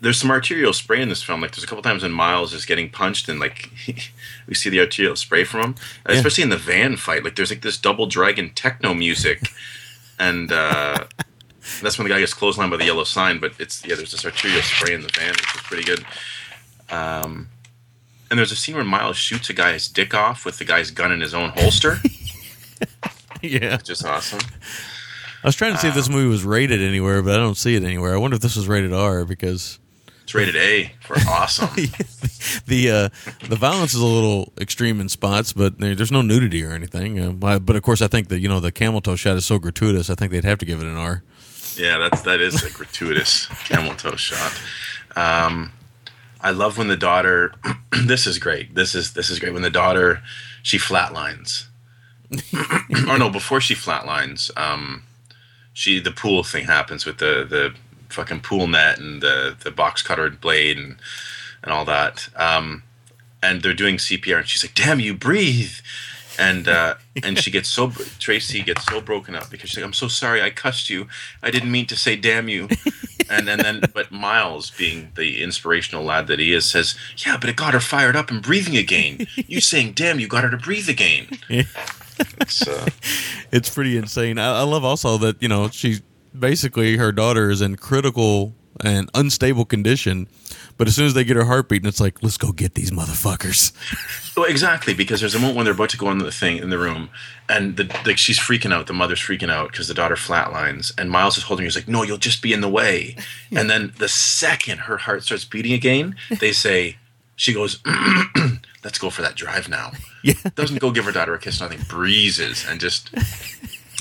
There's some arterial spray in this film. Like there's a couple times when Miles is getting punched and like we see the arterial spray from him, Yeah. especially in the van fight. Like there's like this double dragon techno music, and uh, that's when the guy gets clotheslined by the yellow sign. But it's yeah, there's this arterial spray in the van, which is pretty good. Um, and there's a scene where Miles shoots a guy's dick off with the guy's gun in his own holster, Yeah. is awesome. I was trying to see if this movie was rated anywhere, but I don't see it anywhere. I wonder if this was rated R because It's rated A for awesome. the uh, the violence is a little extreme in spots, but there's no nudity or anything. Uh, but but of course, I think that you know the camel toe shot is so gratuitous. I think they'd have to give it an R. Yeah, that's that is a gratuitous camel toe shot. Um, I love when the daughter. this is great. This is this is great when the daughter she flatlines. or no, before she flatlines, um, she the pool thing happens with the the fucking pool net and the the box cutter blade and and all that. Um, and they're doing CPR, and she's like, "Damn, you breathe." And uh, and she gets so Tracy gets so broken up because she's like, "I'm so sorry, I cussed you. I didn't mean to say damn you." And, and then but Miles, being the inspirational lad that he is, says, "Yeah, but it got her fired up and breathing again. You saying damn, you got her to breathe again." It's, uh, it's pretty insane. I, I love also that you know she's basically her daughter is in critical and unstable condition, but as soon as they get her heartbeat, and it's like let's go get these motherfuckers. Well, exactly, because there's a moment when they're about to go in the thing in the room, and the, like she's freaking out. The mother's freaking out because the daughter flatlines, and Miles is holding her. He's like, "No, you'll just be in the way." and then the second her heart starts beating again, they say, she goes, "Let's go for that drive now." Yeah, doesn't go give her daughter a kiss, nothing. Breezes and just.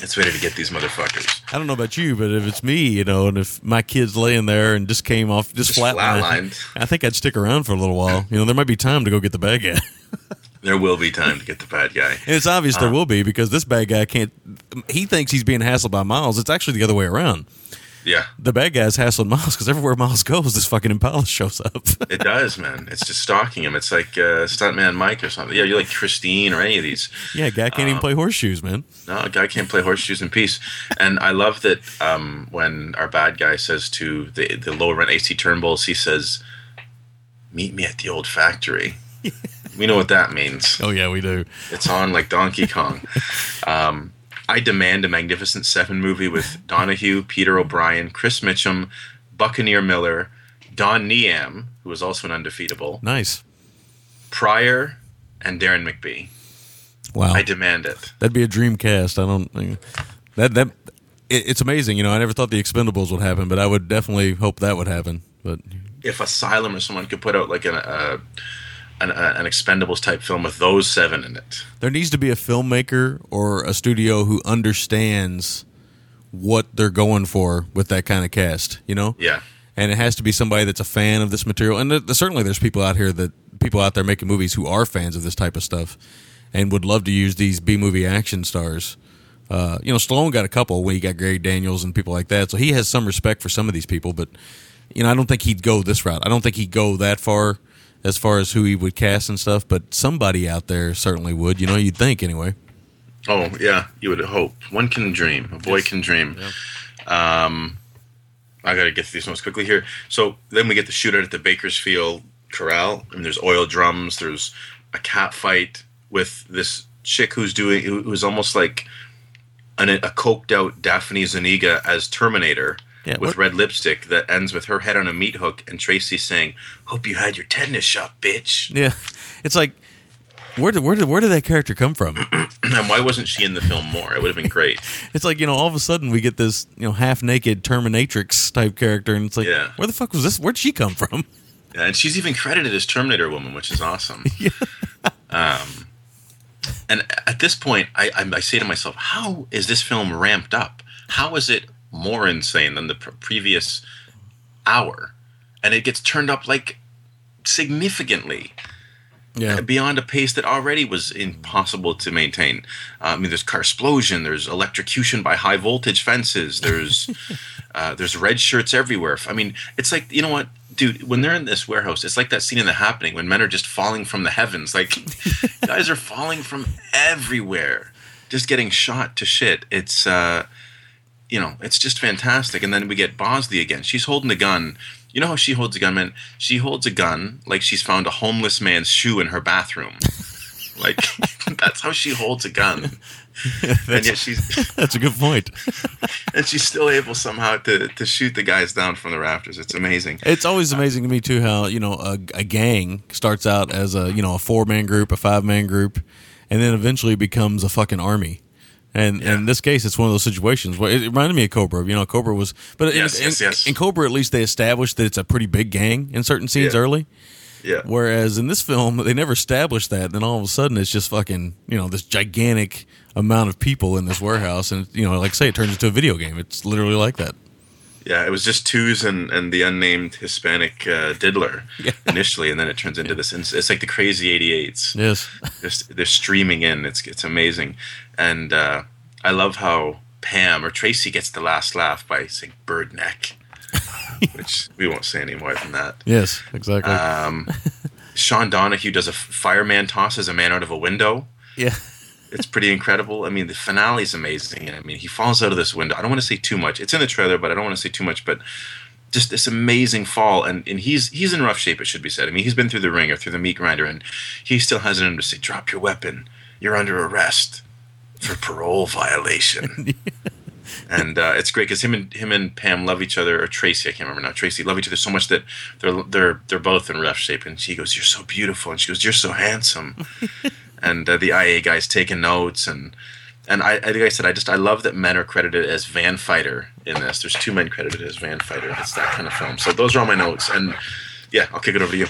It's ready to get these motherfuckers. I don't know about you, but if it's me, you know, and if my kid's laying there and just came off, just, Just flatlined, flatlined. I think I'd stick around for a little while. You know, there might be time to go get the bad guy. There will be time to get the bad guy. And it's obvious there Uh, will be because this bad guy can't. He thinks he's being hassled by Miles. It's actually the other way around. Yeah, The bad guy's hassling Miles because everywhere Miles goes, this fucking Impala shows up. it does, man. It's just stalking him. It's like uh, Stuntman Mike or something. Yeah, you're like Christine or any of these. yeah, guy can't even Um, play horseshoes, man. No, a guy can't play horseshoes in peace. And I love that um, when our bad guy says to the the lower rent AC Turnbulls, he says, "Meet me at the old factory." we know what that means. Oh yeah, we do. It's on like Donkey Kong. Um, I demand a Magnificent Seven movie with Donahue, Peter O'Brien, Chris Mitchum, Buccaneer Miller, Don Niam, who was also an undefeatable, Nice. Prior, and Daron McBee. Wow. I demand it. That'd be a dream cast. I don't that that it, it's amazing. You know, I never thought the Expendables would happen, but I would definitely hope that would happen. But if Asylum or someone could put out like an uh, an, an Expendables type film with those seven in it. there needs to be a filmmaker or a studio who understands what they're going for with that kind of cast. You know. Yeah. and it has to be somebody that's a fan of this material. And th- certainly, there's people out here that people out there making movies who are fans of this type of stuff and would love to use these B movie action stars. Uh, you know, Stallone got a couple when he got Gary Daniels and people like that, so he has some respect for some of these people. But you know, I don't think he'd go this route. I don't think he'd go that far as far as who he would cast and stuff. But somebody out there certainly would. You know, you'd think anyway. Oh yeah, you would hope. One can dream. A boy can dream. Um, I got to get through these ones quickly here. So then we get the shootout at the Bakersfield Corral, and there's oil drums. There's a cat fight with this chick who's doing who- who's almost like an, a coked out Daphne Zuniga as Terminator. Yeah, with what- red lipstick that ends with her head on a meat hook and Tracy saying, "Hope you had your tetanus shot, bitch." Yeah, it's like where did where did where did that character come from? and why wasn't she in the film more? It would have been great. It's like you know, all of a sudden we get this you know half naked Terminatrix type character, and it's like, Yeah. where the fuck was this? Where'd she come from? Yeah, and she's even credited as Terminator Woman, which is awesome. um, and at this point, I, I, I say to myself, how is this film ramped up? How is it more insane than the pr- previous hour? And it gets turned up like significantly Yeah, beyond a pace that already was impossible to maintain. Uh, I mean, there's car explosion, there's electrocution by high voltage fences, there's uh, there's red shirts everywhere. I mean, it's like you know what, dude? When they're in this warehouse, it's like that scene in The Happening when men are just falling from the heavens. Like guys are falling from everywhere, just getting shot to shit. It's uh, you know, it's just fantastic. And then we get Bosley again. She's holding a gun. You know how she holds a gun, man? She holds a gun like she's found a homeless man's shoe in her bathroom. like that's how she holds a gun. and yet she's that's a good point. and she's still able somehow to to shoot the guys down from the rafters. It's amazing. It's always amazing to me too how you know a, a gang starts out as a you know a four man group, a five man group, and then eventually becomes a fucking army. And, and in this case, it's one of those situations. Where it reminded me of Cobra. You know, Cobra was, but Yes, in, yes, in- yes. in Cobra, at least they established that it's a pretty big gang in certain scenes Yeah. early. Yeah. Whereas in this film, they never established that. Then all of a sudden, it's just fucking, you know, this gigantic amount of people in this warehouse. And, you know, like I say, it turns into a video game. It's literally like that. Yeah, it was just twos and, and the unnamed Hispanic uh, diddler initially, and then it turns into this. It's, it's like the crazy '88s. Yes, just they're streaming in. It's it's amazing, and uh, I love how Pam or Tracy gets the last laugh by saying "bird neck," which we won't say any more than that. Yes, exactly. Um, Sean Donahue does a fireman toss as a man out of a window. Yeah. It's pretty incredible. I mean, the finale is amazing. I mean, he falls out of this window. I don't want to say too much. It's in the trailer, but I don't want to say too much. But just this amazing fall, and, and he's he's in rough shape. It should be said. I mean, he's been through the ringer, through the meat grinder, and he still has it in him to say, "Drop your weapon. You're under arrest for parole violation." and uh, it's great because him and him and Pam love each other, or Tracy, I can't remember now. Tracy love each other so much that they're they're they're both in rough shape. And she goes, "You're so beautiful," and she goes, "You're so handsome." and uh, the IA guys taking notes, and and I, I think I said I just I love that men are credited as van fighter in this. There's two men credited as van fighter. It's that kind of film. So those are all my notes, and yeah, I'll kick it over to you.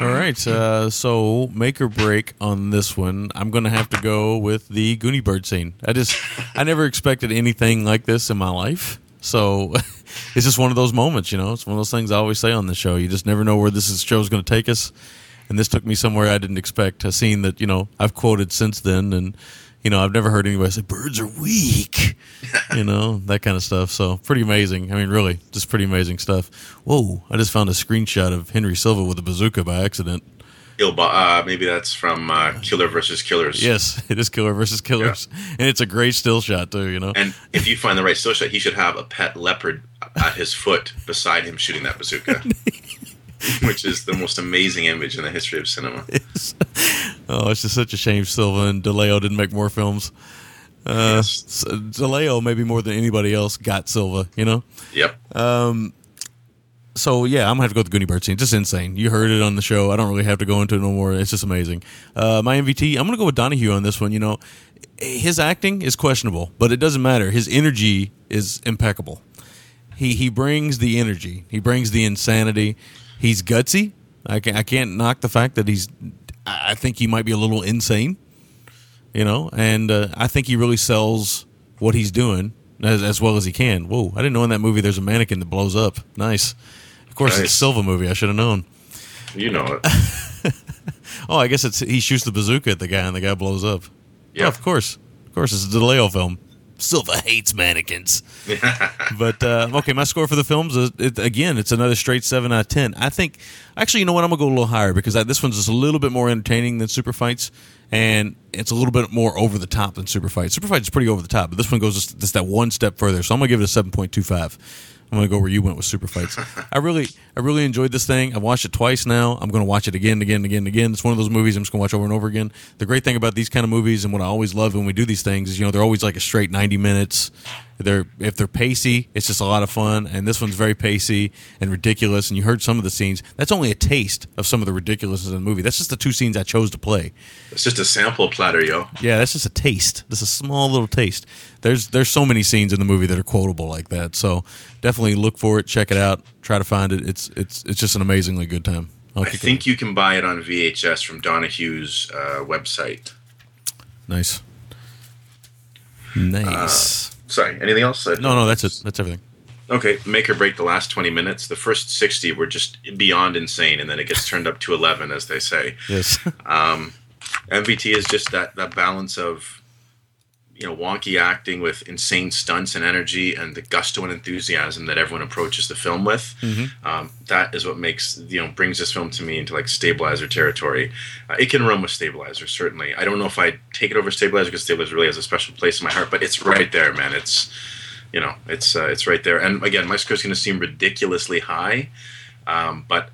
All right. Uh, so make or break on this one. I'm going to have to go with the Goonie Bird scene. I just, I never expected anything like this in my life. So it's just one of those moments, you know. It's one of those things I always say on the show. You just never know where this show is, going to take us. And this took me somewhere I didn't expect. A scene that you know I've quoted since then, and you know I've never heard anybody say birds are weak, you know that kind of stuff. So pretty amazing. I mean, really, just pretty amazing stuff. Whoa! I just found a screenshot of Henry Silva with a bazooka by accident. Uh, maybe that's from uh, Killer versus Killers. Yes, it is Killer versus Killers, and it's a great still shot too. You know, And if you find the right still shot, he should have a pet leopard at his foot beside him shooting that bazooka, which is the most amazing image in the history of cinema. Oh, it's just such a shame Silva and Di Leo didn't make more films. Uh, s- Di Leo, maybe more than anybody else, got Silva, you know? Yep. Um, so, yeah, I'm going to have to go with the Goonie Bird scene. Just insane. You heard it on the show. I don't really have to go into it no more. It's just amazing. Uh, my MVT, I'm going to go with Donahue on this one. You know, his acting is questionable, but it doesn't matter. His energy is impeccable. He, he brings the energy, he brings the insanity. He's gutsy. I, can't, I can't knock the fact that he's I think he might be a little insane, you know, and uh, I think he really sells what he's doing as, as well as he can. Whoa, I didn't know in that movie there's a mannequin that blows up. Nice. Of course, it's a Silva movie. I should have known. You know it. Oh, I guess it's he shoots the bazooka at the guy and the guy blows up. Yeah. Oh, of course. Of course, it's a Di Leo film. Silva hates mannequins. but uh, okay, my score for the films is it, again, it's another straight seven out of ten. I think actually, you know what? I'm gonna go a little higher because I, this one's just a little bit more entertaining than Super Fights, and it's a little bit more over the top than Super Fights. Super Fights is pretty over the top, but this one goes just, just that one step further. So I'm gonna give it a seven point two five. I'm gonna go where you went with Super Fights. I really, I really enjoyed this thing. I've watched it twice now. I'm gonna watch it again, again, again, again. It's one of those movies I'm just gonna watch over and over again. The great thing about these kind of movies and what I always love when we do these things is you know they're always like a straight 90 minutes. They're if they're pacey, it's just a lot of fun. And this one's very pacey and ridiculous. And you heard some of the scenes. That's only a taste of some of the ridiculousness in the movie. That's just the two scenes I chose to play. It's just a sample platter, yo. Yeah, that's just a taste. Just a small little taste. There's there's so many scenes in the movie that are quotable like that. So definitely look for it, check it out, try to find it. It's it's it's just an amazingly good time. It. think you can buy it on VHS from Donahue's uh, website. nice, nice. Sorry, anything else? no, no, that's it. That's everything. Okay, make or break the last 20 minutes. The first 60 were just beyond insane, and then it gets turned up to 11, as they say. Yes. Um, MVT is just that, that balance of, you know, wonky acting with insane stunts and energy and the gusto and enthusiasm that everyone approaches the film with. Mhm. Um, that is what makes, you know, brings this film to me into like stabilizer territory. Uh, it can run with stabilizer, certainly. I don't know if I'd take it over stabilizer because stabilizer really has a special place in my heart, but it's right there, man. It's, you know, it's uh, it's right there. And again, my score's going to seem ridiculously high, um, but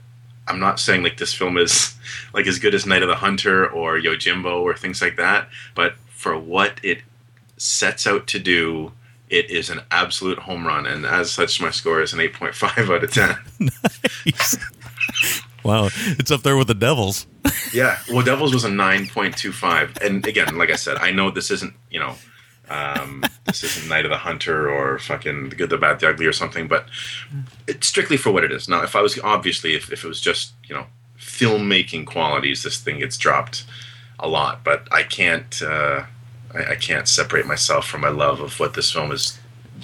I'm not saying like this film is like as good as Night of the Hunter or Yojimbo or things like that. But for what it sets out to do, it is an absolute home run. And as such, my score is an 8.5 out of 10. Wow, it's up there with the Devils. yeah. Well, Devils was a 9.25. And again, like I said, I know this isn't, you know, um, this isn't Night of the Hunter or fucking The Good, the Bad, the Ugly or something, but it's strictly for what it is. Now, if I was obviously, if, if it was just, you know, filmmaking qualities, this thing gets dropped a lot. But I can't, uh, I, I can't separate myself from my love of what this film is,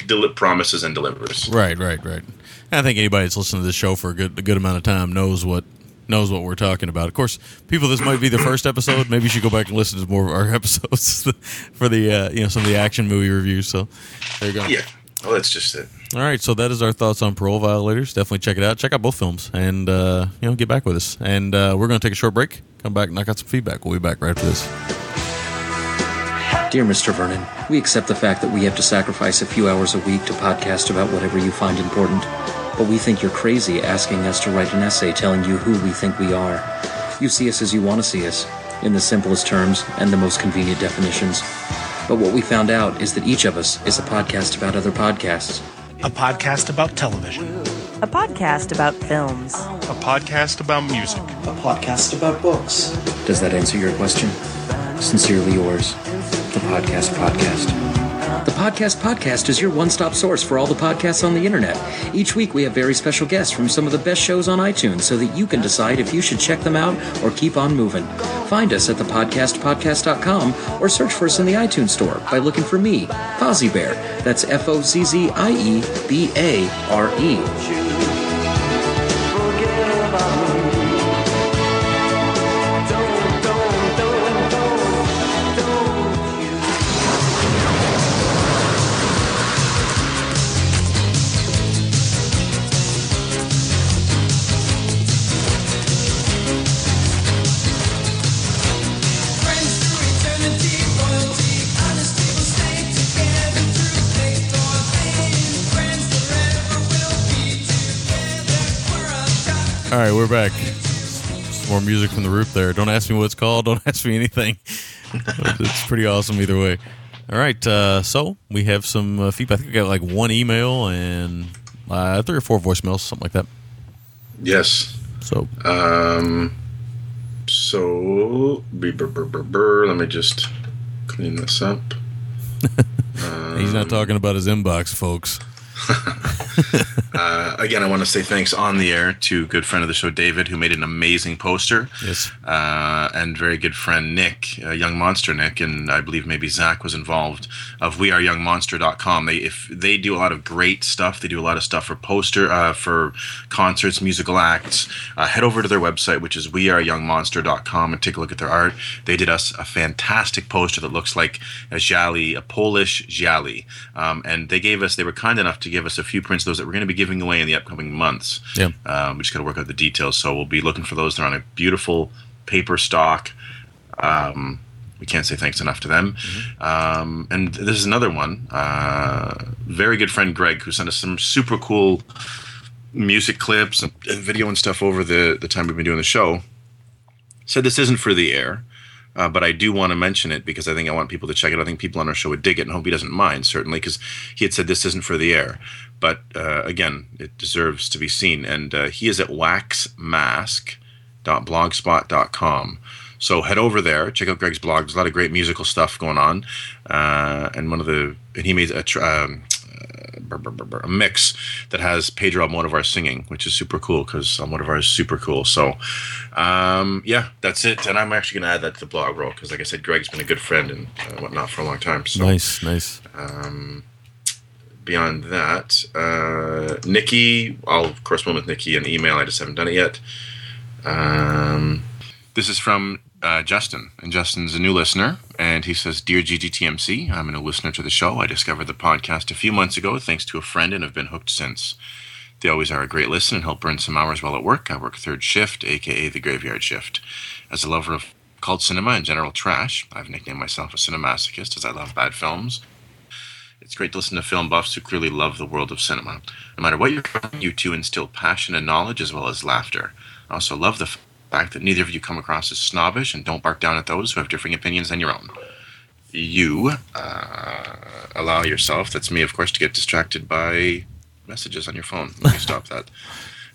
del- promises and delivers. Right, right, right. I think anybody that's listened to this show for a good a good amount of time knows what knows what we're talking about. Of course, people, this might be the first episode. Maybe you should go back and listen to more of our episodes for the uh, you know some of the action movie reviews. So there you go. Yeah. Well, that's just it. All right, so that is our thoughts on Parole Violators. Definitely check it out. Check out both films, and uh, you know, get back with us. And uh, we're going to take a short break. Come back, and knock out some feedback. We'll be back right after this. Dear Mr. Vernon, we accept the fact that we have to sacrifice a few hours a week to podcast about whatever you find important. But we think you're crazy asking us to write an essay telling you who we think we are. You see us as you want to see us, in the simplest terms and the most convenient definitions. But what we found out is that each of us is a podcast about other podcasts. A podcast about television. A podcast about films. A podcast about music. A podcast about books. Does that answer your question? Sincerely yours, the Podcast Podcast. The Podcast Podcast is your one stop source for all the podcasts on the internet. Each week we have very special guests from some of the best shows on iTunes so that you can decide if you should check them out or keep on moving. Find us at thepodcastpodcast.com or search for us in the iTunes store by looking for me, Fozzie Bear. That's F O Z Z I E B A R E. right, we're back. Some more music from the roof there. Don't ask me what it's called. Don't ask me anything. it's pretty awesome either way. All right, uh, so we have some uh, feedback. I think we got like one email and uh, three or four voicemails, something like that. Yes. So, um, so brr, brr, brr, brr. let me just clean this up. He's not talking about his inbox, folks. uh, again, I want to say thanks on the air to good friend of the show, David, who made an amazing poster. Yes. Uh, and very good friend, Nick, uh, Young Monster Nick, and I believe maybe Zach was involved of weareyoungmonster.com. They, if they do a lot of great stuff, they do a lot of stuff for poster, uh, for concerts, musical acts. Uh, head over to their website, which is weareyoungmonster.com, and take a look at their art. They did us a fantastic poster that looks like a Jali, a Polish Jali. Um, and they gave us, they were kind enough to give us a few prints of those that we're going to be giving away in the upcoming months. Yeah. Um, we just got to work out the details. So we'll be looking for those. They're on a beautiful paper stock. Um, we can't say thanks enough to them. Um, and this is another one. Uh, very good friend Greg, who sent us some super cool music clips and, and video and stuff over the, the time we've been doing the show. Said this isn't for the air. Uh, but I do want to mention it because I think I want people to check it. I think people on our show would dig it, and hope he doesn't mind certainly because he had said this isn't for the air. But uh, again, it deserves to be seen. And uh, he is at waxmask.blogspot.com. So head over there, check out Greg's blog. There's a lot of great musical stuff going on, uh, and one of the and he made a. Um, a mix that has Pedro Almodovar singing, which is super cool because Almodovar is super cool. So, um, yeah, that's it. And I'm actually going to add that to the blog roll because, like I said, Greg's been a good friend and uh, whatnot for a long time. So, nice, nice. Um, beyond that, uh, Nikki, I'll correspond with Nikki in email. I just haven't done it yet. Um, this is from uh, Justin, and Justin's a new listener, and he says, "Dear GGTMC, I'm a new listener to the show. I discovered the podcast a few months ago thanks to a friend, and have been hooked since. They always are a great listen and help burn some hours while at work. I work third shift, aka the graveyard shift. As a lover of cult cinema and general trash, I've nicknamed myself a cinemasochist as I love bad films." It's great to listen to film buffs who clearly love the world of cinema. No matter what you're you two instill passion and knowledge as well as laughter. I also love the fact that neither of you come across as snobbish and don't bark down at those who have differing opinions than your own. You uh, allow yourself, that's me, of course, to get distracted by messages on your phone. Let me stop that.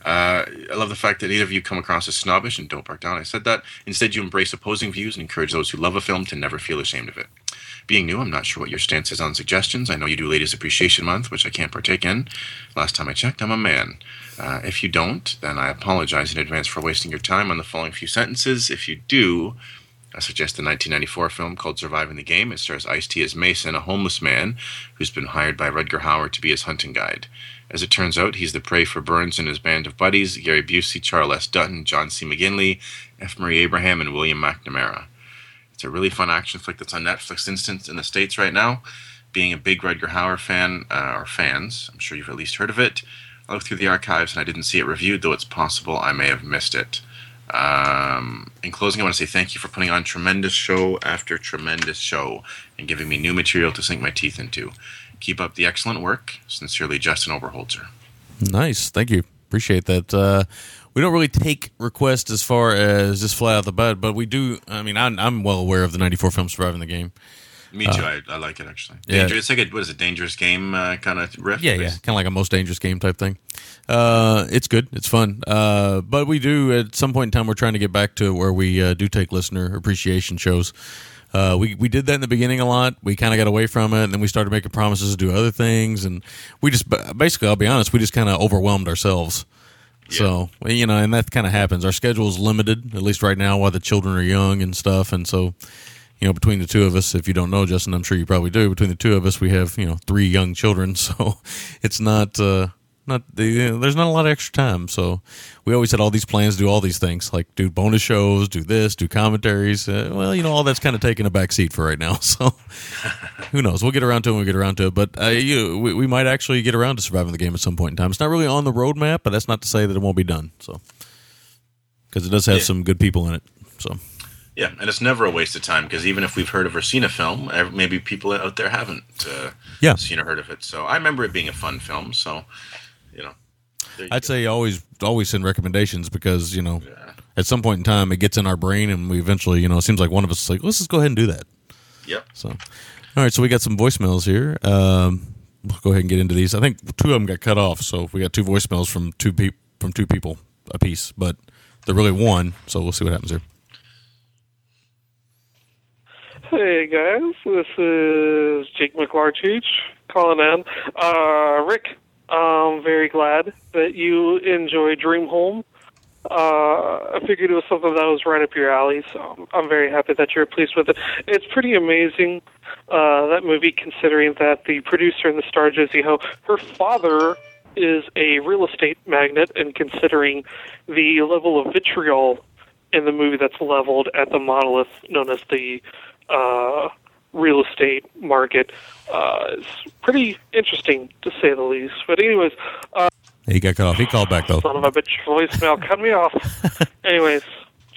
Uh, I love the fact that neither of you come across as snobbish and don't bark down. I said that. Instead, you embrace opposing views and encourage those who love a film to never feel ashamed of it. Being new, I'm not sure what your stance is on suggestions. I know you do Ladies Appreciation Month, which I can't partake in. Last time I checked, I'm a man. Uh, if you don't, then I apologize in advance for wasting your time on the following few sentences. If you do, I suggest the 1994 film called Surviving the Game. It stars Ice T as Mason, a homeless man who's been hired by Rutger Hauer to be his hunting guide. As it turns out, he's the prey for Burns and his band of buddies Gary Busey, Charles S. Dutton, John C. McGinley, F. Murray Abraham, and William McNamara. It's a really fun action flick that's on Netflix Instant in the States right now. Being a big Rutger Hauer fan, uh, or fans, I'm sure you've at least heard of it. I looked through the archives and I didn't see it reviewed, though it's possible I may have missed it. Um, in closing, I want to say thank you for putting on tremendous show after tremendous show and giving me new material to sink my teeth into. Keep up the excellent work. Sincerely, Justin Oberholzer. Nice. Thank you. Appreciate that. Uh, we don't really take requests as far as just fly out the butt, but we do. I mean, I'm, I'm well aware of the 94 film Surviving the Game. Me too. Uh, I, I like it actually. yeah. Danger, It's like a what is it? Dangerous game uh, kind of riff. Yeah, yeah, kind of like a most dangerous game type thing. Uh, it's good, it's fun. Uh, but we do at some point in time we're trying to get back to where we uh, do take listener appreciation shows. Uh, we we did that in the beginning a lot. We kind of got away from it, and then we started making promises to do other things, and we just basically, I'll be honest, we just kind of overwhelmed ourselves. So you know, and that kind of happens. Our schedule is limited, at least right now, while the children are young and stuff, and so you know, between the two of us, if you don't know Justin, I'm sure you probably do. Between the two of us, we have you know three young children, so it's not uh, not you know, there's not a lot of extra time. So we always had all these plans to do all these things, like do bonus shows, do this, do commentaries. Uh, well, you know, all that's kind of taking a back seat for right now. So who knows? We'll get around to it when we get around to it. But uh, you, we, we might actually get around to surviving the game at some point in time. It's not really on the roadmap, but that's not to say that it won't be done. So because it does have Yeah. some good people in it. So. Yeah, and it's never a waste of time because even if we've heard of or seen a film, maybe people out there haven't uh, Yeah. seen or heard of it. So I remember it being a fun film. So, you know, you I'd say always always send recommendations because you know at some point in time it gets in our brain and we eventually you know it seems like one of us is like let's just go ahead and do that. Yep. So, all right, so we got some voicemails here. Um, we'll go ahead and get into these. I think two of them got cut off, so we got two voicemails from two peop from two people a piece, but they're really one. So we'll see what happens here. Hey guys, this is Jake McLarchich calling in. Uh, Rick, I'm very glad that you enjoy Dream Home. Uh, I figured it was something that was right up your alley, so I'm- very happy that you're pleased with it. It's pretty amazing, uh, that movie, considering that the producer and the star, Josie Ho, her father is a real estate magnate, and considering the level of vitriol in the movie that's leveled at the monolith known as the uh, real estate market uh, is pretty interesting to say the least. But anyways, uh, He got cut off. He called back though. son of a bitch voicemail cut me off. anyways,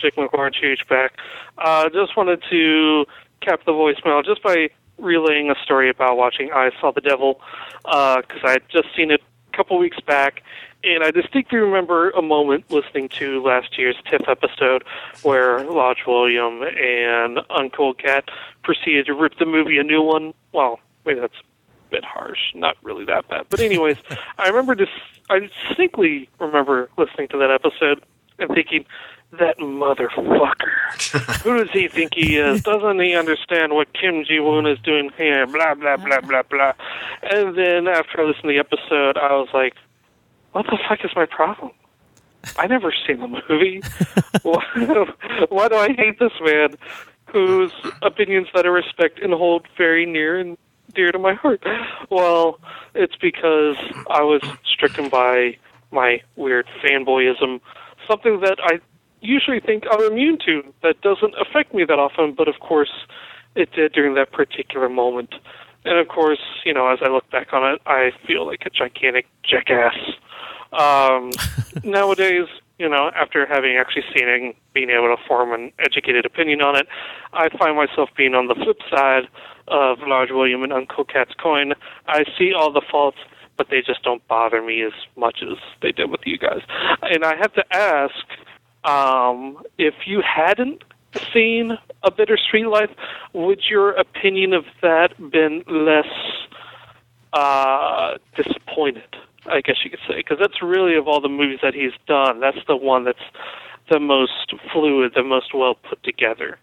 Jake McLaurin Cheech back. Uh, just wanted to cap the voicemail just by relaying a story about watching I Saw the Devil because I had just seen it a couple weeks back. And I distinctly remember a moment listening to last year's TIFF episode where Large William and Uncool Cat proceeded to rip the movie a new one. Well, maybe that's a bit harsh, not really that bad. But anyways, I remember this. I distinctly remember listening to that episode and thinking, that motherfucker. Who does he think he is? Doesn't he understand what Kim Ji Woon is doing here? Blah blah blah blah blah. And then after I listened to the episode, I was like, what the fuck is my problem? I never seen the movie. why, why do I hate this man whose opinions that I respect and hold very near and dear to my heart? Well, it's because I was stricken by my weird fanboyism, something that I usually think I'm immune to, that doesn't affect me that often, but of course it did during that particular moment. And of course, you know, as I look back on it, I feel like a gigantic jackass. Um, nowadays, you know, after having actually seen it and being able to form an educated opinion on it, I find myself being on the flip side of Large William and Uncool Cat's coin. I see all the faults, but they just don't bother me as much as they did with you guys. And I have to ask, um, if you hadn't seen A Bittersweet Life, would your opinion of that been less uh, disappointed? I guess you could say, because that's really of all the movies that he's done, that's the one that's the most fluid, the most well put together.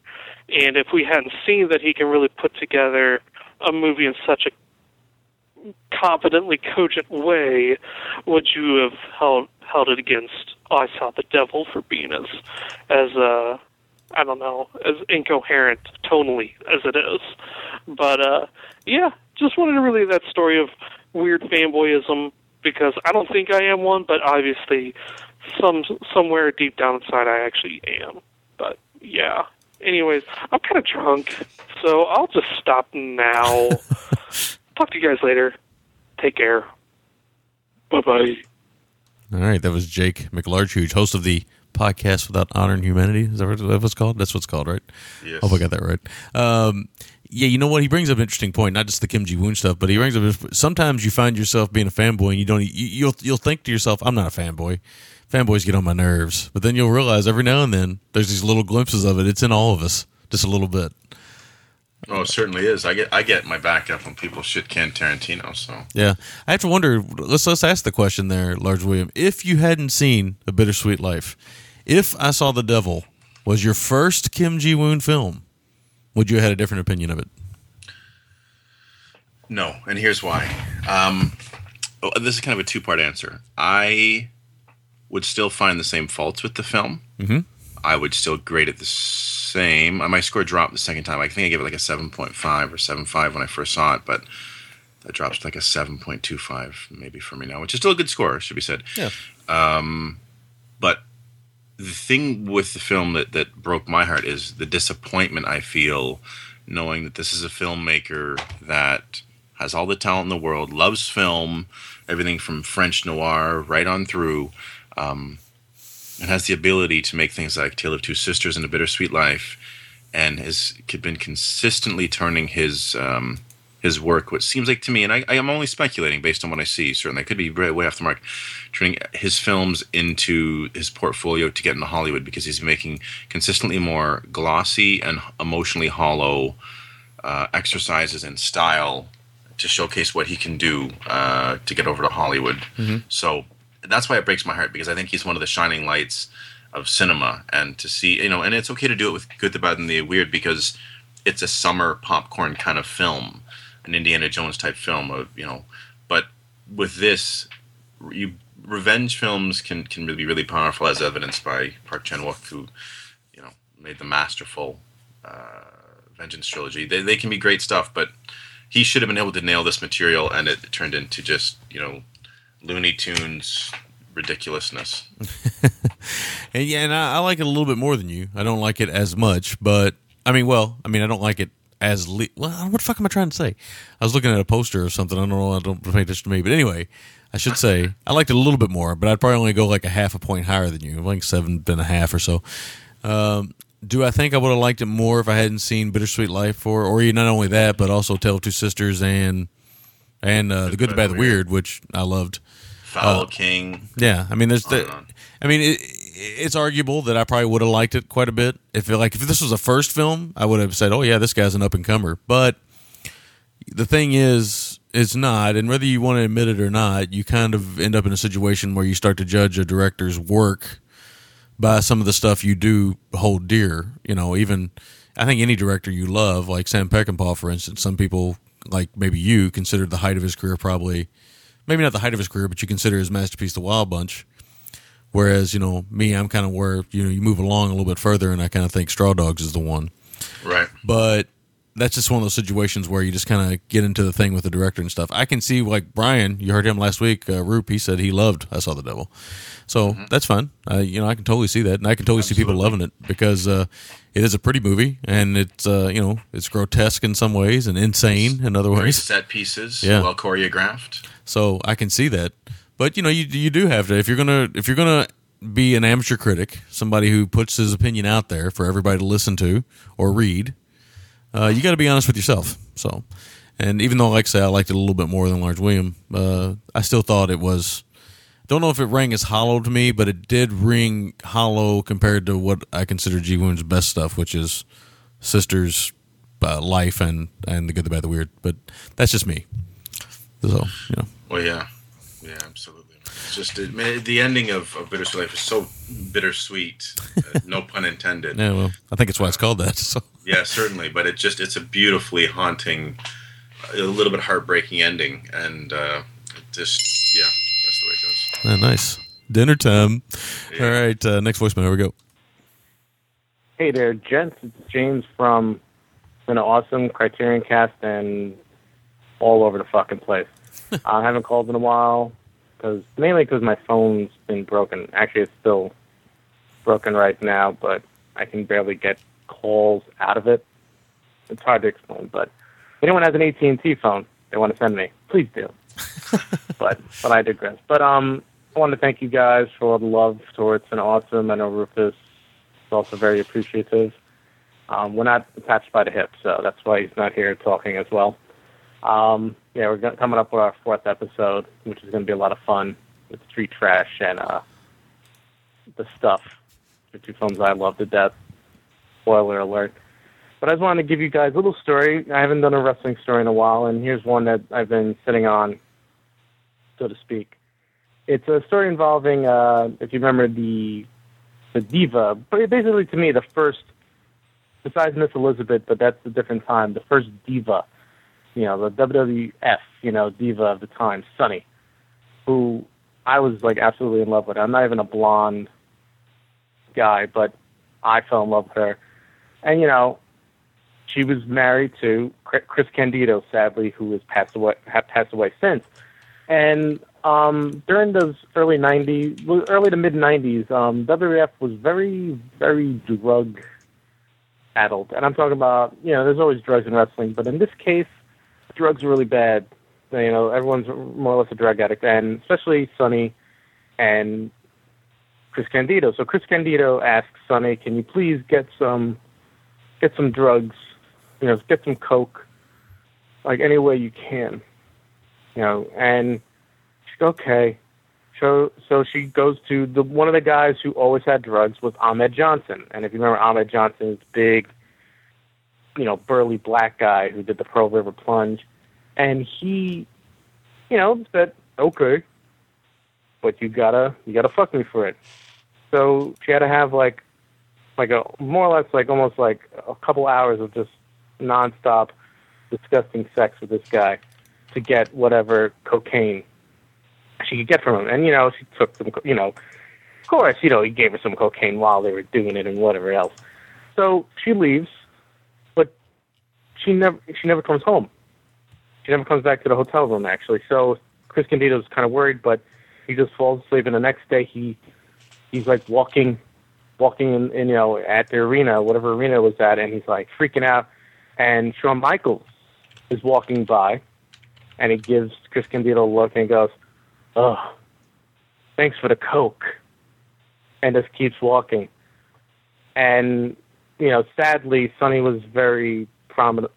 And if we hadn't seen that he can really put together a movie in such a competently cogent way, would you have held held it against oh, I Saw the Devil for being as as uh, I don't know, as incoherent tonally as it is. But uh yeah, just wanted to relay that story of weird fanboyism because I don't think I am one, but obviously some somewhere deep down inside I actually am. But yeah. Anyways, I'm kind of drunk, so I'll just stop now. Talk to you guys later. Take care. Bye bye. All right, that was Jake McLarge, host of the podcast without honor and humanity. Is that what that was called? That's what's called, right? Yes. Hope I got that right. Um, yeah, you know what? He brings up an interesting point, not just the Kim Ji Woon stuff, but he brings up sometimes you find yourself being a fanboy and you don't. You, you'll you'll think to yourself, "I'm not a fanboy." Fanboys get on my nerves, but then you'll realize every now and then there's these little glimpses of it. It's in all of us, just a little bit. Oh, it certainly is. I get I get my back up when people shit can Tarantino. So Yeah, I have to wonder. Let's let's ask the question there, Large William. If you hadn't seen A Bittersweet Life, if I Saw the Devil was your first Kim Ji Woon film, would you have had a different opinion of it? no, and here's why. Um, this is kind of a two part answer. I would still find the same faults with the film. Mm-hmm. I would still grade it the same. My score dropped the second time. I think I gave it like a 7.5 or 7.5 when I first saw it, but that drops to like a 7.25 maybe for me now, which is still a good score, should be said. Yeah. Um, but the thing with the film that, that broke my heart is the disappointment I feel knowing that this is a filmmaker that has all the talent in the world, loves film, everything from French noir right on through, um, and has the ability to make things like Tale of Two Sisters and A Bittersweet Life, and has been consistently turning his um, his work, what seems like to me, and I, I am only speculating based on what I see. Certainly, I could be way way off the mark. Turning his films into his portfolio to get into Hollywood because he's making consistently more glossy and emotionally hollow uh, exercises in style to showcase what he can do uh, to get over to Hollywood. Mhm. So that's why it breaks my heart because I think he's one of the shining lights of cinema, and to see you know, and it's okay to do it with Good, the Bad, and the Weird because it's a summer popcorn kind of film, an Indiana Jones type film of you know, but with this, you revenge films can can really be really powerful as evidenced by Park Chan Wook who, you know, made the masterful uh, Vengeance trilogy. They they can be great stuff, but he should have been able to nail this material, and it turned into just you know, Looney Tunes ridiculousness. And yeah, and I, I like it a little bit more than you. I don't like it as much, but I mean, well, I mean, I don't like it as le- well. What the fuck am I trying to say? I was looking at a poster or something. I don't know. I don't pay attention to me, but anyway, I should say I liked it a little bit more, but I'd probably only go like a half a point higher than you, like seven and a half or so. Um, do I think I would have liked it more if I hadn't seen Bittersweet Life for, or not only that, but also Tale of Two Sisters and and uh, the Good, the Bad, the Weird, which I loved. Foul Uh, King. Yeah, I mean, there's the. I mean, it, it's arguable that I probably would have liked it quite a bit if, it, like, if this was a first film, I would have said, "Oh yeah, this guy's an up and comer." But the thing is, it's not, and whether you want to admit it or not, you kind of end up in a situation where you start to judge a director's work by some of the stuff you do hold dear. You know, even I think any director you love, like Sam Peckinpah, for instance, some people like maybe you considered the height of his career probably maybe not the height of his career, but you consider his masterpiece The Wild Bunch. Whereas, you know, me, I'm kind of where, you know, you move along a little bit further and I kind of think Straw Dogs is the one. Right. But that's just one of those situations where you just kind of get into the thing with the director and stuff. I can see, like, Brian, you heard him last week, uh, Roop, he said he loved I Saw the Devil. So that's fine. Uh, you know, I can totally see that. And I can totally see people loving it because uh, it is a pretty movie and it's, uh, you know, it's grotesque in some ways and insane in other ways. set pieces, Yeah. well choreographed. So I can see that. But you know, you you do have to if you're gonna if you're gonna be an amateur critic, somebody who puts his opinion out there for everybody to listen to or read, uh, you got to be honest with yourself. So, and even though, like I say, I liked it a little bit more than Large William, uh, I still thought it was. Don't know if it rang as hollow to me, but it did ring hollow compared to what I consider Ji Woon's best stuff, which is Sisters, uh, Life, and and the Good, the Bad, the Weird. But that's just me. So you know. Well, yeah, yeah, absolutely. It's just it, man, the ending of, of Bittersweet Life is so bittersweet. Uh, no pun intended. Yeah, well, I think it's why it's called that. So Yeah, certainly. But it just it's a beautifully haunting, a little bit heartbreaking ending, and uh, it just yeah, that's the way it goes. Nice dinner time. All right, uh, next voicemail. Here we go. Hey there, gents. It's James from an awesome Criterion cast and all over the fucking place. I haven't called in a while because mainly because my phone's been broken. Actually, it's still broken right now, but I can barely get calls out of it. It's hard to explain, but if anyone has an AT and T phone they want to send me, please do. but but I digress. But um, I want to thank you guys for all the love towards an awesome. I know Rufus is also very appreciative. Um, we're not attached by the hip, so that's why he's not here talking as well. Um, yeah, we're coming up with our fourth episode, which is going to be a lot of fun with street trash and uh, the stuff. The two films I love to death. Spoiler alert. But I just wanted to give you guys a little story. I haven't done a wrestling story in a while, and here's one that I've been sitting on, so to speak. It's a story involving, uh, if you remember, the the diva. But basically, to me, the first, besides Miss Elizabeth, but that's a different time. The first diva, you know, the WWF, you know, diva of the time, Sunny, who I was like absolutely in love with. I'm not even a blonde guy, but I fell in love with her. And you know, she was married to Chris Candido, sadly, who has passed away, have passed away since. And um, during those early '90s, early to mid '90s, um, WWF was very, very drug addled, and I'm talking about you know, there's always drugs in wrestling, but in this case, drugs are really bad. You know, everyone's more or less a drug addict, and especially Sunny and Chris Candido. So Chris Candido asks Sunny, "Can you please get some get some drugs? You know, get some coke, like any way you can." You know, and she's okay. So so she goes to the one of the guys who always had drugs was Ahmed Johnson, and if you remember, Ahmed Johnson is big, you know, burly black guy who did the Pearl River Plunge, and he, you know, said, "Okay, but you gotta you gotta fuck me for it." So she had to have like like a more or less like almost like a couple hours of just nonstop disgusting sex with this guy to get whatever cocaine she could get from him. And you know, she took some, you know, of course, you know, he gave her some cocaine while they were doing it and whatever else. So she leaves, she never she never comes home. She never comes back to the hotel room actually. So Chris Candido's kind of worried, but he just falls asleep. And the next day, he he's like walking, walking in, in you know at the arena, whatever arena was at, and he's like freaking out. And Shawn Michaels is walking by, and he gives Chris Candido a look and goes, "Oh, thanks for the coke," and just keeps walking. And you know, sadly, Sunny was very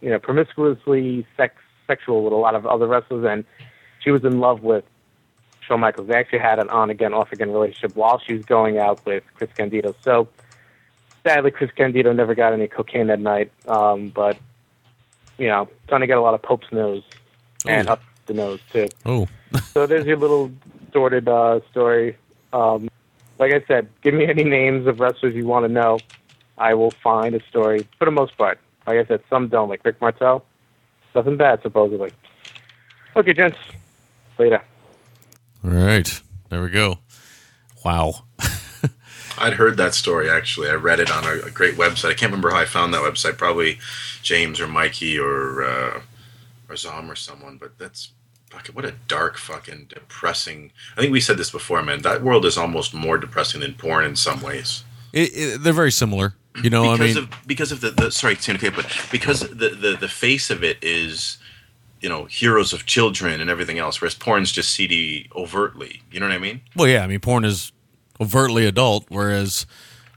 you know, promiscuously sex sexual with a lot of other wrestlers, and she was in love with Shawn Michaels. They actually had an on again, off again relationship while she was going out with Chris Candido. So sadly, Chris Candido never got any cocaine that night. Um, but you know, trying to get a lot of Pope's nose and Ooh. up the nose too. Oh, so there's your little sordid uh, story. Um, like I said, give me any names of wrestlers you want to know. I will find a story for the most part. Like I said, some don't, like Rick Martel. Nothing bad, supposedly. Okay, gents. Later. All right, there we go. Wow. I'd heard that story actually. I read it on a, a great website. I can't remember how I found that website. Probably James or Mikey or uh, or Zom or someone. But that's fucking what a dark, fucking depressing. I think we said this before, man. That world is almost more depressing than porn in some ways. It, it, they're very similar. You know, I because mean, of because of the, the sorry, Tina, but because the, the the face of it is you know heroes of children and everything else, whereas porn's just seedy overtly. You know what I mean? well, yeah, I mean, porn is overtly adult, whereas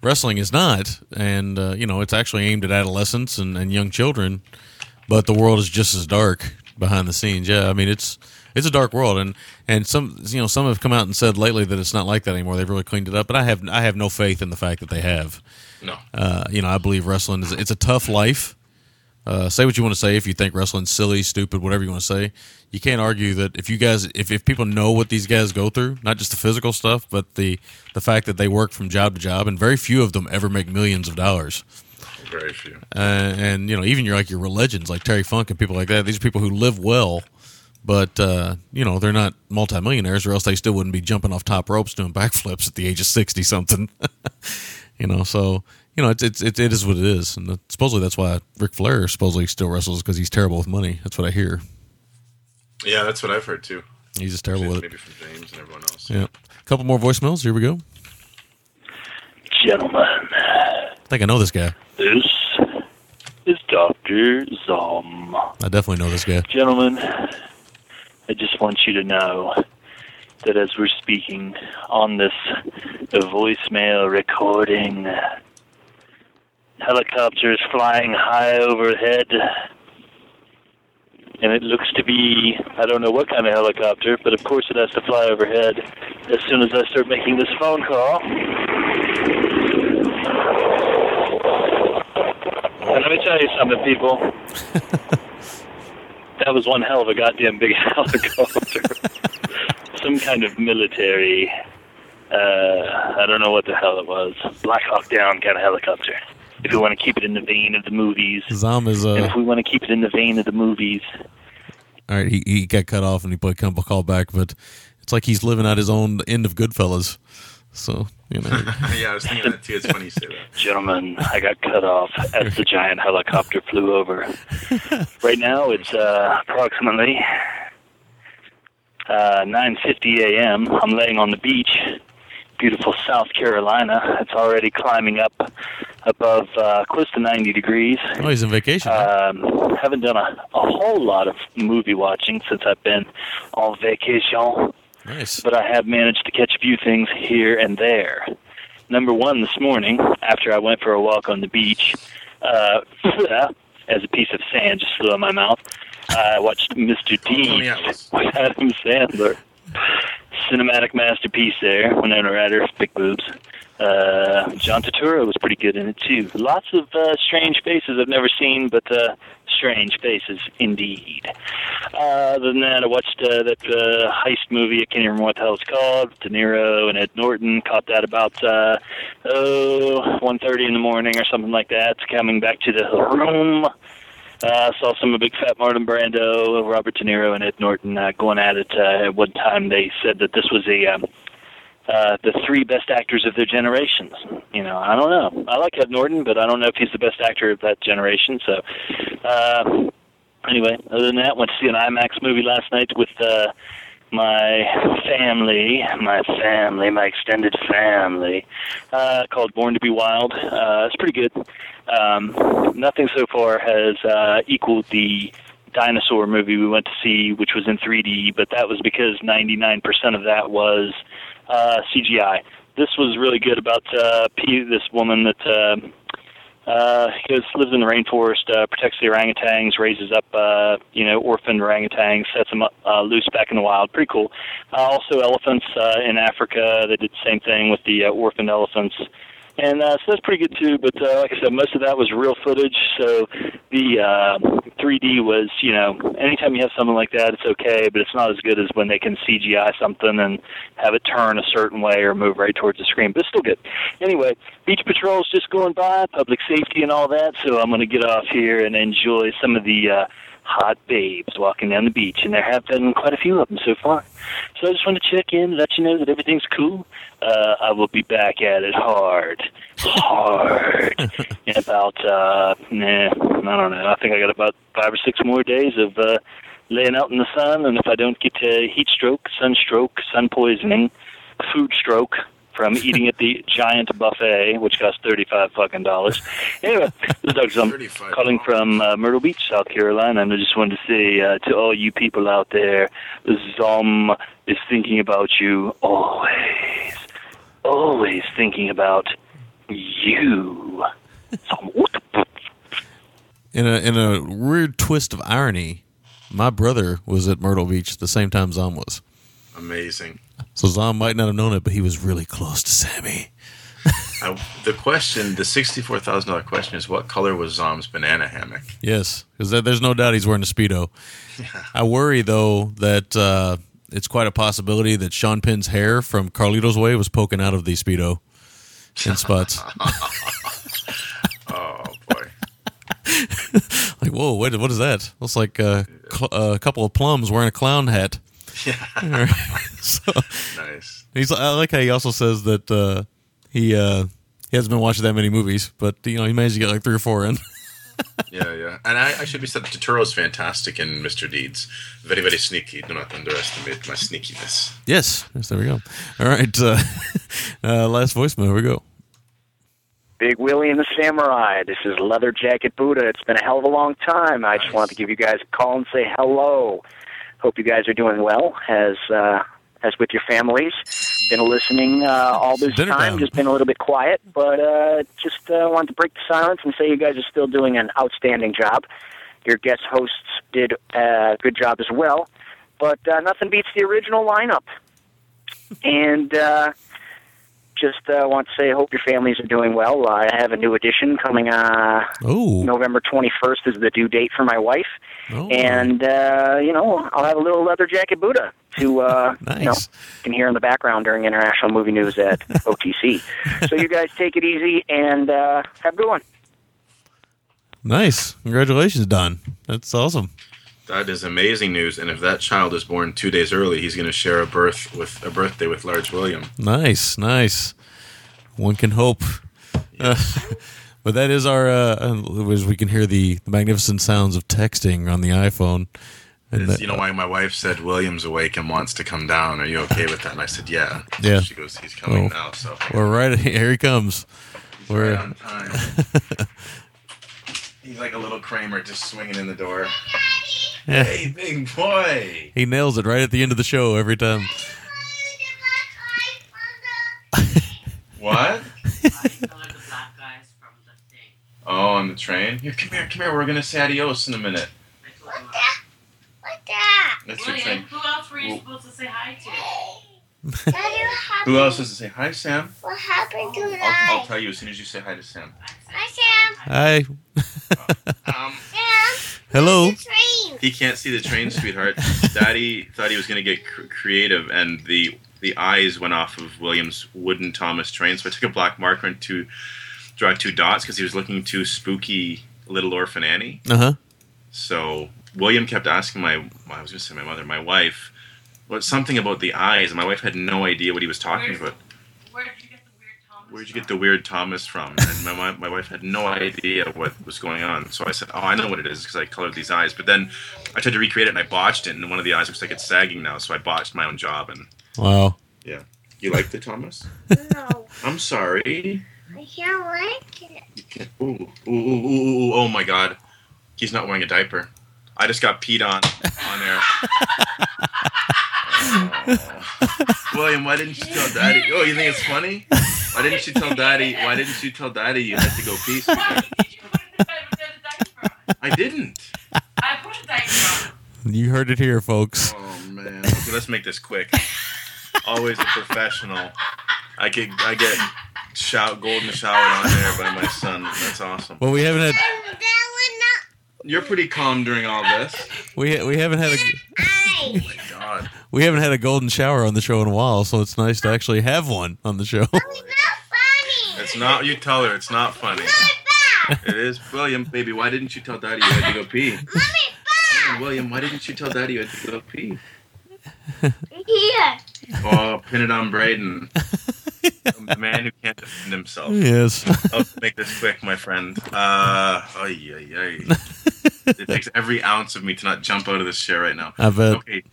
wrestling is not, and uh, you know, it's actually aimed at adolescents and, and young children, but the world is just as dark behind the scenes. Yeah, I mean, it's it's a dark world, and and some you know some have come out and said lately that it's not like that anymore. They've really cleaned it up, but I have I have no faith in the fact that they have. No. Uh, you know, I believe wrestling is it's a tough life. Uh, say what you want to say if you think wrestling's silly, stupid, whatever you want to say. You can't argue that if you guys, if, if people know what these guys go through, not just the physical stuff, but the the fact that they work from job to job, and very few of them ever make millions of dollars. Very few. Uh, and you know, even your like your religions, like Terry Funk and people like that. These are people who live well, but uh, you know they're not multimillionaires, or else they still wouldn't be jumping off top ropes doing backflips at the age of sixty something. you know, so you know, it's, it's it, it is what it is, and that- supposedly that's why Ric Flair supposedly still wrestles because he's terrible with money. That's what I hear. Yeah, that's what I've heard too. He's just terrible with it. Maybe from James and everyone else. Yeah, a couple more voicemails. Here we go. Gentlemen, I think I know this guy. this is Dr. Zom. I definitely know this guy. Gentlemen, I just want you to know that as we're speaking on this voicemail recording, helicopters flying high overhead. And it looks to be, I don't know what kind of helicopter, but of course it has to fly overhead as soon as I start making this phone call. And let me tell you something, people. that was one hell of a goddamn big helicopter. Some kind of military, uh, I don't know what the hell it was. Black Hawk Down kind of helicopter. If we want to keep it in the vein of the movies. Zom is uh, if we want to keep it in the vein of the movies. all right. He he got cut off and he put a couple call back, but it's like he's living out his own end of Goodfellas. So you know, yeah, I was thinking that too. It's funny you say that. Gentlemen, I got cut off as the giant helicopter flew over. Right now, it's uh, approximately uh, 9:50 a.m. I'm laying on the beach, beautiful South Carolina. It's already climbing up above uh, close to 90 degrees. oh, he's on vacation. Um, haven't done a, a whole lot of movie watching since I've been on vacation. Nice. But I have managed to catch a few things here and there. Number one, this morning, after I went for a walk on the beach, uh, as a piece of sand just flew in my mouth, I watched Mr. Deeds with Adam Sandler. Cinematic masterpiece there. Winona Ryder, big boobs. Uh, John Turturro was pretty good in it too. Lots of uh, strange faces I've never seen, but uh, strange faces indeed. Uh, other than that, I watched uh, that uh, heist movie. I can't remember what the hell it's called. De Niro and Ed Norton. Caught that about uh, oh one thirty in the morning or something like that. Coming back to the room. Uh, saw some of Big Fat Marlon Brando, Robert De Niro, and Ed Norton uh, going at it. Uh, at one time, they said that this was a um, uh, the three best actors of their generations. You know, I don't know. I like Ed Norton, but I don't know if he's the best actor of that generation. So, uh, anyway, other than that, went to see an IMAX movie last night with uh, my family, my family, my extended family, uh, called Born to Be Wild. Uh, it's pretty good. Um, nothing so far has uh, equaled the dinosaur movie we went to see, which was in 3D, but that was because 99% of that was uh, CGI. This was really good about uh, P, this woman that uh, uh, goes lives in the rainforest, uh, protects the orangutans, raises up uh, you know orphaned orangutans, sets them up, uh, loose back in the wild. Pretty cool. Uh, also, elephants uh, in Africa. They did the same thing with the uh, orphaned elephants. And uh, so that's pretty good too. But uh, like I said, most of that was real footage. So the uh, 3D was, you know, anytime you have something like that, it's okay. But it's not as good as when they can CGI something and have it turn a certain way or move right towards the screen. But it's still good. Anyway, Beach Patrol's just going by, public safety and all that. So I'm going to get off here and enjoy some of the. Uh, hot babes walking down the beach, and there have been quite a few of them so far. So I just want to check in, let you know that everything's cool. Uh, I will be back at it hard, hard in about uh, nah, I don't know. I think I got about five or six more days of uh, laying out in the sun, and if I don't get uh, heat stroke, sunstroke, sun poisoning, food stroke from eating at the giant buffet, which costs thirty-five fucking dollars. Anyway, this is Doug Zom calling from uh, Myrtle Beach, South Carolina, and I just wanted to say uh, to all you people out there, Zom is thinking about you always, always thinking about you. in a in a weird twist of irony, my brother was at Myrtle Beach the same time Zom was. Amazing. So Zom might not have known it, but he was really close to Sammy. Uh, the question, the sixty-four thousand dollar question, is what color was Zom's banana hammock? Yes, because there's no doubt he's wearing a speedo. I worry though that uh, it's quite a possibility that Sean Penn's hair from Carlito's Way was poking out of the speedo in spots. oh boy! like whoa, what, what is that? Looks like uh, cl- a couple of plums wearing a clown hat. Yeah. so, nice. He's. I like how he also says that uh, he uh, He hasn't been watching that many movies, but you know he managed to get like three or four in. Yeah, yeah. And I, I should be said, Turturro's fantastic in Mr. Deeds. Very, very sneaky. Do not underestimate my sneakiness. yes, yes, there we go. All right, uh, uh, last voicemail. Here we go. Big Willie and the Samurai. This is Leather Jacket Buddha. It's been a hell of a long time. I just wanted to give you guys a call and say hello. Hope you guys are doing well as uh, as with your families. Been listening uh, all this Dinner time. time. Just been a little bit quiet, but uh, just uh, wanted to break the silence and say you guys are still doing an outstanding job. Your guest hosts did a good job as well, but uh, nothing beats the original lineup. And uh, just uh, want to say I hope your families are doing well. I have a new edition coming. Uh, Oh, November 21st is the due date for my wife. Oh. And, uh, you know, I'll have a little leather jacket Buddha to, uh, you know, Nice. can hear in the background during International Movie News at OTC. so you guys take it easy and uh, have a good one. nice! Congratulations, Don. That's awesome. That is amazing news. And if that child is born two days early, he's going to share a birth with a birthday with Large William. Nice, nice. One can hope. Uh, but that is our, uh, as we can hear the, the magnificent sounds of texting on the iPhone. And that- you know why my wife said William's awake and wants to come down? Are you okay with that? And I said, yeah. Yeah. She goes, he's coming Oh, now. So We're right, here he comes. We're, right on time. he's like a little Kramer just swinging in the door. Yeah. Hey, big boy. he nails it right at the end of the show every time. What? oh, on the train? Here, come here, come here. We're going to say adios in a minute. That's your train. Who else were you Well- supposed to say hi to? Who else does it say hi, Sam? What happened to I'll, I'll tell you as soon as you say hi to Sam. Hi, Sam. Hi. Um, Hello. He can't see the train, sweetheart. Daddy thought he was going to get cr- creative, and the the eyes went off of William's wooden Thomas train. So I took a black marker and to draw two dots because he was looking too spooky, Little Orphan Annie. Uh huh. So William kept asking my, I was going to say my mother, my wife, what something about the eyes, and my wife had no idea what he was talking about. Where'd you get the weird Thomas from? And my my wife had no idea what was going on. So I said, "Oh, I know what it is because I colored these eyes." But then I tried to recreate it and I botched it, and one of the eyes looks like it's sagging now. So I botched my own job. And Wow. yeah, you like the Thomas? No, I'm sorry. I can't like it. You can't. Ooh, ooh, ooh, ooh, ooh, oh my God, he's not wearing a diaper. I just got peed on on there. William, why didn't you tell Daddy? Oh, you think it's funny? Why didn't you tell Daddy? Why didn't you tell Daddy you had to go pee? sweetheart? I didn't. I put a diaper on. You heard it here, folks. Oh man. Okay, let's make this quick. Always a professional. I get I get shout golden showered on there by my son. That's awesome. Well, we haven't had You're pretty calm during all this. we we haven't had a Oh my god. we haven't had a golden shower on the show in a while, so it's nice to actually have one on the show. It's not. You tell her it's not funny. It is, William, baby. Why didn't you tell Daddy you had to go pee? Come on, William, why didn't you tell Daddy you had to go pee? Here. Oh, pin it on Braden, the man who can't defend himself. Yes. I'll make this quick, my friend. Uh, ay, ay, ay. It takes every ounce of me to not jump out of this chair right now. I bet. Okay,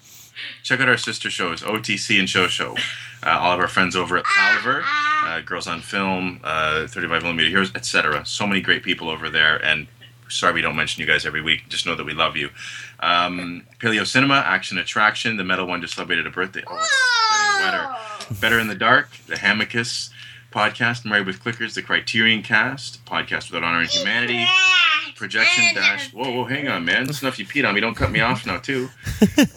check out our sister shows, OTC and Show Show. Uh, all of our friends over at Palaver, uh, Girls on Film, uh, 35 Millimeter Heroes, etc. So many great people over there, and sorry we don't mention you guys every week. Just know that we love you. Um, Paleo Cinema, Action Attraction, the Metal One just celebrated a birthday. Oh, it's getting wetter. Better in the Dark, the Hamicus podcast, Married with Clickers, the Criterion Cast, podcast without honor and humanity, projection dash. Whoa, whoa, hang on, man. This enough you peed on me. Don't cut me off now, too.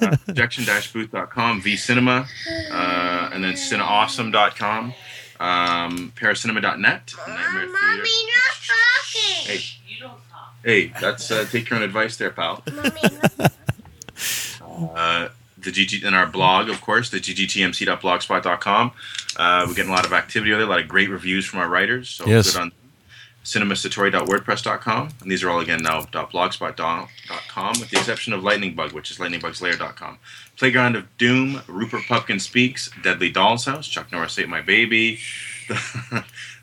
Uh, projection dash booth.com, V Cinema, uh, and then cineawesome.com, um, paracinema.net, Nightmare Theater. Hey, hey, that's uh, take your own advice there, pal. Uh, the GG in our blog, of course, the ggtmc.blogspot.com. Uh, we're getting a lot of activity there, a lot of great reviews from our writers. So Yes. good on cinemasatori.wordpress.com. And these are all again now .blogspot.com with the exception of Lightning Bug, which is lightningbugslayer.com. Playground of Doom, Rupert Pupkin Speaks, Deadly Doll's House, Chuck Norris Ate My Baby,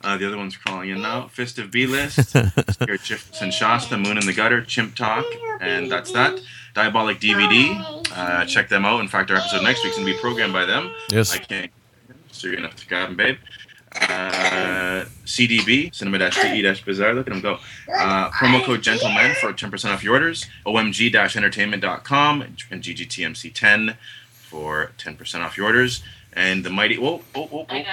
uh, the other one's crawling in now. Fist of B list. Spirit Shifts and Shasta, Moon in the Gutter, Chimp Talk, and that's that. Diabolic DVD. Uh, check them out. In fact, our episode next week's gonna be programmed by them. Yes. I can't. So you're gonna have to grab them, babe. Uh, CDB, Cinema DE Bizarre. Look at them go. Uh, promo code Gentlemen for 10% off your orders. OMG entertainment.com and GGTMC10 for 10% off your orders. And the mighty, whoa, whoa, whoa, whoa,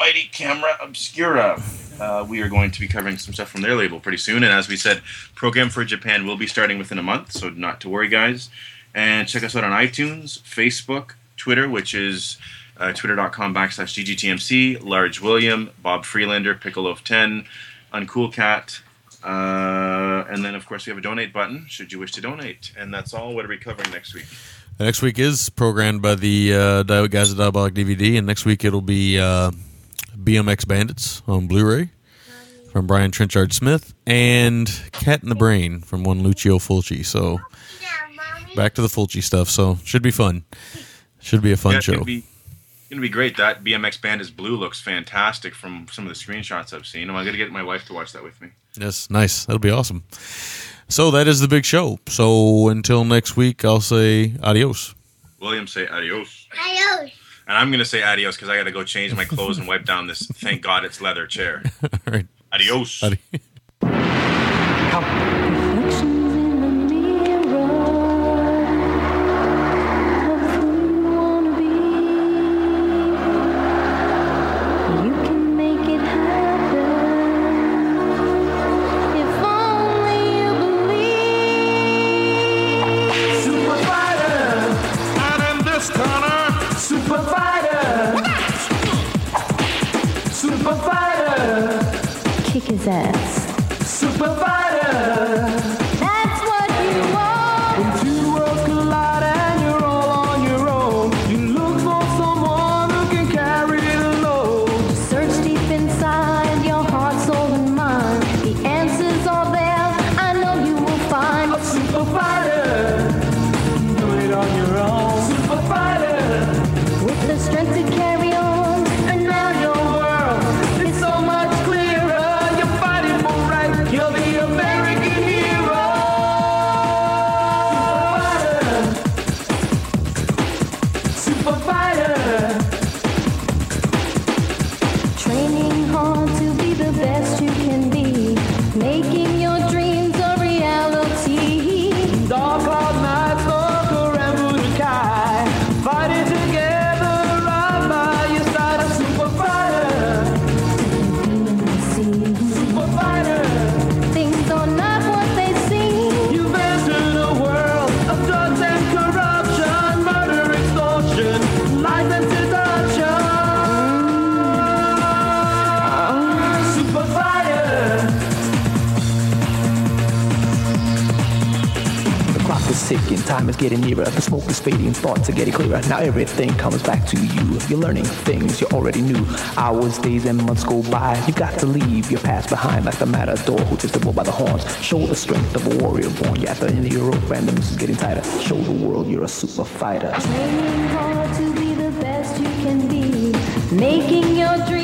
mighty camera obscura. Uh, we are going to be covering some stuff from their label pretty soon. And as we said, program for Japan will be starting within a month, so not to worry, guys. And check us out on iTunes, Facebook, Twitter, which is uh, twitter.com backslash ggtmc, Large William, Bob Freelander, Pickleloaf10, Uncool Cat. Uh, and then, of course, we have a donate button should you wish to donate. And that's all. What are we covering next week? Next week is programmed by the uh, guys at Diabolic DVD, and next week it'll be uh, BMX Bandits on Blu-ray from Brian Trenchard Smith and Cat in the Brain from one Lucio Fulci. So back to the Fulci stuff. So should be fun. Should be a fun Yeah, it's show. Gonna be, gonna be great. That BMX Bandits Blue looks fantastic from some of the screenshots I've seen. Am I'm gonna get my wife to watch that with me. Yes, nice. That'll be awesome. So that is the big show. So until next week, I'll say adios. William, say adios. Adios. And I'm gonna say adios because I gotta go change my clothes and wipe down this. Thank God it's leather chair. All right. Adios. You His time is getting nearer. The smoke is fading, thoughts are getting clearer. Now everything comes back to you. You're learning things you already knew. Hours, days, and months go by. You've got to leave your past behind, like the matador who takes the bull by the horns. Show the strength of a warrior born. You're at the end of your rope, and the noose is getting tighter. Show the world you're a super fighter. Training hard to be the best you can be, making your dreams